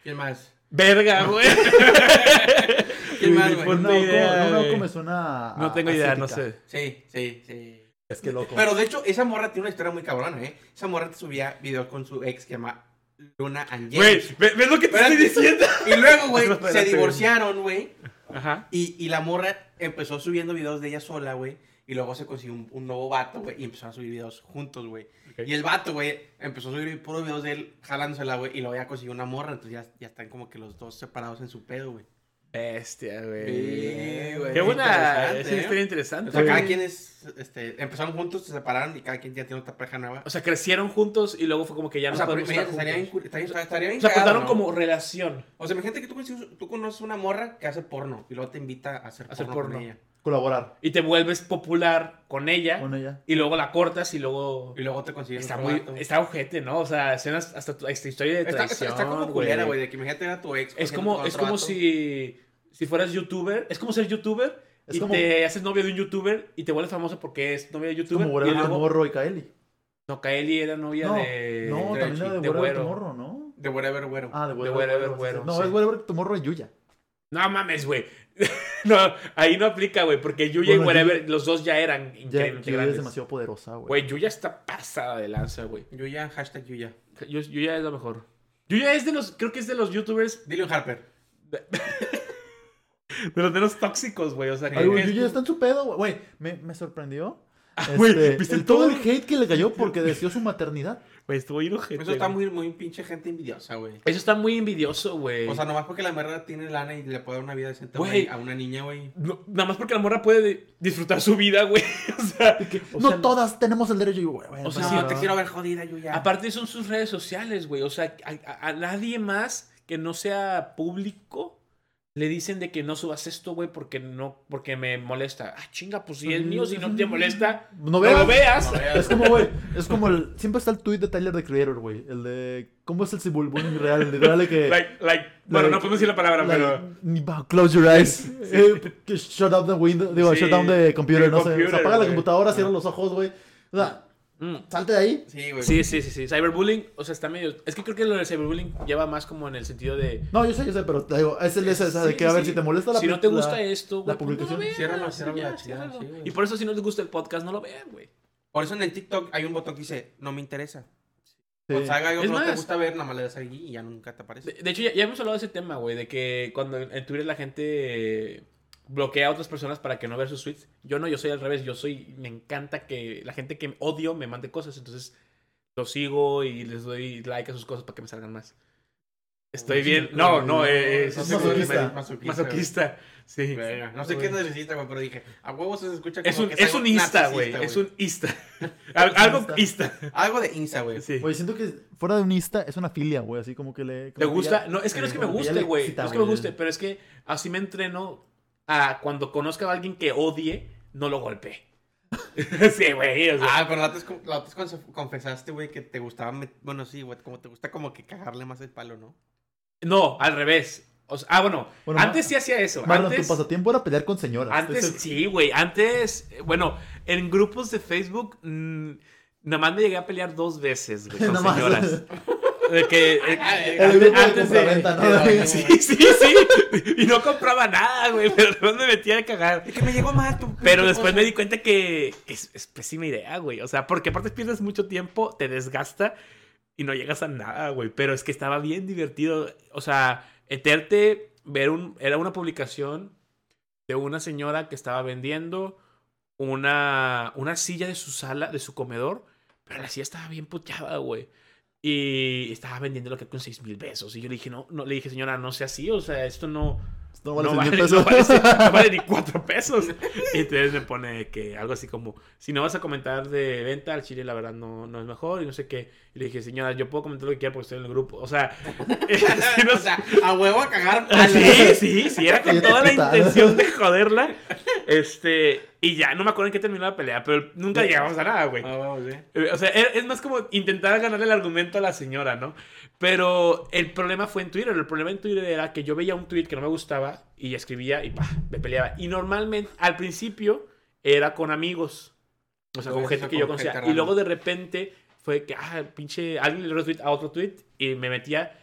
[SPEAKER 3] ¿Quién más?
[SPEAKER 1] Verga, güey.
[SPEAKER 3] ¿Quién más, güey?
[SPEAKER 1] idea,
[SPEAKER 2] Oco- una
[SPEAKER 1] güey.
[SPEAKER 2] Oco me suena a-
[SPEAKER 1] No tengo idea, no sé.
[SPEAKER 3] Sí, sí, sí.
[SPEAKER 2] Es que loco.
[SPEAKER 3] Pero de hecho, esa morra tiene una historia muy cabrona, ¿eh? Esa morra te subía videos con su ex que se llama Luna and
[SPEAKER 1] Güey. ¿ves ves lo que te estoy diciendo?
[SPEAKER 3] Y luego, güey, se divorciaron, güey.
[SPEAKER 1] Ajá.
[SPEAKER 3] Y, y la morra empezó subiendo videos de ella sola, güey. Y luego se consiguió un, un nuevo vato, güey. Y empezó a subir videos juntos, güey. Y el vato, güey, empezó a subir puros videos de él jalándosela, güey. Y luego ya consiguió una morra. Entonces ya, ya están como que los dos separados en su pedo, güey.
[SPEAKER 1] Bestia, güey.
[SPEAKER 3] Sí, güey.
[SPEAKER 1] Qué buena.
[SPEAKER 3] Interesante,
[SPEAKER 1] Es una
[SPEAKER 3] ¿eh?
[SPEAKER 1] historia
[SPEAKER 3] O
[SPEAKER 1] interesante.
[SPEAKER 3] sea,
[SPEAKER 2] Sí.
[SPEAKER 3] cada quien es, este, empezaron juntos, se separaron y cada quien ya tiene otra pareja nueva.
[SPEAKER 1] O sea, crecieron juntos y luego fue como que ya
[SPEAKER 3] O
[SPEAKER 1] no
[SPEAKER 3] sea, pero
[SPEAKER 1] podemos estar
[SPEAKER 3] estaría bien,
[SPEAKER 1] juntos.
[SPEAKER 3] cur- estaría, estaría bien
[SPEAKER 1] O sea,
[SPEAKER 3] cagado,
[SPEAKER 1] contaron
[SPEAKER 3] ¿no?
[SPEAKER 1] como relación.
[SPEAKER 3] O sea, imagínate que tú conoces, tú conoces una morra que hace porno y luego te invita a hacer,
[SPEAKER 1] Hacer
[SPEAKER 3] porno,
[SPEAKER 1] porno.
[SPEAKER 3] con ella.
[SPEAKER 2] Colaborar
[SPEAKER 1] Y te vuelves popular con ella.
[SPEAKER 2] con ella.
[SPEAKER 1] Y luego la cortas y luego...
[SPEAKER 3] Y luego te consigues
[SPEAKER 1] Está muy... Está ojete, ¿no? O sea, escenas hasta tu- esta historia de
[SPEAKER 3] Está,
[SPEAKER 1] traición,
[SPEAKER 3] está, está como culera, güey, de que imagínate era tu ex.
[SPEAKER 1] Es como, es como si, si fueras youtuber. Es como ser youtuber
[SPEAKER 2] Es
[SPEAKER 1] y
[SPEAKER 2] como-
[SPEAKER 1] te haces novio de un youtuber y te vuelves famoso porque es novia de
[SPEAKER 2] Es
[SPEAKER 1] youtuber.
[SPEAKER 2] como Tomorrow y Kaeli.
[SPEAKER 1] no, Kaeli era novia
[SPEAKER 2] No,
[SPEAKER 1] de...
[SPEAKER 2] no,
[SPEAKER 3] de
[SPEAKER 2] también era de. Tomorrow, ¿no?
[SPEAKER 3] De whatever, güero.
[SPEAKER 2] Ah, de Tomorrow,
[SPEAKER 1] Güero.
[SPEAKER 2] No,
[SPEAKER 1] sí.
[SPEAKER 2] es Whatever Tomorrow y Yuya.
[SPEAKER 1] No mames, güey. no, ahí no aplica, güey, porque Yuya
[SPEAKER 2] Bueno,
[SPEAKER 1] y Whatever, los dos ya eran
[SPEAKER 2] Ya,
[SPEAKER 1] increíblemente
[SPEAKER 2] Yuya es demasiado poderosa, güey.
[SPEAKER 1] Güey, Yuya está pasada de lanza, güey.
[SPEAKER 3] Yuya, hashtag Yuya.
[SPEAKER 1] Yu- Yuya es lo mejor. Yuya es de los, creo que es de los youtubers,
[SPEAKER 3] Dile un Harper.
[SPEAKER 1] de los menos tóxicos, güey. O sea,
[SPEAKER 2] Ay, güey, Yuya está en su pedo, güey. Güey, me, me sorprendió.
[SPEAKER 1] Ah, güey,
[SPEAKER 2] Este,
[SPEAKER 1] ¿viste
[SPEAKER 2] el, todo
[SPEAKER 1] todo?
[SPEAKER 2] el hate que le cayó porque deseó su maternidad.
[SPEAKER 1] Güey, estuvo
[SPEAKER 3] Eso está muy, muy pinche gente envidiosa, güey.
[SPEAKER 1] Eso está muy envidioso, güey.
[SPEAKER 3] O sea, nomás porque la merda tiene lana y le puede dar una vida decente a una-
[SPEAKER 1] Güey.
[SPEAKER 3] a una niña, güey.
[SPEAKER 1] No, nada más porque la morra puede disfrutar su vida, güey. O sea,
[SPEAKER 2] Que
[SPEAKER 1] o
[SPEAKER 2] no
[SPEAKER 1] sea,
[SPEAKER 2] todas tenemos el derecho. Güey, güey,
[SPEAKER 1] O sea,
[SPEAKER 3] No,
[SPEAKER 1] sí,
[SPEAKER 3] te quiero ver jodida, Yuya.
[SPEAKER 1] aparte son sus redes sociales, güey. O sea, a, a- a nadie más que no sea público le dicen de que no subas esto, güey, porque no, porque me molesta. Ah, chinga, pues si es mío, si no te molesta,
[SPEAKER 2] No
[SPEAKER 1] no
[SPEAKER 2] veas.
[SPEAKER 1] lo veas.
[SPEAKER 3] No veas.
[SPEAKER 2] Es como, güey, es como el... Siempre está el tweet de Tyler, the Creator, güey. El de... ¿Cómo es el cyberbullying real? El literal de que...
[SPEAKER 1] Like, like, bueno, no podemos decir la palabra,
[SPEAKER 2] like,
[SPEAKER 1] pero.
[SPEAKER 2] ni va, Close your eyes. Eh, que shut up the window. Digo,
[SPEAKER 1] Sí,
[SPEAKER 2] shut down the computer.
[SPEAKER 1] el
[SPEAKER 2] No sé. O sea,
[SPEAKER 1] computer,
[SPEAKER 2] apaga la
[SPEAKER 1] güey.
[SPEAKER 2] computadora, cierra los ojos, güey. O sea,
[SPEAKER 1] Mm.
[SPEAKER 2] Salte de ahí.
[SPEAKER 3] Sí, güey.
[SPEAKER 1] Sí, sí, sí, sí. Cyberbullying, o sea, está medio. Es que creo que lo del cyberbullying lleva más como en el sentido de.
[SPEAKER 2] No, yo sé, yo sé, pero te digo, es el esa, esa de
[SPEAKER 1] Sí,
[SPEAKER 2] que a ver
[SPEAKER 1] sí.
[SPEAKER 2] si te molesta la
[SPEAKER 1] si no te
[SPEAKER 2] la-
[SPEAKER 1] gusta esto, güey,
[SPEAKER 2] la
[SPEAKER 1] pues no lo
[SPEAKER 2] publicación.
[SPEAKER 1] veas,
[SPEAKER 3] Ciérralo,
[SPEAKER 1] ya,
[SPEAKER 3] ciérralo la chingada,
[SPEAKER 1] ciérralo.
[SPEAKER 3] sí, güey.
[SPEAKER 1] Y por eso, si no les gusta el podcast, no lo vean, güey.
[SPEAKER 3] Por eso en el TikTok hay un botón que dice, no me interesa.
[SPEAKER 2] Sí.
[SPEAKER 3] O sea, haga algo
[SPEAKER 1] Es
[SPEAKER 3] que no te
[SPEAKER 1] más-
[SPEAKER 3] gusta ver, nada más le das ahí y ya nunca te aparece.
[SPEAKER 1] De, de hecho, ya, ya hemos hablado de ese tema, güey, de que cuando en en Twitter la gente eh, bloquea a otras personas para que no vean sus tweets. Yo no, yo soy al revés. Yo soy, me encanta que la gente que odio me mande cosas. Entonces, los sigo y les doy like a sus cosas para que me salgan más. Estoy
[SPEAKER 2] Uy,
[SPEAKER 1] bien. No, no,
[SPEAKER 2] no,
[SPEAKER 1] eh,
[SPEAKER 2] es
[SPEAKER 1] es
[SPEAKER 2] masoquista.
[SPEAKER 3] Masoquista.
[SPEAKER 1] Masoquista. Sí.
[SPEAKER 3] No sé qué necesita, güey, pero dije, a huevos se escucha como
[SPEAKER 1] Es un,
[SPEAKER 3] que
[SPEAKER 1] es
[SPEAKER 3] algo
[SPEAKER 1] un Insta, güey. Es un Insta. Al- Algo Insta.
[SPEAKER 3] Algo de Insta, güey.
[SPEAKER 1] Sí.
[SPEAKER 2] Güey, siento que fuera de un Insta es una filia, güey, así como que le...
[SPEAKER 1] ¿Te
[SPEAKER 2] como que
[SPEAKER 1] gusta?
[SPEAKER 2] ya-
[SPEAKER 1] No, es que no es que me guste, güey. No es que me guste, pero es que así me entreno a cuando conozca a alguien que odie, no lo golpee. sí, güey. O sea,
[SPEAKER 3] Ah, pero la otra la conf- confesaste, güey, que te gustaba, bueno, sí, güey, como te gusta como que cagarle más el palo, ¿no?
[SPEAKER 1] No, al revés. O sea, ah, bueno,
[SPEAKER 2] Bueno,
[SPEAKER 1] antes
[SPEAKER 2] Ma-
[SPEAKER 1] sí hacía eso.
[SPEAKER 2] Marlon,
[SPEAKER 1] antes,
[SPEAKER 2] tu pasatiempo era pelear con señoras.
[SPEAKER 1] antes sí, güey. Antes, bueno, en grupos de Facebook, mm, nada más me llegué a pelear dos veces, güey, con señoras. De que, eh,
[SPEAKER 2] El
[SPEAKER 1] antes,
[SPEAKER 2] de
[SPEAKER 1] antes de...
[SPEAKER 2] compraventa, ¿no?
[SPEAKER 1] Sí, sí, sí. Y no compraba nada, güey, pero no me metía a cagar.
[SPEAKER 3] Es que me llegó mal tu...
[SPEAKER 1] Pero
[SPEAKER 3] tu
[SPEAKER 1] después
[SPEAKER 3] cosa.
[SPEAKER 1] me di cuenta que que es, es pésima idea, güey. O sea, porque aparte pierdes mucho tiempo, te desgasta y no llegas a nada, güey. Pero es que estaba bien divertido. O sea, eterte, ver un. Era una publicación de una señora que estaba vendiendo una, una silla de su sala, de su comedor. Pero la silla estaba bien puteada, güey. Y estaba vendiendo lo que con 6 mil pesos. Y yo le dije, no, no, le dije, señora, no sea así. O sea, esto no.
[SPEAKER 2] No vale
[SPEAKER 1] No vale,
[SPEAKER 2] mil
[SPEAKER 1] no,
[SPEAKER 2] pesos.
[SPEAKER 1] vale, no vale ni cuatro pesos. Y entonces me pone que algo así como, si no vas a comentar de venta, al chile la verdad no, no es mejor y no sé qué. Y le dije, señora, yo puedo comentar lo que quiera porque estoy en el grupo. O sea, sí, no
[SPEAKER 3] o sea, a huevo a cagar
[SPEAKER 1] Ah,
[SPEAKER 3] palo.
[SPEAKER 1] sí, sí, sí, era con toda la intención de joderla. Este, y ya, no me acuerdo en qué terminó la pelea, pero nunca llegamos a nada, güey.
[SPEAKER 3] A huevo, sí.
[SPEAKER 1] Eh, O sea, es es más como intentar ganarle el argumento a la señora, ¿no? Pero el problema fue en Twitter. El problema en Twitter era que yo veía un tweet que no me gustaba y escribía y pa, me peleaba. Y normalmente, al principio, era con amigos. O sea, con gente que yo conocía. Y luego de repente fue que, ah, pinche, alguien le retweet a otro tweet y me metía.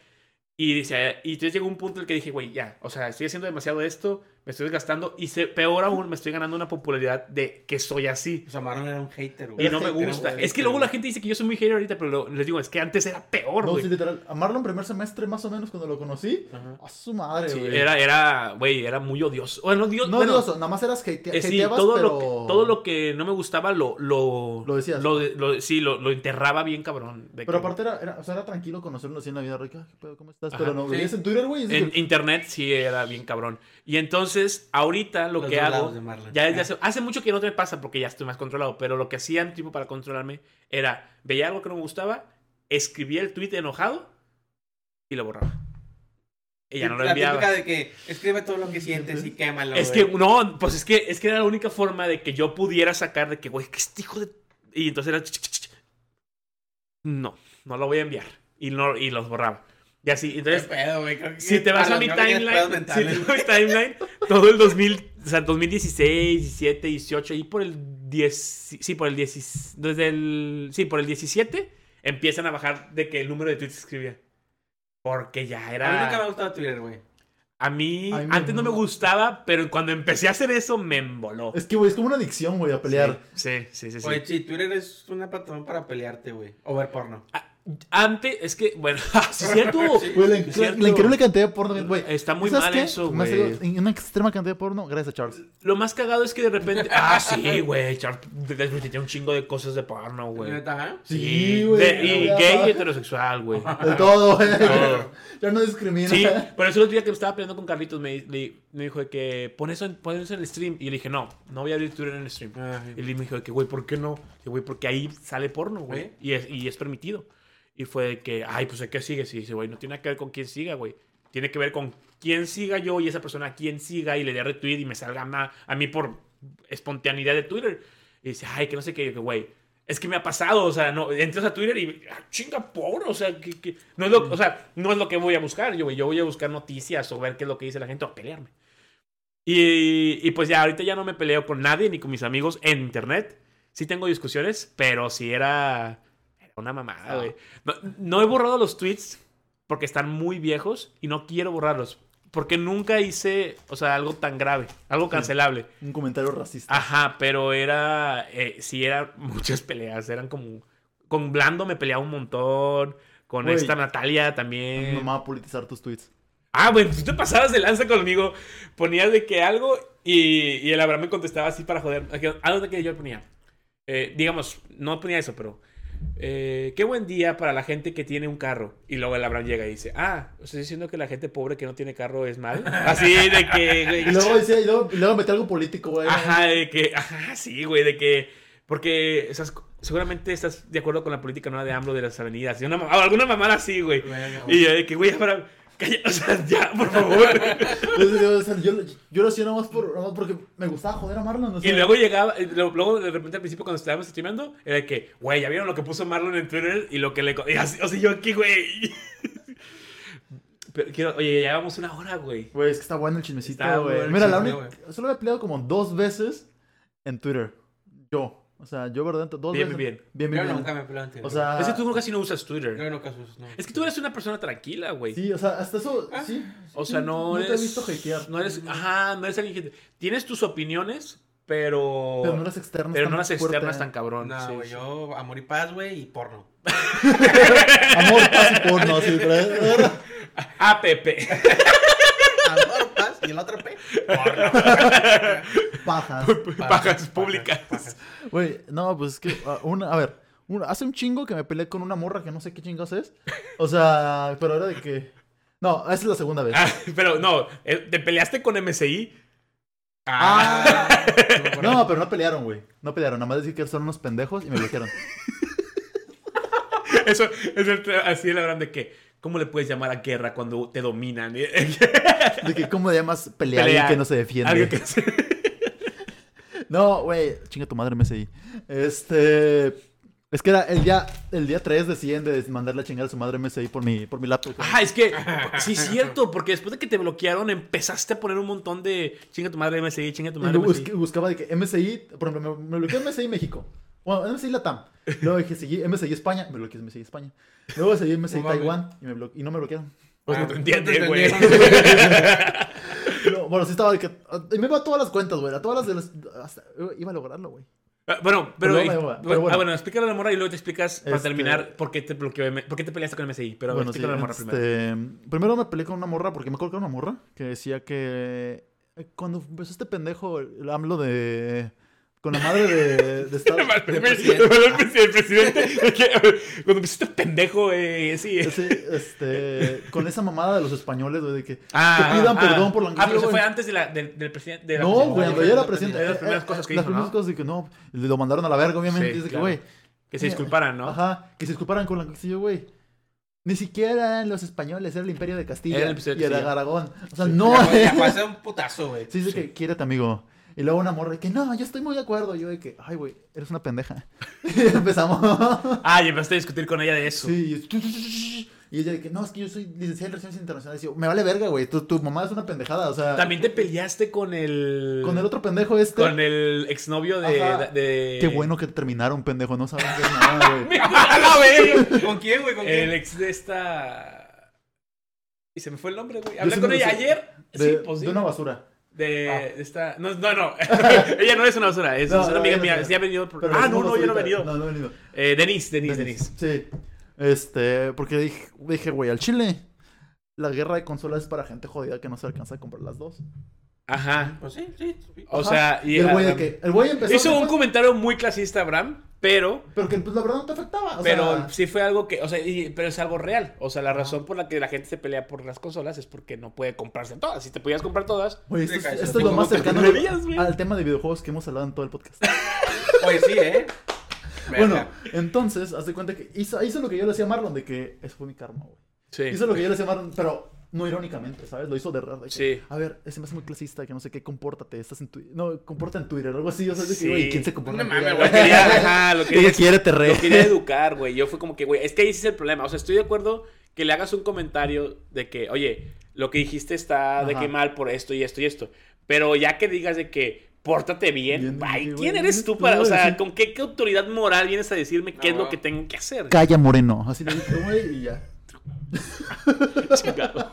[SPEAKER 1] Y dice, y entonces llegó un punto en el que dije, güey, ya, o sea, estoy haciendo demasiado esto, me estoy desgastando y se, peor aún, me estoy ganando una popularidad de que soy así.
[SPEAKER 3] O sea, Marlon era un hater, güey.
[SPEAKER 1] Y no me gusta.
[SPEAKER 3] hater,
[SPEAKER 1] Es que luego la
[SPEAKER 3] güey.
[SPEAKER 1] gente dice que yo soy muy hater ahorita, pero lo- les digo, es que antes era peor,
[SPEAKER 2] No,
[SPEAKER 1] güey.
[SPEAKER 2] sí, literal. A Marlon primer semestre, más o menos, cuando lo conocí.
[SPEAKER 3] Ajá.
[SPEAKER 2] A su madre,
[SPEAKER 1] Sí,
[SPEAKER 2] güey.
[SPEAKER 1] era, era, güey, era muy odioso. Bueno, Dios,
[SPEAKER 2] No
[SPEAKER 1] bueno,
[SPEAKER 2] odioso, nada más eras hate
[SPEAKER 1] eh, sí, todo,
[SPEAKER 2] pero...
[SPEAKER 1] lo que, todo lo que no me gustaba lo... Lo,
[SPEAKER 2] Lo decías.
[SPEAKER 1] lo sí, lo, lo enterraba bien cabrón. de
[SPEAKER 2] Pero
[SPEAKER 1] que-
[SPEAKER 2] aparte era, era, o sea, era tranquilo conocerlo así en la vida rica. ¿Cómo estás?
[SPEAKER 1] Ajá,
[SPEAKER 2] pero no,
[SPEAKER 3] sí.
[SPEAKER 2] veías en Twitter, güey.
[SPEAKER 1] En
[SPEAKER 2] que-
[SPEAKER 1] internet sí era bien cabrón. Y entonces, ahorita lo
[SPEAKER 3] Los
[SPEAKER 1] que hago... Ya desde hace, hace mucho que no te pasa porque ya estoy más controlado, pero lo que hacían tipo para controlarme era, veía algo que no me gustaba, escribía el tweet enojado y lo borraba. Y ya no lo
[SPEAKER 3] la
[SPEAKER 1] enviaba.
[SPEAKER 3] típica de que escribe todo lo que sientes y quémalo,
[SPEAKER 1] Es
[SPEAKER 3] güey.
[SPEAKER 1] que, no, pues es que, es que era la única forma de que yo pudiera sacar de que, güey, que este hijo de... Y entonces era... No, no lo voy a enviar. Y, no, y los borraba. Y así,
[SPEAKER 3] ¿Qué
[SPEAKER 1] entonces,
[SPEAKER 3] pedo, güey? Creo que-
[SPEAKER 1] si te vas a mi timeline, si
[SPEAKER 3] mentales.
[SPEAKER 1] te vas a mi timeline, todo el 2000, o sea, 2016, 17, 18, y por el 10, sí, por el 10, desde el, sí, por el 17, empiezan a bajar de que el número de tweets que escribía. Porque ya
[SPEAKER 3] A mí nunca me
[SPEAKER 1] era...
[SPEAKER 3] ha gustado Twitter, güey.
[SPEAKER 1] A mí, antes no me gustaba, pero cuando empecé a hacer eso, me emboló.
[SPEAKER 2] Es que, güey, es como una adicción, güey, a pelear.
[SPEAKER 1] Sí, sí, sí, sí.
[SPEAKER 3] Oye, sí, Twitter es una plataforma para pelearte, güey. O ver porno.
[SPEAKER 1] Ah, Antes, es que, bueno, sí es cierto.
[SPEAKER 3] Sí.
[SPEAKER 2] Güey, la,
[SPEAKER 1] Es
[SPEAKER 2] la-
[SPEAKER 1] cierto.
[SPEAKER 2] la increíble cantidad de porno, güey.
[SPEAKER 1] Está muy
[SPEAKER 2] ¿Sabes
[SPEAKER 1] mal
[SPEAKER 2] qué?
[SPEAKER 1] eso, güey.
[SPEAKER 2] en una extrema cantidad de porno, gracias a Charles.
[SPEAKER 1] Lo más cagado es que de repente. Ah, sí, güey. Charles tiene un chingo de cosas de porno, güey.
[SPEAKER 3] ¿Neta?
[SPEAKER 2] Sí, güey,
[SPEAKER 1] Y gay y heterosexual, güey.
[SPEAKER 2] De todo, güey. Ya no discrimina.
[SPEAKER 1] Sí, por eso el otro día que me estaba peleando con Carlitos me, le- me dijo de que pon eso, en, pon eso en el stream. Y yo le dije, no, no voy a abrir Twitter en el stream. Y él me dijo de que, güey, ¿por qué no? Y güey, porque ahí sale porno, güey.
[SPEAKER 3] ¿Eh?
[SPEAKER 1] Y es, y es permitido. Y fue de que, ay, pues, ¿a qué sigue? Y dice, güey, no tiene que ver con quién siga, güey. Tiene que ver con quién siga yo y esa persona a quién siga y le dé retweet y me salga ma- a mí por espontaneidad de Twitter. Y dice, ay, que no sé qué, güey. Es que me ha pasado, o sea, no, entras a Twitter y ah, chinga porno, o sea, que, que- no es lo, o sea, no es lo que voy a buscar, yo, yo voy a buscar noticias o ver qué es lo que dice la gente o pelearme. Y, y pues ya, ahorita ya no me peleo con nadie ni con mis amigos en internet. sí tengo discusiones, pero era, era una mamada, güey. No, no he borrado los tweets porque están muy viejos y no quiero borrarlos. Porque nunca hice, o sea, algo tan grave, algo cancelable.
[SPEAKER 2] Un comentario racista.
[SPEAKER 1] Ajá, pero era, eh, sí, eran muchas peleas, eran como, con Blando me peleaba un montón, con esta Natalia
[SPEAKER 2] A
[SPEAKER 1] también.
[SPEAKER 2] me mama politizar tus tweets.
[SPEAKER 1] Ah, bueno, tú te pasabas de lanza conmigo. Ponías de que algo y, y el Abraham me contestaba así para joder. Algo de que yo ponía. Eh, digamos, no ponía eso, pero. Eh, qué buen día para la gente que tiene un carro. Y luego el Abraham llega y dice: Ah, ¿estás diciendo que la gente pobre que no tiene carro es mal? Así de que. güey,
[SPEAKER 2] Y luego decía, y luego, y luego metí algo político, güey.
[SPEAKER 1] Ajá, de que. Ajá, sí, güey, de que. Porque estás, seguramente estás de acuerdo con la política nueva de AMLO de las avenidas. y una, alguna mamada así, güey.
[SPEAKER 3] Verga,
[SPEAKER 1] Y yo de que, güey, Abraham, calla, o sea, ya, por favor.
[SPEAKER 2] Yo, o sea, yo, yo lo hacía nomás, por, nomás porque me gustaba joder a Marlon. o
[SPEAKER 1] Y luego llegaba, luego de repente al principio cuando estábamos streamando, era que, güey, ya vieron lo que puso Marlon en Twitter y lo que le... y así, o sea, yo aquí, güey. Pero quiero, oye, ya llevamos una hora, güey.
[SPEAKER 2] Güey, es que está bueno el chismecito, güey. Mira, la
[SPEAKER 3] chisme,
[SPEAKER 2] única. Solo he peleado como dos veces en Twitter. Yo. O sea, yo, ¿verdad? Dos
[SPEAKER 1] Bien,
[SPEAKER 2] veces.
[SPEAKER 1] bien, bien.
[SPEAKER 2] Bien, bien,
[SPEAKER 3] Yo
[SPEAKER 2] bien.
[SPEAKER 3] nunca me Twitter.
[SPEAKER 2] O sea.
[SPEAKER 1] Es que tú casi no usas Twitter.
[SPEAKER 3] Yo nunca uso, no.
[SPEAKER 1] Es que tú eres una persona tranquila, güey.
[SPEAKER 2] Sí, o sea, hasta eso.
[SPEAKER 3] Ah.
[SPEAKER 2] Sí.
[SPEAKER 1] O sea, no,
[SPEAKER 2] te
[SPEAKER 1] eres...
[SPEAKER 2] he visto hatear.
[SPEAKER 1] No eres... Ajá, no eres alguien que... Tienes tus opiniones, pero...
[SPEAKER 2] Pero no las externas.
[SPEAKER 1] pero
[SPEAKER 2] tan
[SPEAKER 1] no las
[SPEAKER 2] fuerte.
[SPEAKER 1] externas tan cabrón.
[SPEAKER 3] No,
[SPEAKER 1] sí,
[SPEAKER 3] güey,
[SPEAKER 1] sí.
[SPEAKER 3] yo amor y paz, güey, y porno.
[SPEAKER 2] Amor, paz y porno, sí, pero.
[SPEAKER 1] APP.
[SPEAKER 3] Y el otro P.
[SPEAKER 2] Pajas.
[SPEAKER 1] Pajas públicas.
[SPEAKER 2] Güey, no, pues es que. ah, una, a ver, una- hace un chingo que me peleé con una morra que no sé qué chingos es. O sea, pero era de que. No, esa es la segunda vez.
[SPEAKER 1] Ah, pero no, eh, ¿te peleaste con MSI?
[SPEAKER 3] Ah,
[SPEAKER 2] No, pero no pelearon, güey. No pelearon. Nada más decir que son unos pendejos y me bloquearon.
[SPEAKER 1] Eso es el, así el Abraham de que, ¿cómo le puedes llamar a guerra cuando te dominan?
[SPEAKER 2] De que, ¿cómo le llamas pelear a
[SPEAKER 1] Pelea.
[SPEAKER 2] alguien que no se defiende?
[SPEAKER 1] Algo que se-
[SPEAKER 2] No, güey, chinga tu madre, MSI. Este. Es que era el día, el día 3 deciden de mandarle a chingar a su madre MSI por mi, por mi laptop. güey.
[SPEAKER 1] Ah, es que, sí, es cierto, porque después de que te bloquearon, empezaste a poner un montón de chinga tu madre MSI, chinga tu madre MSI.
[SPEAKER 2] busc- buscaba de que MSI, por ejemplo, me, me bloqueó MSI México. Bueno, MSI Latam. Luego dije, seguí MSI España, me bloqueó MSI España. Luego seguí MSI
[SPEAKER 3] No.
[SPEAKER 2] Taiwán y, me blo- y no me bloquearon.
[SPEAKER 1] Pues no
[SPEAKER 3] Ah,
[SPEAKER 1] te
[SPEAKER 3] no
[SPEAKER 1] entiendes,
[SPEAKER 3] te
[SPEAKER 1] güey.
[SPEAKER 2] No, bueno, sí estaba de que. Y me iba a todas las cuentas, güey. A todas las de las. hasta- iba a lograrlo, güey.
[SPEAKER 1] Ah, Bueno, pero,
[SPEAKER 2] Pero bueno,
[SPEAKER 1] y-
[SPEAKER 2] pero bueno.
[SPEAKER 1] ah, bueno, explícale a la morra y luego te explicas para
[SPEAKER 2] Este-
[SPEAKER 1] terminar por qué te bloqueó, por qué te peleaste con MSI. Pero
[SPEAKER 2] bueno, sí.
[SPEAKER 1] explícale a la morra primero.
[SPEAKER 2] este, primero me peleé con una morra porque me acuerdo que era una morra que decía que. eh, Cuando empezó este pendejo, el AMLO de. Con la madre de, de Estados
[SPEAKER 1] El
[SPEAKER 2] de
[SPEAKER 1] presidente, el presidente, el presidente, es que, cuando empecé este pendejo, eh, sí.
[SPEAKER 2] Sí, este, con esa mamada de los españoles, güey, de que,
[SPEAKER 1] Ah,
[SPEAKER 2] que pidan
[SPEAKER 1] ah,
[SPEAKER 2] perdón por la
[SPEAKER 1] Ah, pero eso
[SPEAKER 2] güey.
[SPEAKER 1] fue antes de la, del, del presidente.
[SPEAKER 2] No, güey, cuando era presidente.
[SPEAKER 1] Era las primeras cosas que
[SPEAKER 2] Las primeras
[SPEAKER 1] ¿no?
[SPEAKER 2] cosas de que no, lo mandaron a la verga, obviamente.
[SPEAKER 1] Sí,
[SPEAKER 2] que, güey.
[SPEAKER 1] Se disculparan, ¿no?
[SPEAKER 2] Ajá, que se disculparan con la güey. Ni siquiera eran los españoles, era el Imperio de Castilla.
[SPEAKER 1] Era el
[SPEAKER 2] y era. Aragón. O sea, no,
[SPEAKER 3] ya un putazo, güey.
[SPEAKER 2] Sí, dice que quiérete, amigo. Y luego una morra de que no, yo estoy muy de acuerdo. Y yo de que, ay, güey, eres una pendeja. y empezamos.
[SPEAKER 1] Ah, y empezaste a discutir con ella de eso.
[SPEAKER 2] sí, y, y ella de que no, es que yo soy licenciada en Relaciones Internacionales. Y yo, me vale verga, güey. Tu, tu mamá es una pendejada. O sea,
[SPEAKER 1] También te peleaste con el.
[SPEAKER 2] con el otro pendejo este.
[SPEAKER 1] Con el exnovio de.
[SPEAKER 2] Qué bueno que terminaron, pendejo. No saben qué es nada, güey.
[SPEAKER 1] ¡A la verga!
[SPEAKER 3] ¿Con quién, güey? ¿Con
[SPEAKER 1] El
[SPEAKER 3] quién?
[SPEAKER 1] ex de esta. Y se me fue el nombre, güey. Hablé con ella ayer.
[SPEAKER 2] De,
[SPEAKER 1] sí, pues sí.
[SPEAKER 2] de una basura.
[SPEAKER 1] De,
[SPEAKER 3] Ah.
[SPEAKER 1] esta. No, no, no. ella no es una basura. Es,
[SPEAKER 2] No,
[SPEAKER 1] una
[SPEAKER 2] no,
[SPEAKER 1] amiga mía. Sí ha venido. por- Ah, no, no, yo no he venido.
[SPEAKER 2] No, no he venido.
[SPEAKER 1] Eh, Denise, Denise, Denise.
[SPEAKER 2] Sí. Este, porque dije, dije, güey, al chile, la guerra de consolas es para gente jodida que no se alcanza a comprar las dos.
[SPEAKER 1] Ajá.
[SPEAKER 3] Pues sí, sí. sí.
[SPEAKER 1] O
[SPEAKER 2] Ajá.
[SPEAKER 1] sea,
[SPEAKER 2] y el güey de que, el güey empezó.
[SPEAKER 1] Hizo un comentario muy clasista, Abraham, pero.
[SPEAKER 2] Pero que pues la verdad no te afectaba. O
[SPEAKER 1] pero
[SPEAKER 2] sea,
[SPEAKER 1] sí fue algo que, o sea, y- pero es algo real. O sea, la razón por la que la gente se pelea por las consolas es porque no puede comprarse todas. Si te podías comprar todas,
[SPEAKER 2] güey, esto, es,
[SPEAKER 3] cállate,
[SPEAKER 2] esto es lo más cercano al tema de videojuegos que hemos hablado en todo el podcast.
[SPEAKER 3] Oye, sí, ¿eh?
[SPEAKER 2] bueno, entonces, haz de cuenta que hizo, hizo lo que yo le hacía a Marlon, de que eso fue mi karma, güey.
[SPEAKER 1] sí.
[SPEAKER 2] Hizo lo que yo le decía a Marlon, pero no irónicamente, ¿sabes? Lo hizo de verdad. de que,
[SPEAKER 1] Sí.
[SPEAKER 2] A ver, ese me hace muy clasista, que no sé qué, compórtate, estás en Twitter. No, comporta en Twitter, algo así. O de que,
[SPEAKER 1] Sí.
[SPEAKER 2] güey, ¿quién se comporta
[SPEAKER 3] No mames,
[SPEAKER 1] Lo quería, ajá, lo quería,
[SPEAKER 2] Ella quiere te re.
[SPEAKER 1] lo quería educar, güey. Yo fue como que, güey, es que ahí sí es el problema. O sea, estoy de acuerdo que le hagas un comentario de que, oye, lo que dijiste está de que mal por esto y esto y esto. Pero ya que digas de que, pórtate bien.
[SPEAKER 2] Bien,
[SPEAKER 1] Ay, ¿quién
[SPEAKER 2] güey.
[SPEAKER 1] eres tú para, o
[SPEAKER 2] a
[SPEAKER 1] sea, con qué, qué autoridad moral vienes a decirme qué es
[SPEAKER 3] No.
[SPEAKER 1] lo que tengo que hacer?
[SPEAKER 2] Calla Moreno. Así le dije, güey, y ya.
[SPEAKER 1] Chingado.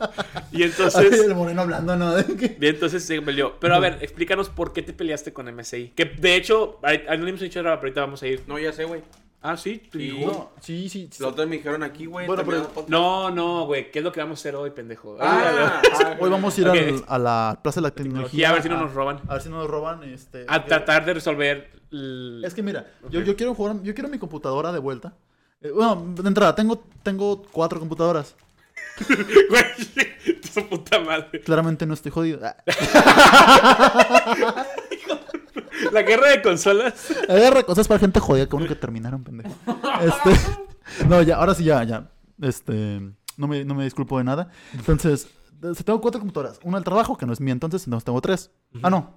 [SPEAKER 1] Y entonces,
[SPEAKER 2] el Moreno hablando, ¿no? De que-
[SPEAKER 1] y entonces se peleó. Pero a ver, explícanos por qué te peleaste con MSI. Que de hecho, ahí- ahí no le hemos dicho ahora, pero ahorita vamos a ir.
[SPEAKER 3] No, ya sé, güey.
[SPEAKER 1] Ah, sí.
[SPEAKER 3] Sí.
[SPEAKER 2] No, sí, sí. sí.
[SPEAKER 3] Los otros me dijeron aquí, güey.
[SPEAKER 2] Bueno, pero-.
[SPEAKER 1] No, no, güey. ¿Qué es lo que vamos a hacer hoy, pendejo?
[SPEAKER 3] Ah, ah,
[SPEAKER 2] Hoy vamos a ir al- a la Plaza de la
[SPEAKER 1] Tecnología, a ver si no nos roban.
[SPEAKER 2] A ver si no nos roban. Este,
[SPEAKER 1] A tratar de resolver. el-
[SPEAKER 2] Es que mira, yo, yo quiero jugar, yo quiero mi computadora de vuelta. Eh, bueno, de entrada, tengo, tengo cuatro computadoras.
[SPEAKER 1] Güey, puta madre.
[SPEAKER 2] Claramente no estoy jodido. Ah.
[SPEAKER 1] La guerra de consolas.
[SPEAKER 2] Agarra cosas para gente jodida, que bueno que terminaron, pendejo. Este, no, ya, ahora sí ya, ya. Este, no me, no me disculpo de nada. Entonces, de- tengo cuatro computadoras. Una del trabajo, que no es mía, entonces, no, tengo tres. Ah, no.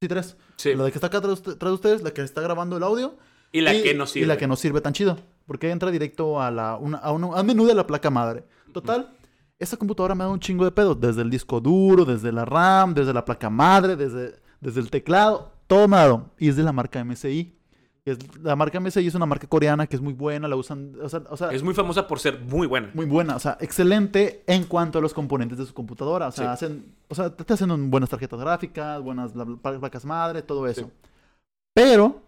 [SPEAKER 2] Sí, tres.
[SPEAKER 1] Sí.
[SPEAKER 2] La de que está acá atrás de de ustedes, la que está grabando el audio.
[SPEAKER 1] Y la que no sirve.
[SPEAKER 2] Y la que no sirve tan chido. Porque entra directo a, la, una- a, un, a un menú de la placa madre. Total, esta computadora me da un chingo de pedo. Desde el disco duro, desde la RAM, desde la placa madre, desde, desde el teclado. Todo me ha dado. Y es de la marca MSI. Es- la marca MSI es una marca coreana que es muy buena. La usan. O sea, o sea,
[SPEAKER 1] Es muy famosa por ser muy buena.
[SPEAKER 2] muy buena. O sea, excelente en cuanto a los componentes de su computadora. O sea,
[SPEAKER 1] Sí.
[SPEAKER 2] hacen. O sea, te hacen buenas tarjetas gráficas, buenas placas madre, todo eso.
[SPEAKER 1] Sí.
[SPEAKER 2] Pero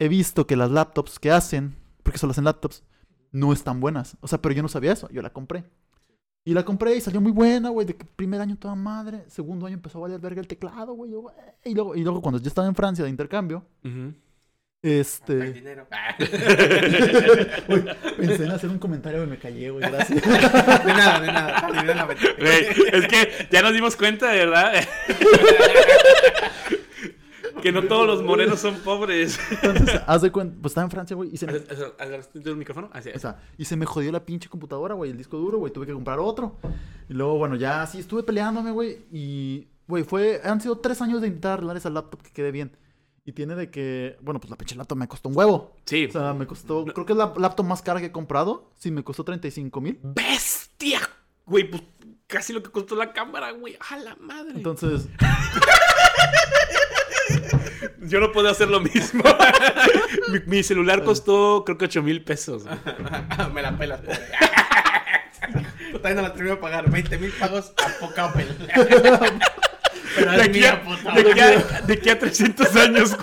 [SPEAKER 2] he visto que las laptops que hacen, porque solo hacen laptops, no están buenas. O sea, pero yo no sabía eso. Yo la compré. Y la compré y salió muy buena, güey. De que primer año toda madre. Segundo año empezó a valer verga el teclado, güey. Y luego, y luego cuando yo estaba en Francia de intercambio,
[SPEAKER 1] Ujú.
[SPEAKER 3] Hay
[SPEAKER 2] este.
[SPEAKER 3] dinero.
[SPEAKER 2] Uy, pensé en hacer un comentario y me callé, güey. Gracias.
[SPEAKER 3] De nada, de nada. Dinero.
[SPEAKER 1] Güey, es que ya nos dimos cuenta, de verdad. que no todos los morenos son pobres.
[SPEAKER 2] Entonces, haz de cuenta. Pues estaba en Francia, güey. Y se me
[SPEAKER 1] ¿Agarraste el micrófono? Así
[SPEAKER 2] O sea, y se me jodió la pinche computadora, güey, el disco duro, güey, tuve que comprar otro. Y luego, bueno, ya así estuve peleándome, güey, y, güey, fue, han sido tres años de intentar arreglar esa laptop que quede bien. Y tiene de que, bueno, pues la pinche laptop me costó un huevo.
[SPEAKER 1] Sí.
[SPEAKER 2] O sea, me costó, creo que es la laptop más cara que he comprado, sí, me costó 35 mil.
[SPEAKER 1] ¡Bestia! Güey, pues casi lo que costó la cámara, güey. ¡A la madre!
[SPEAKER 2] Entonces,
[SPEAKER 1] Yo no puedo hacer lo mismo. mi, mi celular costó, creo que 8 mil pesos.
[SPEAKER 3] Me la pelas, pobre. Todavía no la termino de pagar. 20 mil pagos a poca Apple. Pero
[SPEAKER 1] De aquí, a,
[SPEAKER 3] puta.
[SPEAKER 1] de, aquí a, de aquí a 300 años.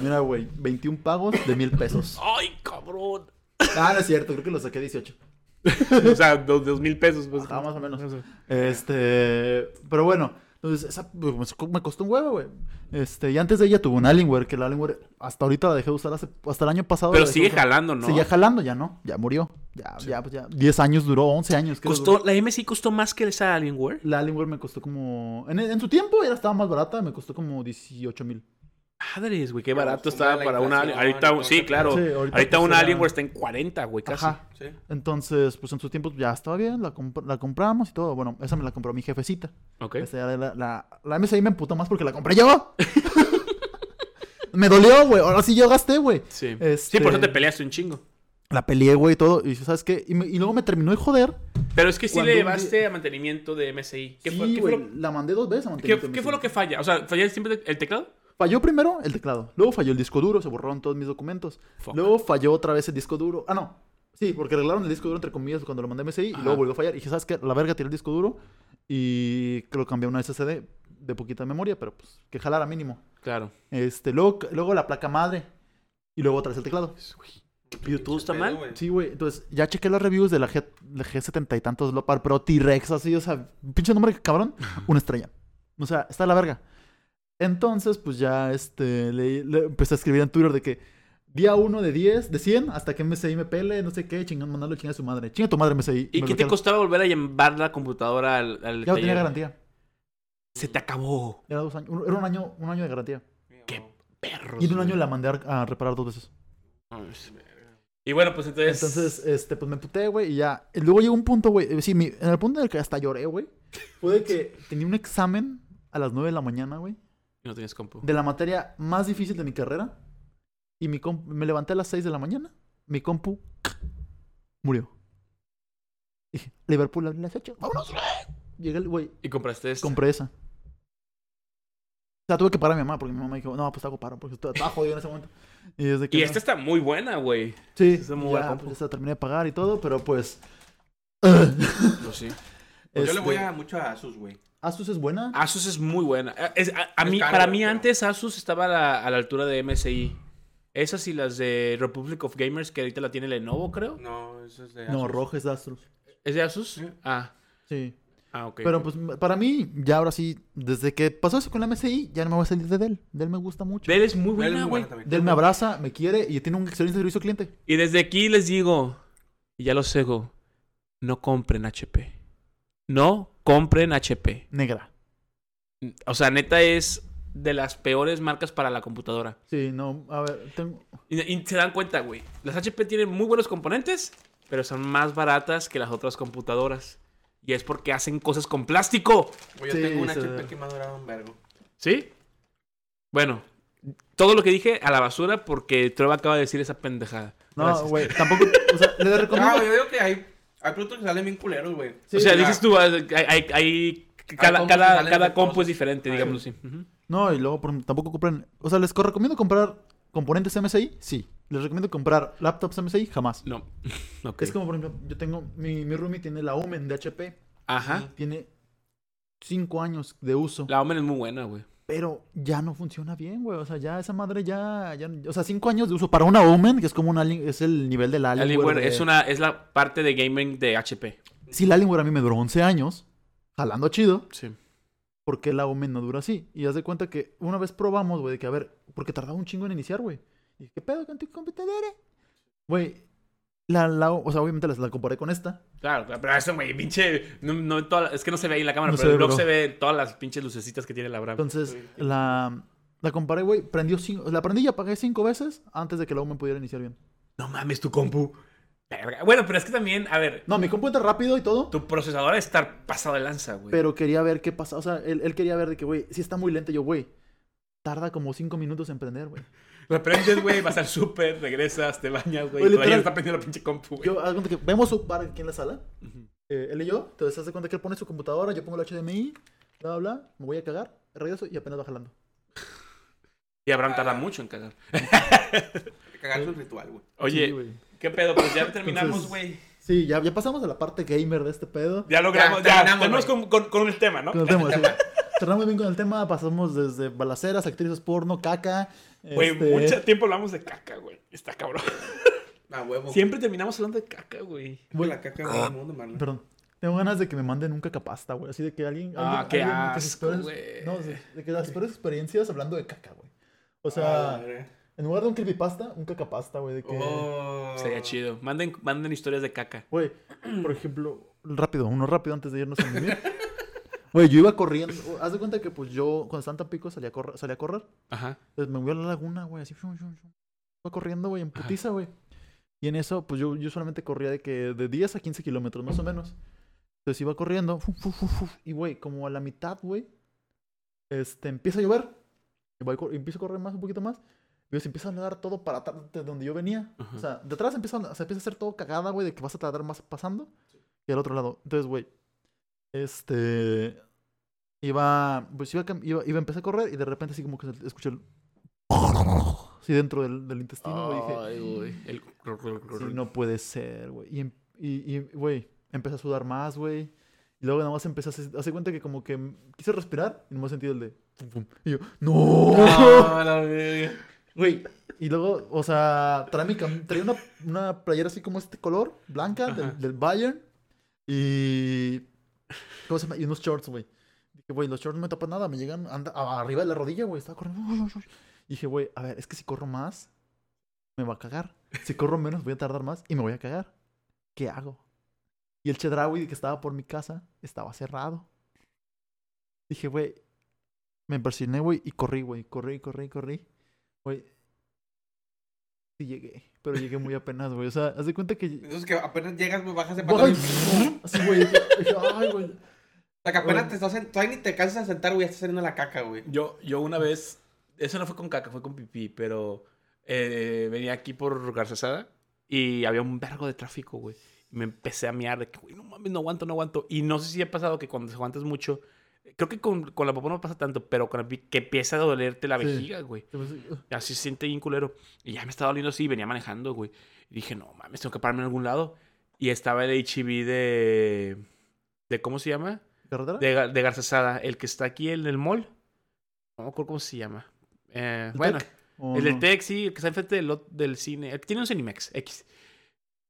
[SPEAKER 2] mira, güey, 21 pagos de mil pesos.
[SPEAKER 1] ¡Ay, cabrón!
[SPEAKER 2] Ah, no es cierto, creo que lo saqué 18.
[SPEAKER 1] O sea, dos, dos mil pesos. Pues.
[SPEAKER 2] Ah, más o menos. Este, pero bueno, entonces esa pues, me costó un huevo, güey. Este, y antes de ella tuve un Alienware, que el Alienware hasta ahorita la dejé de usar hace, hasta el año pasado.
[SPEAKER 1] Pero sigue
[SPEAKER 2] usar.
[SPEAKER 1] jalando, ¿no?
[SPEAKER 2] Seguía jalando, ya no, ya murió. Ya, ya, pues ya. 10 años duró, 11 años.
[SPEAKER 1] Costó, la MSI costó más que esa Alienware.
[SPEAKER 2] La Alienware me costó como. En, en su tiempo era, estaba más barata, me costó como 18 mil.
[SPEAKER 1] Madres, güey, qué barato
[SPEAKER 3] pues,
[SPEAKER 1] estaba para una.
[SPEAKER 3] inflación
[SPEAKER 1] Ahorita, sí, claro.
[SPEAKER 2] Sí,
[SPEAKER 1] ahorita
[SPEAKER 2] ahorita, pues,
[SPEAKER 1] una
[SPEAKER 2] era-
[SPEAKER 1] Alienware está en 40, güey, casi.
[SPEAKER 2] Ajá.
[SPEAKER 3] Sí.
[SPEAKER 2] Entonces, pues en su tiempo ya estaba bien, la, comp- la compramos y todo. Bueno, esa me la compró mi jefecita.
[SPEAKER 1] Ok.
[SPEAKER 2] Esa la, la, la MSI me emputó más porque la compré yo. me dolió, güey. Ahora sí yo gasté, güey.
[SPEAKER 1] Sí.
[SPEAKER 2] Este-
[SPEAKER 1] Sí, por eso te peleaste un chingo.
[SPEAKER 2] La peleé, güey, y todo. Y ¿sabes qué? Y, me- y luego me terminó de joder.
[SPEAKER 1] Pero es que sí le
[SPEAKER 2] un
[SPEAKER 1] llevaste a mantenimiento de MSI. ¿Qué,
[SPEAKER 2] sí,
[SPEAKER 1] fue, qué, fue
[SPEAKER 2] güey.
[SPEAKER 1] lo,
[SPEAKER 2] La mandé dos veces a
[SPEAKER 1] qué-
[SPEAKER 2] mantenimiento.
[SPEAKER 1] qué fue lo que falla? O sea, ¿falla siempre el teclado?
[SPEAKER 2] Falló primero el teclado. Luego falló el disco duro. Se borraron todos mis documentos.
[SPEAKER 1] Fuck.
[SPEAKER 2] Luego falló otra vez el disco duro. Ah, no. Sí, porque arreglaron el disco duro entre comillas cuando lo mandé a MSI. Y
[SPEAKER 1] Ajá.
[SPEAKER 2] luego volvió a fallar. Y dije, ¿sabes qué? La verga tiré el disco duro. Y que lo cambié a una SSD de poquita memoria. Pero pues que jalara mínimo.
[SPEAKER 1] Claro.
[SPEAKER 2] Este, luego, luego la placa madre. Y luego otra vez el teclado.
[SPEAKER 1] ¿Y todo está mal?
[SPEAKER 2] Sí, güey. Entonces, ya chequé las reviews de la, G, la G70 y tantos Lopar Pro T-Rex, así, o sea, pinche nombre cabrón, una estrella. O sea, está la verga. Entonces, pues ya, este, le, le empecé a escribir en Twitter de que día 1 de 10, de 100, hasta que MSI me pele, no sé qué, chingón, mandarlo chinga a su madre. Chinga tu madre, MSI.
[SPEAKER 1] ¿Y
[SPEAKER 2] Me
[SPEAKER 1] qué te costaba volver a llevar la computadora al, al
[SPEAKER 2] Ya no tenía garantía.
[SPEAKER 1] Se te acabó.
[SPEAKER 2] Era dos años. Era un año, un año de garantía.
[SPEAKER 1] Qué perros.
[SPEAKER 2] Y en un año la mandé a, a reparar dos veces.
[SPEAKER 1] Y bueno, pues entonces.
[SPEAKER 2] Entonces, este, pues me puté, güey, y ya. Y luego llegó un punto, güey. eh, Sí, mi- en el punto en el que hasta lloré, güey. Fue de que tenía un examen a las 9 de la mañana, güey.
[SPEAKER 1] No tienes compu.
[SPEAKER 2] De la materia más difícil de mi carrera. Y mi compu- me levanté a las 6 de la mañana. Mi compu murió. Dije, Liverpool a las 8. ¡Vámonos! Llegué, güey.
[SPEAKER 1] Y compraste esta.
[SPEAKER 2] Compré esa. sea, tuve que parar a mi mamá porque mi mamá dijo, no, pues te hago paro porque estaba jodido en ese momento. Y, desde que
[SPEAKER 1] Y
[SPEAKER 2] no-
[SPEAKER 1] esta está muy buena, güey.
[SPEAKER 2] Sí,
[SPEAKER 1] está muy buena
[SPEAKER 2] ya, pues, esta terminé de pagar y todo, pero pues...
[SPEAKER 1] Pues sí.
[SPEAKER 3] Pues yo
[SPEAKER 2] este,
[SPEAKER 3] le voy a mucho a Asus, güey.
[SPEAKER 2] Asus es buena.
[SPEAKER 1] Asus es muy buena. Eh, es- a, a
[SPEAKER 3] Es
[SPEAKER 1] mí,
[SPEAKER 3] caro,
[SPEAKER 1] para mí
[SPEAKER 3] pero-
[SPEAKER 1] antes Asus estaba a la, a la altura de MSI. Esas y las de Republic of Gamers, que ahorita la tiene Lenovo, creo.
[SPEAKER 3] No, eso es de
[SPEAKER 2] no,
[SPEAKER 3] Asus.
[SPEAKER 2] roja es de Asus.
[SPEAKER 1] ¿Es de Asus?
[SPEAKER 3] Sí.
[SPEAKER 1] Ah,
[SPEAKER 2] Sí.
[SPEAKER 1] ah, ok.
[SPEAKER 2] Pero pues para mí, ya ahora sí, desde que pasó eso con la MSI, ya no me voy a salir de Dell. Dell me gusta mucho.
[SPEAKER 1] Dell es muy buena,
[SPEAKER 3] muy
[SPEAKER 1] güey.
[SPEAKER 2] Dell me abraza, me quiere y tiene un excelente servicio al cliente.
[SPEAKER 1] Y desde aquí les digo, y ya lo cego, no compren HP. No compren HP.
[SPEAKER 2] Negra.
[SPEAKER 1] O sea, neta es de las peores marcas para la computadora.
[SPEAKER 2] Sí, no, a ver, tengo...
[SPEAKER 1] Y, y se dan cuenta, güey. Las HP tienen muy buenos componentes, pero son más baratas que las otras computadoras. Y es porque hacen cosas con plástico.
[SPEAKER 3] Güey, yo
[SPEAKER 2] Sí,
[SPEAKER 3] tengo un
[SPEAKER 2] se-
[SPEAKER 3] HP que me ha durado un vergo.
[SPEAKER 1] ¿Sí? Bueno, todo lo que dije a la basura porque Treva acaba de decir esa pendejada.
[SPEAKER 2] No,
[SPEAKER 1] Gracias.
[SPEAKER 2] güey, tampoco, o sea, le recomiendo...
[SPEAKER 3] No, yo digo que hay, hay productos que salen bien culeros, güey.
[SPEAKER 2] Sí,
[SPEAKER 1] o sea,
[SPEAKER 3] ya.
[SPEAKER 1] dices tú, hay, hay- hay- cada, cada, cada compu
[SPEAKER 3] cosas.
[SPEAKER 1] es diferente, digámoslo así.
[SPEAKER 2] No, y luego por tampoco compran... O sea, ¿les co- recomiendo comprar componentes MSI? Sí. ¿Les recomiendo comprar laptops MSI? Jamás.
[SPEAKER 1] No.
[SPEAKER 2] Es como, por ejemplo, yo tengo... Mi, mi roomie tiene la Omen de HP.
[SPEAKER 1] Ajá.
[SPEAKER 2] Tiene cinco años de uso.
[SPEAKER 1] La Omen es muy buena, güey.
[SPEAKER 2] Pero ya no funciona bien, güey. O sea, ya esa madre ya, ya... O sea, cinco años de uso para una Omen, que es como una... Alien- Es el nivel del Alienware.
[SPEAKER 1] Alienware
[SPEAKER 2] de-
[SPEAKER 1] es, una, es la parte de gaming de HP.
[SPEAKER 2] Si el Alienware a mí me duró 11 años, jalando chido,
[SPEAKER 1] Sí.
[SPEAKER 2] ¿por qué la Omen no dura así? Y haz de cuenta que una vez probamos, güey, de que a ver, porque tardaba un chingo en iniciar, güey. Y dije, ¿qué pedo con tu computadora? Güey, la, la, o sea, obviamente la, la comparé con esta.
[SPEAKER 1] Claro, claro, pero eso, güey, pinche. No, no toda la- es que no se ve ahí en la cámara,
[SPEAKER 2] No
[SPEAKER 1] pero el blog se ve todas las pinches lucecitas que tiene la Bram.
[SPEAKER 2] Entonces,
[SPEAKER 3] Sí.
[SPEAKER 2] la, la comparé, güey, prendió cinco, la prendí y apagué cinco veces antes de que la Omen pudiera iniciar bien.
[SPEAKER 1] No mames, tu compu. Bueno, pero es que también, a ver,
[SPEAKER 2] No, mi compu entra rápido y todo,
[SPEAKER 1] tu procesador debe estar pasado de lanza, güey.
[SPEAKER 2] pero quería ver qué pasa. O sea, él, él quería ver de que, güey, si está muy lento, yo, güey, tarda como cinco minutos en prender, güey.
[SPEAKER 1] Lo prendes, güey, vas al súper, regresas, te bañas, güey. Todavía está prendiendo la pinche compu, güey.
[SPEAKER 2] Yo, haz de cuenta que vemos su bar aquí en la sala, eh, él y yo, entonces hace cuenta que él pone su computadora, yo pongo el HDMI, bla, bla, bla, me voy a cagar, regreso y apenas va jalando.
[SPEAKER 1] Y Abraham tarda mucho en cagar.
[SPEAKER 3] Cagar es un ritual, güey.
[SPEAKER 1] Oye,
[SPEAKER 2] Sí, güey.
[SPEAKER 1] ¿qué pedo? Pues ya terminamos, güey.
[SPEAKER 2] Sí, ya, ya pasamos a la parte gamer de este pedo.
[SPEAKER 1] Ya logramos, ya,
[SPEAKER 3] terminamos,
[SPEAKER 1] terminamos
[SPEAKER 3] güey.
[SPEAKER 1] con, con, con el tema, ¿no?
[SPEAKER 2] Con el tema, sí. Cerramos bien con el tema, pasamos desde balaceras, actrices porno, caca.
[SPEAKER 1] Güey,
[SPEAKER 2] este,
[SPEAKER 1] mucho tiempo hablamos de caca, güey. Está cabrón.
[SPEAKER 3] A huevo.
[SPEAKER 1] Siempre terminamos hablando de caca, güey.
[SPEAKER 3] Güey, la caca del mundo, mano.
[SPEAKER 2] Perdón. Tengo ganas de que me manden un cacapasta, güey. Así de que alguien.
[SPEAKER 1] Ah,
[SPEAKER 2] alguien-
[SPEAKER 1] qué
[SPEAKER 2] alguien
[SPEAKER 1] asco, güey.
[SPEAKER 2] No, de, de que las peores experiencias hablando de caca, güey. O
[SPEAKER 3] Ah,
[SPEAKER 2] sea, en lugar de un creepypasta, un cacapasta, güey. De que.
[SPEAKER 3] Oh.
[SPEAKER 1] Sería chido. Manden, manden historias de caca.
[SPEAKER 2] Güey, por ejemplo, rápido, uno rápido antes de irnos a dormir. Güey, yo iba corriendo. Haz de cuenta que, pues yo, cuando estaba en Tampico, salía a correr. Salía a correr.
[SPEAKER 1] Ajá.
[SPEAKER 2] Entonces me voy a la laguna, güey, así. shum, shum, shum. Iba corriendo, güey, en putiza, güey. Y en eso, pues yo, yo solamente corría de que de 10 a 15 kilómetros, más o menos. Entonces iba corriendo. fu, fu, fu, y, güey, como a la mitad, güey, este, empieza a llover. Y voy empiezo a correr más, un poquito más. Y se empieza a nadar todo para atrás de donde yo venía.
[SPEAKER 1] Ajá.
[SPEAKER 2] O sea, de atrás empieza, se empieza a hacer todo cagada, güey, de que vas a tardar más pasando. Y al otro lado. Entonces, güey, este... Iba, pues iba, iba, iba a empezar a correr y de repente así como que escuché el... Así dentro del, del intestino, güey. Dije,
[SPEAKER 1] güey. El...
[SPEAKER 2] Sí, no puede ser, güey. Y, em- y, y, güey, empecé a sudar más, güey. Y luego nada más empecé a hacer, hace cuenta que como que quise respirar y no me sentí el de... Y yo, ¡No!
[SPEAKER 3] No, la verga.
[SPEAKER 2] Güey, y luego, o sea, traía, traía una, una playera así como este color, blanca, del, del Bayern. Y... ¿Cómo se llama? Y unos shorts, güey. Dije, güey, los shorts no me tapan nada, me llegan arriba de la rodilla, güey. Estaba corriendo. Y dije, güey, a ver, es que si corro más, me va a cagar. Si corro menos, voy a tardar más y me voy a cagar. ¿Qué hago? Y el Chedraui que estaba por mi casa estaba cerrado. Dije, güey, me persigné, güey, y corrí, güey. Corrí, corrí, corrí. Güey. Sí llegué, pero llegué muy apenas, güey. O sea, haz de cuenta que...
[SPEAKER 3] Entonces que apenas llegas, me bajas de
[SPEAKER 2] Ay,
[SPEAKER 3] pantalón.
[SPEAKER 2] Así, güey. ay, güey.
[SPEAKER 3] O sea, que apenas
[SPEAKER 2] Güey.
[SPEAKER 3] te estás en... Todavía ni te cansas de sentar, güey, estás saliendo la caca, güey.
[SPEAKER 1] Yo, yo una vez, eso no fue con caca, fue con pipí, pero eh, venía aquí por Garzazada y había un vergo de tráfico, güey. Y me empecé a miar de que, güey, no mames, no aguanto, no aguanto. Y no sé si ha pasado que cuando se aguantas mucho, Creo que con, con la popó no pasa tanto, pero con la que empieza a dolerte la
[SPEAKER 2] Sí.
[SPEAKER 1] vejiga, güey. Así se siente bien culero. Y ya me estaba doliendo así, venía manejando, güey. Y dije, no mames, tengo que pararme en algún lado. Y estaba el HEB de. de ¿Cómo se llama?
[SPEAKER 2] ¿Carretera?
[SPEAKER 1] De, de Garzazada, el que está aquí en el mall. No me acuerdo cómo se llama. Eh,
[SPEAKER 2] ¿El
[SPEAKER 1] bueno, el del
[SPEAKER 2] no?
[SPEAKER 1] Tech, sí, el que está enfrente del, del cine. El que tiene un Cinemex, X.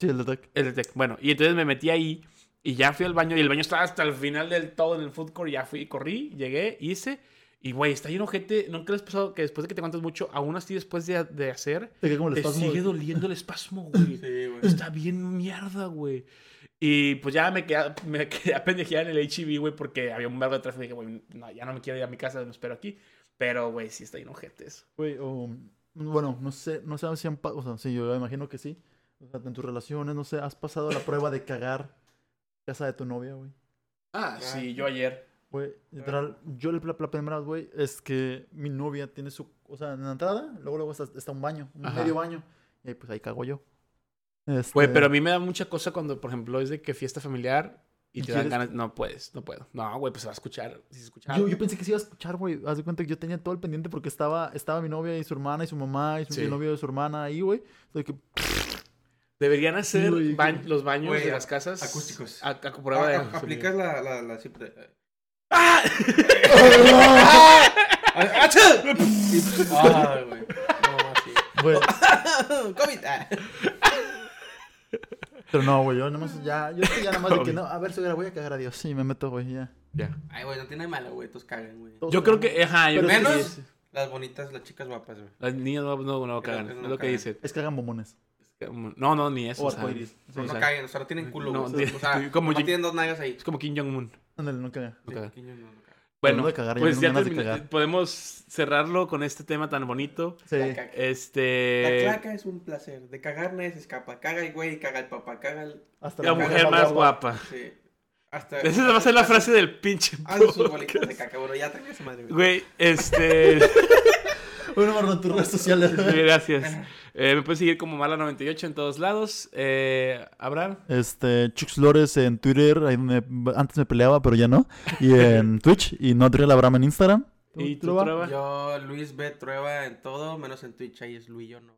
[SPEAKER 2] Sí, el de Tec.
[SPEAKER 1] El del Tech. Bueno, y entonces me metí ahí y ya fui al baño. Y el baño estaba hasta el final del todo en el food court. Ya fui, corrí, llegué, hice. Y güey, está lleno gente. ¿Nunca les ha pasado que después de que te aguantas mucho, aún así después de, de hacer,
[SPEAKER 2] Te queda como el
[SPEAKER 1] te
[SPEAKER 2] espasmo.
[SPEAKER 1] sigue doliendo el espasmo, güey?
[SPEAKER 3] Sí, güey.
[SPEAKER 1] Está bien mierda, güey. Y pues ya me quedé, me quedé a pendejear en el HEB, güey, porque había un verbo de tráfico. Y dije, güey, no, ya no me quiero ir a mi casa, me espero aquí. Pero, güey, sí está lleno gente eso.
[SPEAKER 2] Güey, o, bueno, no sé, no sé si han o sea, sí, yo imagino que sí. O sea, en tus relaciones, no sé, has pasado la prueba de cagar casa de tu novia, güey.
[SPEAKER 1] Ah,
[SPEAKER 3] sí,
[SPEAKER 1] yo ayer.
[SPEAKER 2] Güey, literal, yo la, la primera güey, es que mi novia tiene su, o sea, en la entrada, luego luego está, está un baño, un
[SPEAKER 1] Ajá.
[SPEAKER 2] medio baño, y ahí, pues ahí cago yo. Este,
[SPEAKER 1] Güey, pero a mí me da mucha cosa cuando, por ejemplo, es de que fiesta familiar y
[SPEAKER 2] ¿Y
[SPEAKER 1] te dan ganas. No puedes, no puedo. No, güey, pues se va a escuchar. Si se escucha.
[SPEAKER 2] Yo, yo pensé que se iba a escuchar, güey. Haz de cuenta que yo tenía todo el pendiente porque estaba, estaba mi novia y su hermana y su mamá y su
[SPEAKER 1] Sí.
[SPEAKER 2] novio de su hermana ahí, güey. Sea, que,
[SPEAKER 1] Deberían hacer
[SPEAKER 2] güey,
[SPEAKER 1] ba-
[SPEAKER 2] que-
[SPEAKER 1] los baños de las casas
[SPEAKER 3] acústicos.
[SPEAKER 1] A, a prueba de.
[SPEAKER 3] Ah, ah, aplicas la, la, la siempre.
[SPEAKER 1] ¡Ah!
[SPEAKER 3] Ay, güey. No, así.
[SPEAKER 2] güey.
[SPEAKER 3] COVID. Ah.
[SPEAKER 2] Pero no, güey, yo nomás ya, yo estoy ya nada más de que no, a ver, suegra, voy a cagar a Dios. Y me meto, güey, ya.
[SPEAKER 1] Ya.
[SPEAKER 3] Ay, güey, no tiene malo, güey. Todos cagan, güey.
[SPEAKER 1] Yo creo que. Ajá, yo
[SPEAKER 3] menos-
[SPEAKER 1] sí es-
[SPEAKER 3] Las bonitas, las chicas guapas, güey.
[SPEAKER 1] Las niñas no, no, no cagan.
[SPEAKER 3] no
[SPEAKER 1] Es lo que
[SPEAKER 3] cagan.
[SPEAKER 1] dicen.
[SPEAKER 2] Es que hagan bombones.
[SPEAKER 1] No, no, ni eso.
[SPEAKER 2] O
[SPEAKER 1] o sea, sí,
[SPEAKER 3] No,
[SPEAKER 1] o
[SPEAKER 3] no
[SPEAKER 1] sea,
[SPEAKER 3] cagan, o sea, no tienen culo,
[SPEAKER 1] no.
[SPEAKER 3] O sea,
[SPEAKER 1] como
[SPEAKER 3] no
[SPEAKER 1] Jin-
[SPEAKER 3] tienen dos nalgas ahí.
[SPEAKER 1] Es como Kim Jong-un.
[SPEAKER 2] Ándale, no caga.
[SPEAKER 1] No caga.
[SPEAKER 3] Sí, no, no, no cagan.
[SPEAKER 1] Bueno,
[SPEAKER 2] de cagar, ya
[SPEAKER 1] pues ya podemos cerrarlo con este tema tan bonito.
[SPEAKER 2] Sí.
[SPEAKER 3] La caca. La
[SPEAKER 1] Este.
[SPEAKER 3] claca es un placer. De cagar nadie se escapa. Caga el güey, caga el papá, caga el.
[SPEAKER 2] Hasta
[SPEAKER 1] La mujer más guapa.
[SPEAKER 3] Sí. Hasta.
[SPEAKER 1] Esa va a ser la frase del pinche.
[SPEAKER 3] Haz sus bolitas de caca, bueno, ya tenía su madre, güey.
[SPEAKER 1] Güey, este.
[SPEAKER 2] Bueno, Marlon, tus redes sociales.
[SPEAKER 1] Gracias. Eh, me puedes seguir como Mala98 en todos lados. Eh, Abraham.
[SPEAKER 2] Este, Chux Flores en Twitter, ahí antes me peleaba, pero ya no. Y en Twitch, y no Adriel Abraham en Instagram.
[SPEAKER 1] ¿Y tú,
[SPEAKER 2] Trueba?
[SPEAKER 1] Trueba?
[SPEAKER 3] Yo, Luis B. Trueba en todo, menos en Twitch. Ahí es Luis, yo no.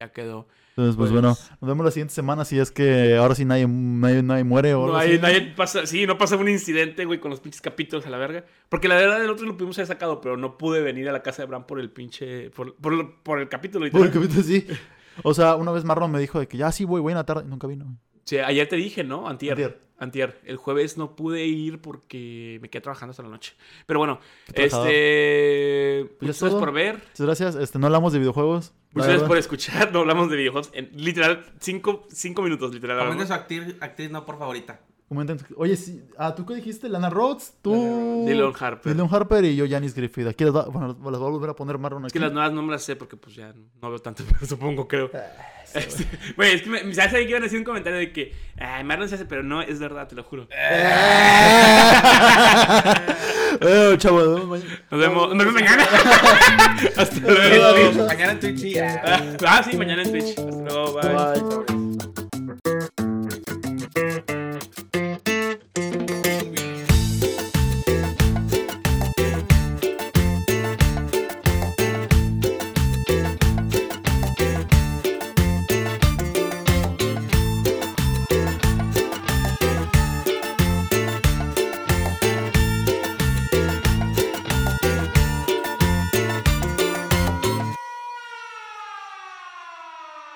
[SPEAKER 1] Ya quedó.
[SPEAKER 2] Entonces, pues,
[SPEAKER 1] Pues-
[SPEAKER 2] bueno, nos vemos la siguiente semana si es que ahora sí nadie, nadie, nadie muere o algo
[SPEAKER 1] No,
[SPEAKER 2] así.
[SPEAKER 1] hay, nadie pasa, sí, no pasa un incidente, güey, con los pinches capítulos a la verga. Porque la verdad, el otro lo pudimos haber sacado, pero no pude venir a la casa de Abraham por el pinche. por, por, el capítulo.
[SPEAKER 2] Por el
[SPEAKER 1] literal.
[SPEAKER 2] capítulo, sí. O sea, una vez Marlon me dijo de que ya sí voy, voy en la tarde. Nunca vino.
[SPEAKER 1] Sí, ayer te dije, ¿no? Antier.
[SPEAKER 2] Antier.
[SPEAKER 1] Antier. El jueves no pude ir porque me quedé trabajando hasta la noche. Pero bueno, este.
[SPEAKER 2] Pues ya
[SPEAKER 1] Muchas gracias por ver.
[SPEAKER 2] Muchas gracias. Este, no hablamos de videojuegos.
[SPEAKER 1] Muchas gracias por escuchar. No hablamos de videojuegos. En, literal, cinco, cinco minutos, literal.
[SPEAKER 3] Comenta
[SPEAKER 1] hablamos.
[SPEAKER 3] su actriz, actriz no por favorita.
[SPEAKER 2] Comenten. Oye, sí. Ah, ¿tú qué dijiste? Lana Rhodes, tú.
[SPEAKER 1] Dylan Harper.
[SPEAKER 2] Dylan Harper y yo, Janis Griffith. Aquí las, va- bueno, las voy a volver a poner Marlon
[SPEAKER 1] Es
[SPEAKER 2] aquí.
[SPEAKER 1] que las nuevas no me las sé porque pues ya no veo tanto, pero supongo, creo.
[SPEAKER 2] Ah,
[SPEAKER 1] Este, Güey, es que me, ¿sabes ahí que iban a decir un comentario de que Ay, Marlon se hace, pero no es verdad, te lo juro.
[SPEAKER 2] eh, chavo, nos vemos mañana.
[SPEAKER 1] Nos vemos, nos vemos mañana. Hasta luego.
[SPEAKER 3] Mañana en Twitch, sí. ah.
[SPEAKER 1] Sí, mañana en Twitch. Hasta luego, bye.
[SPEAKER 2] Bye.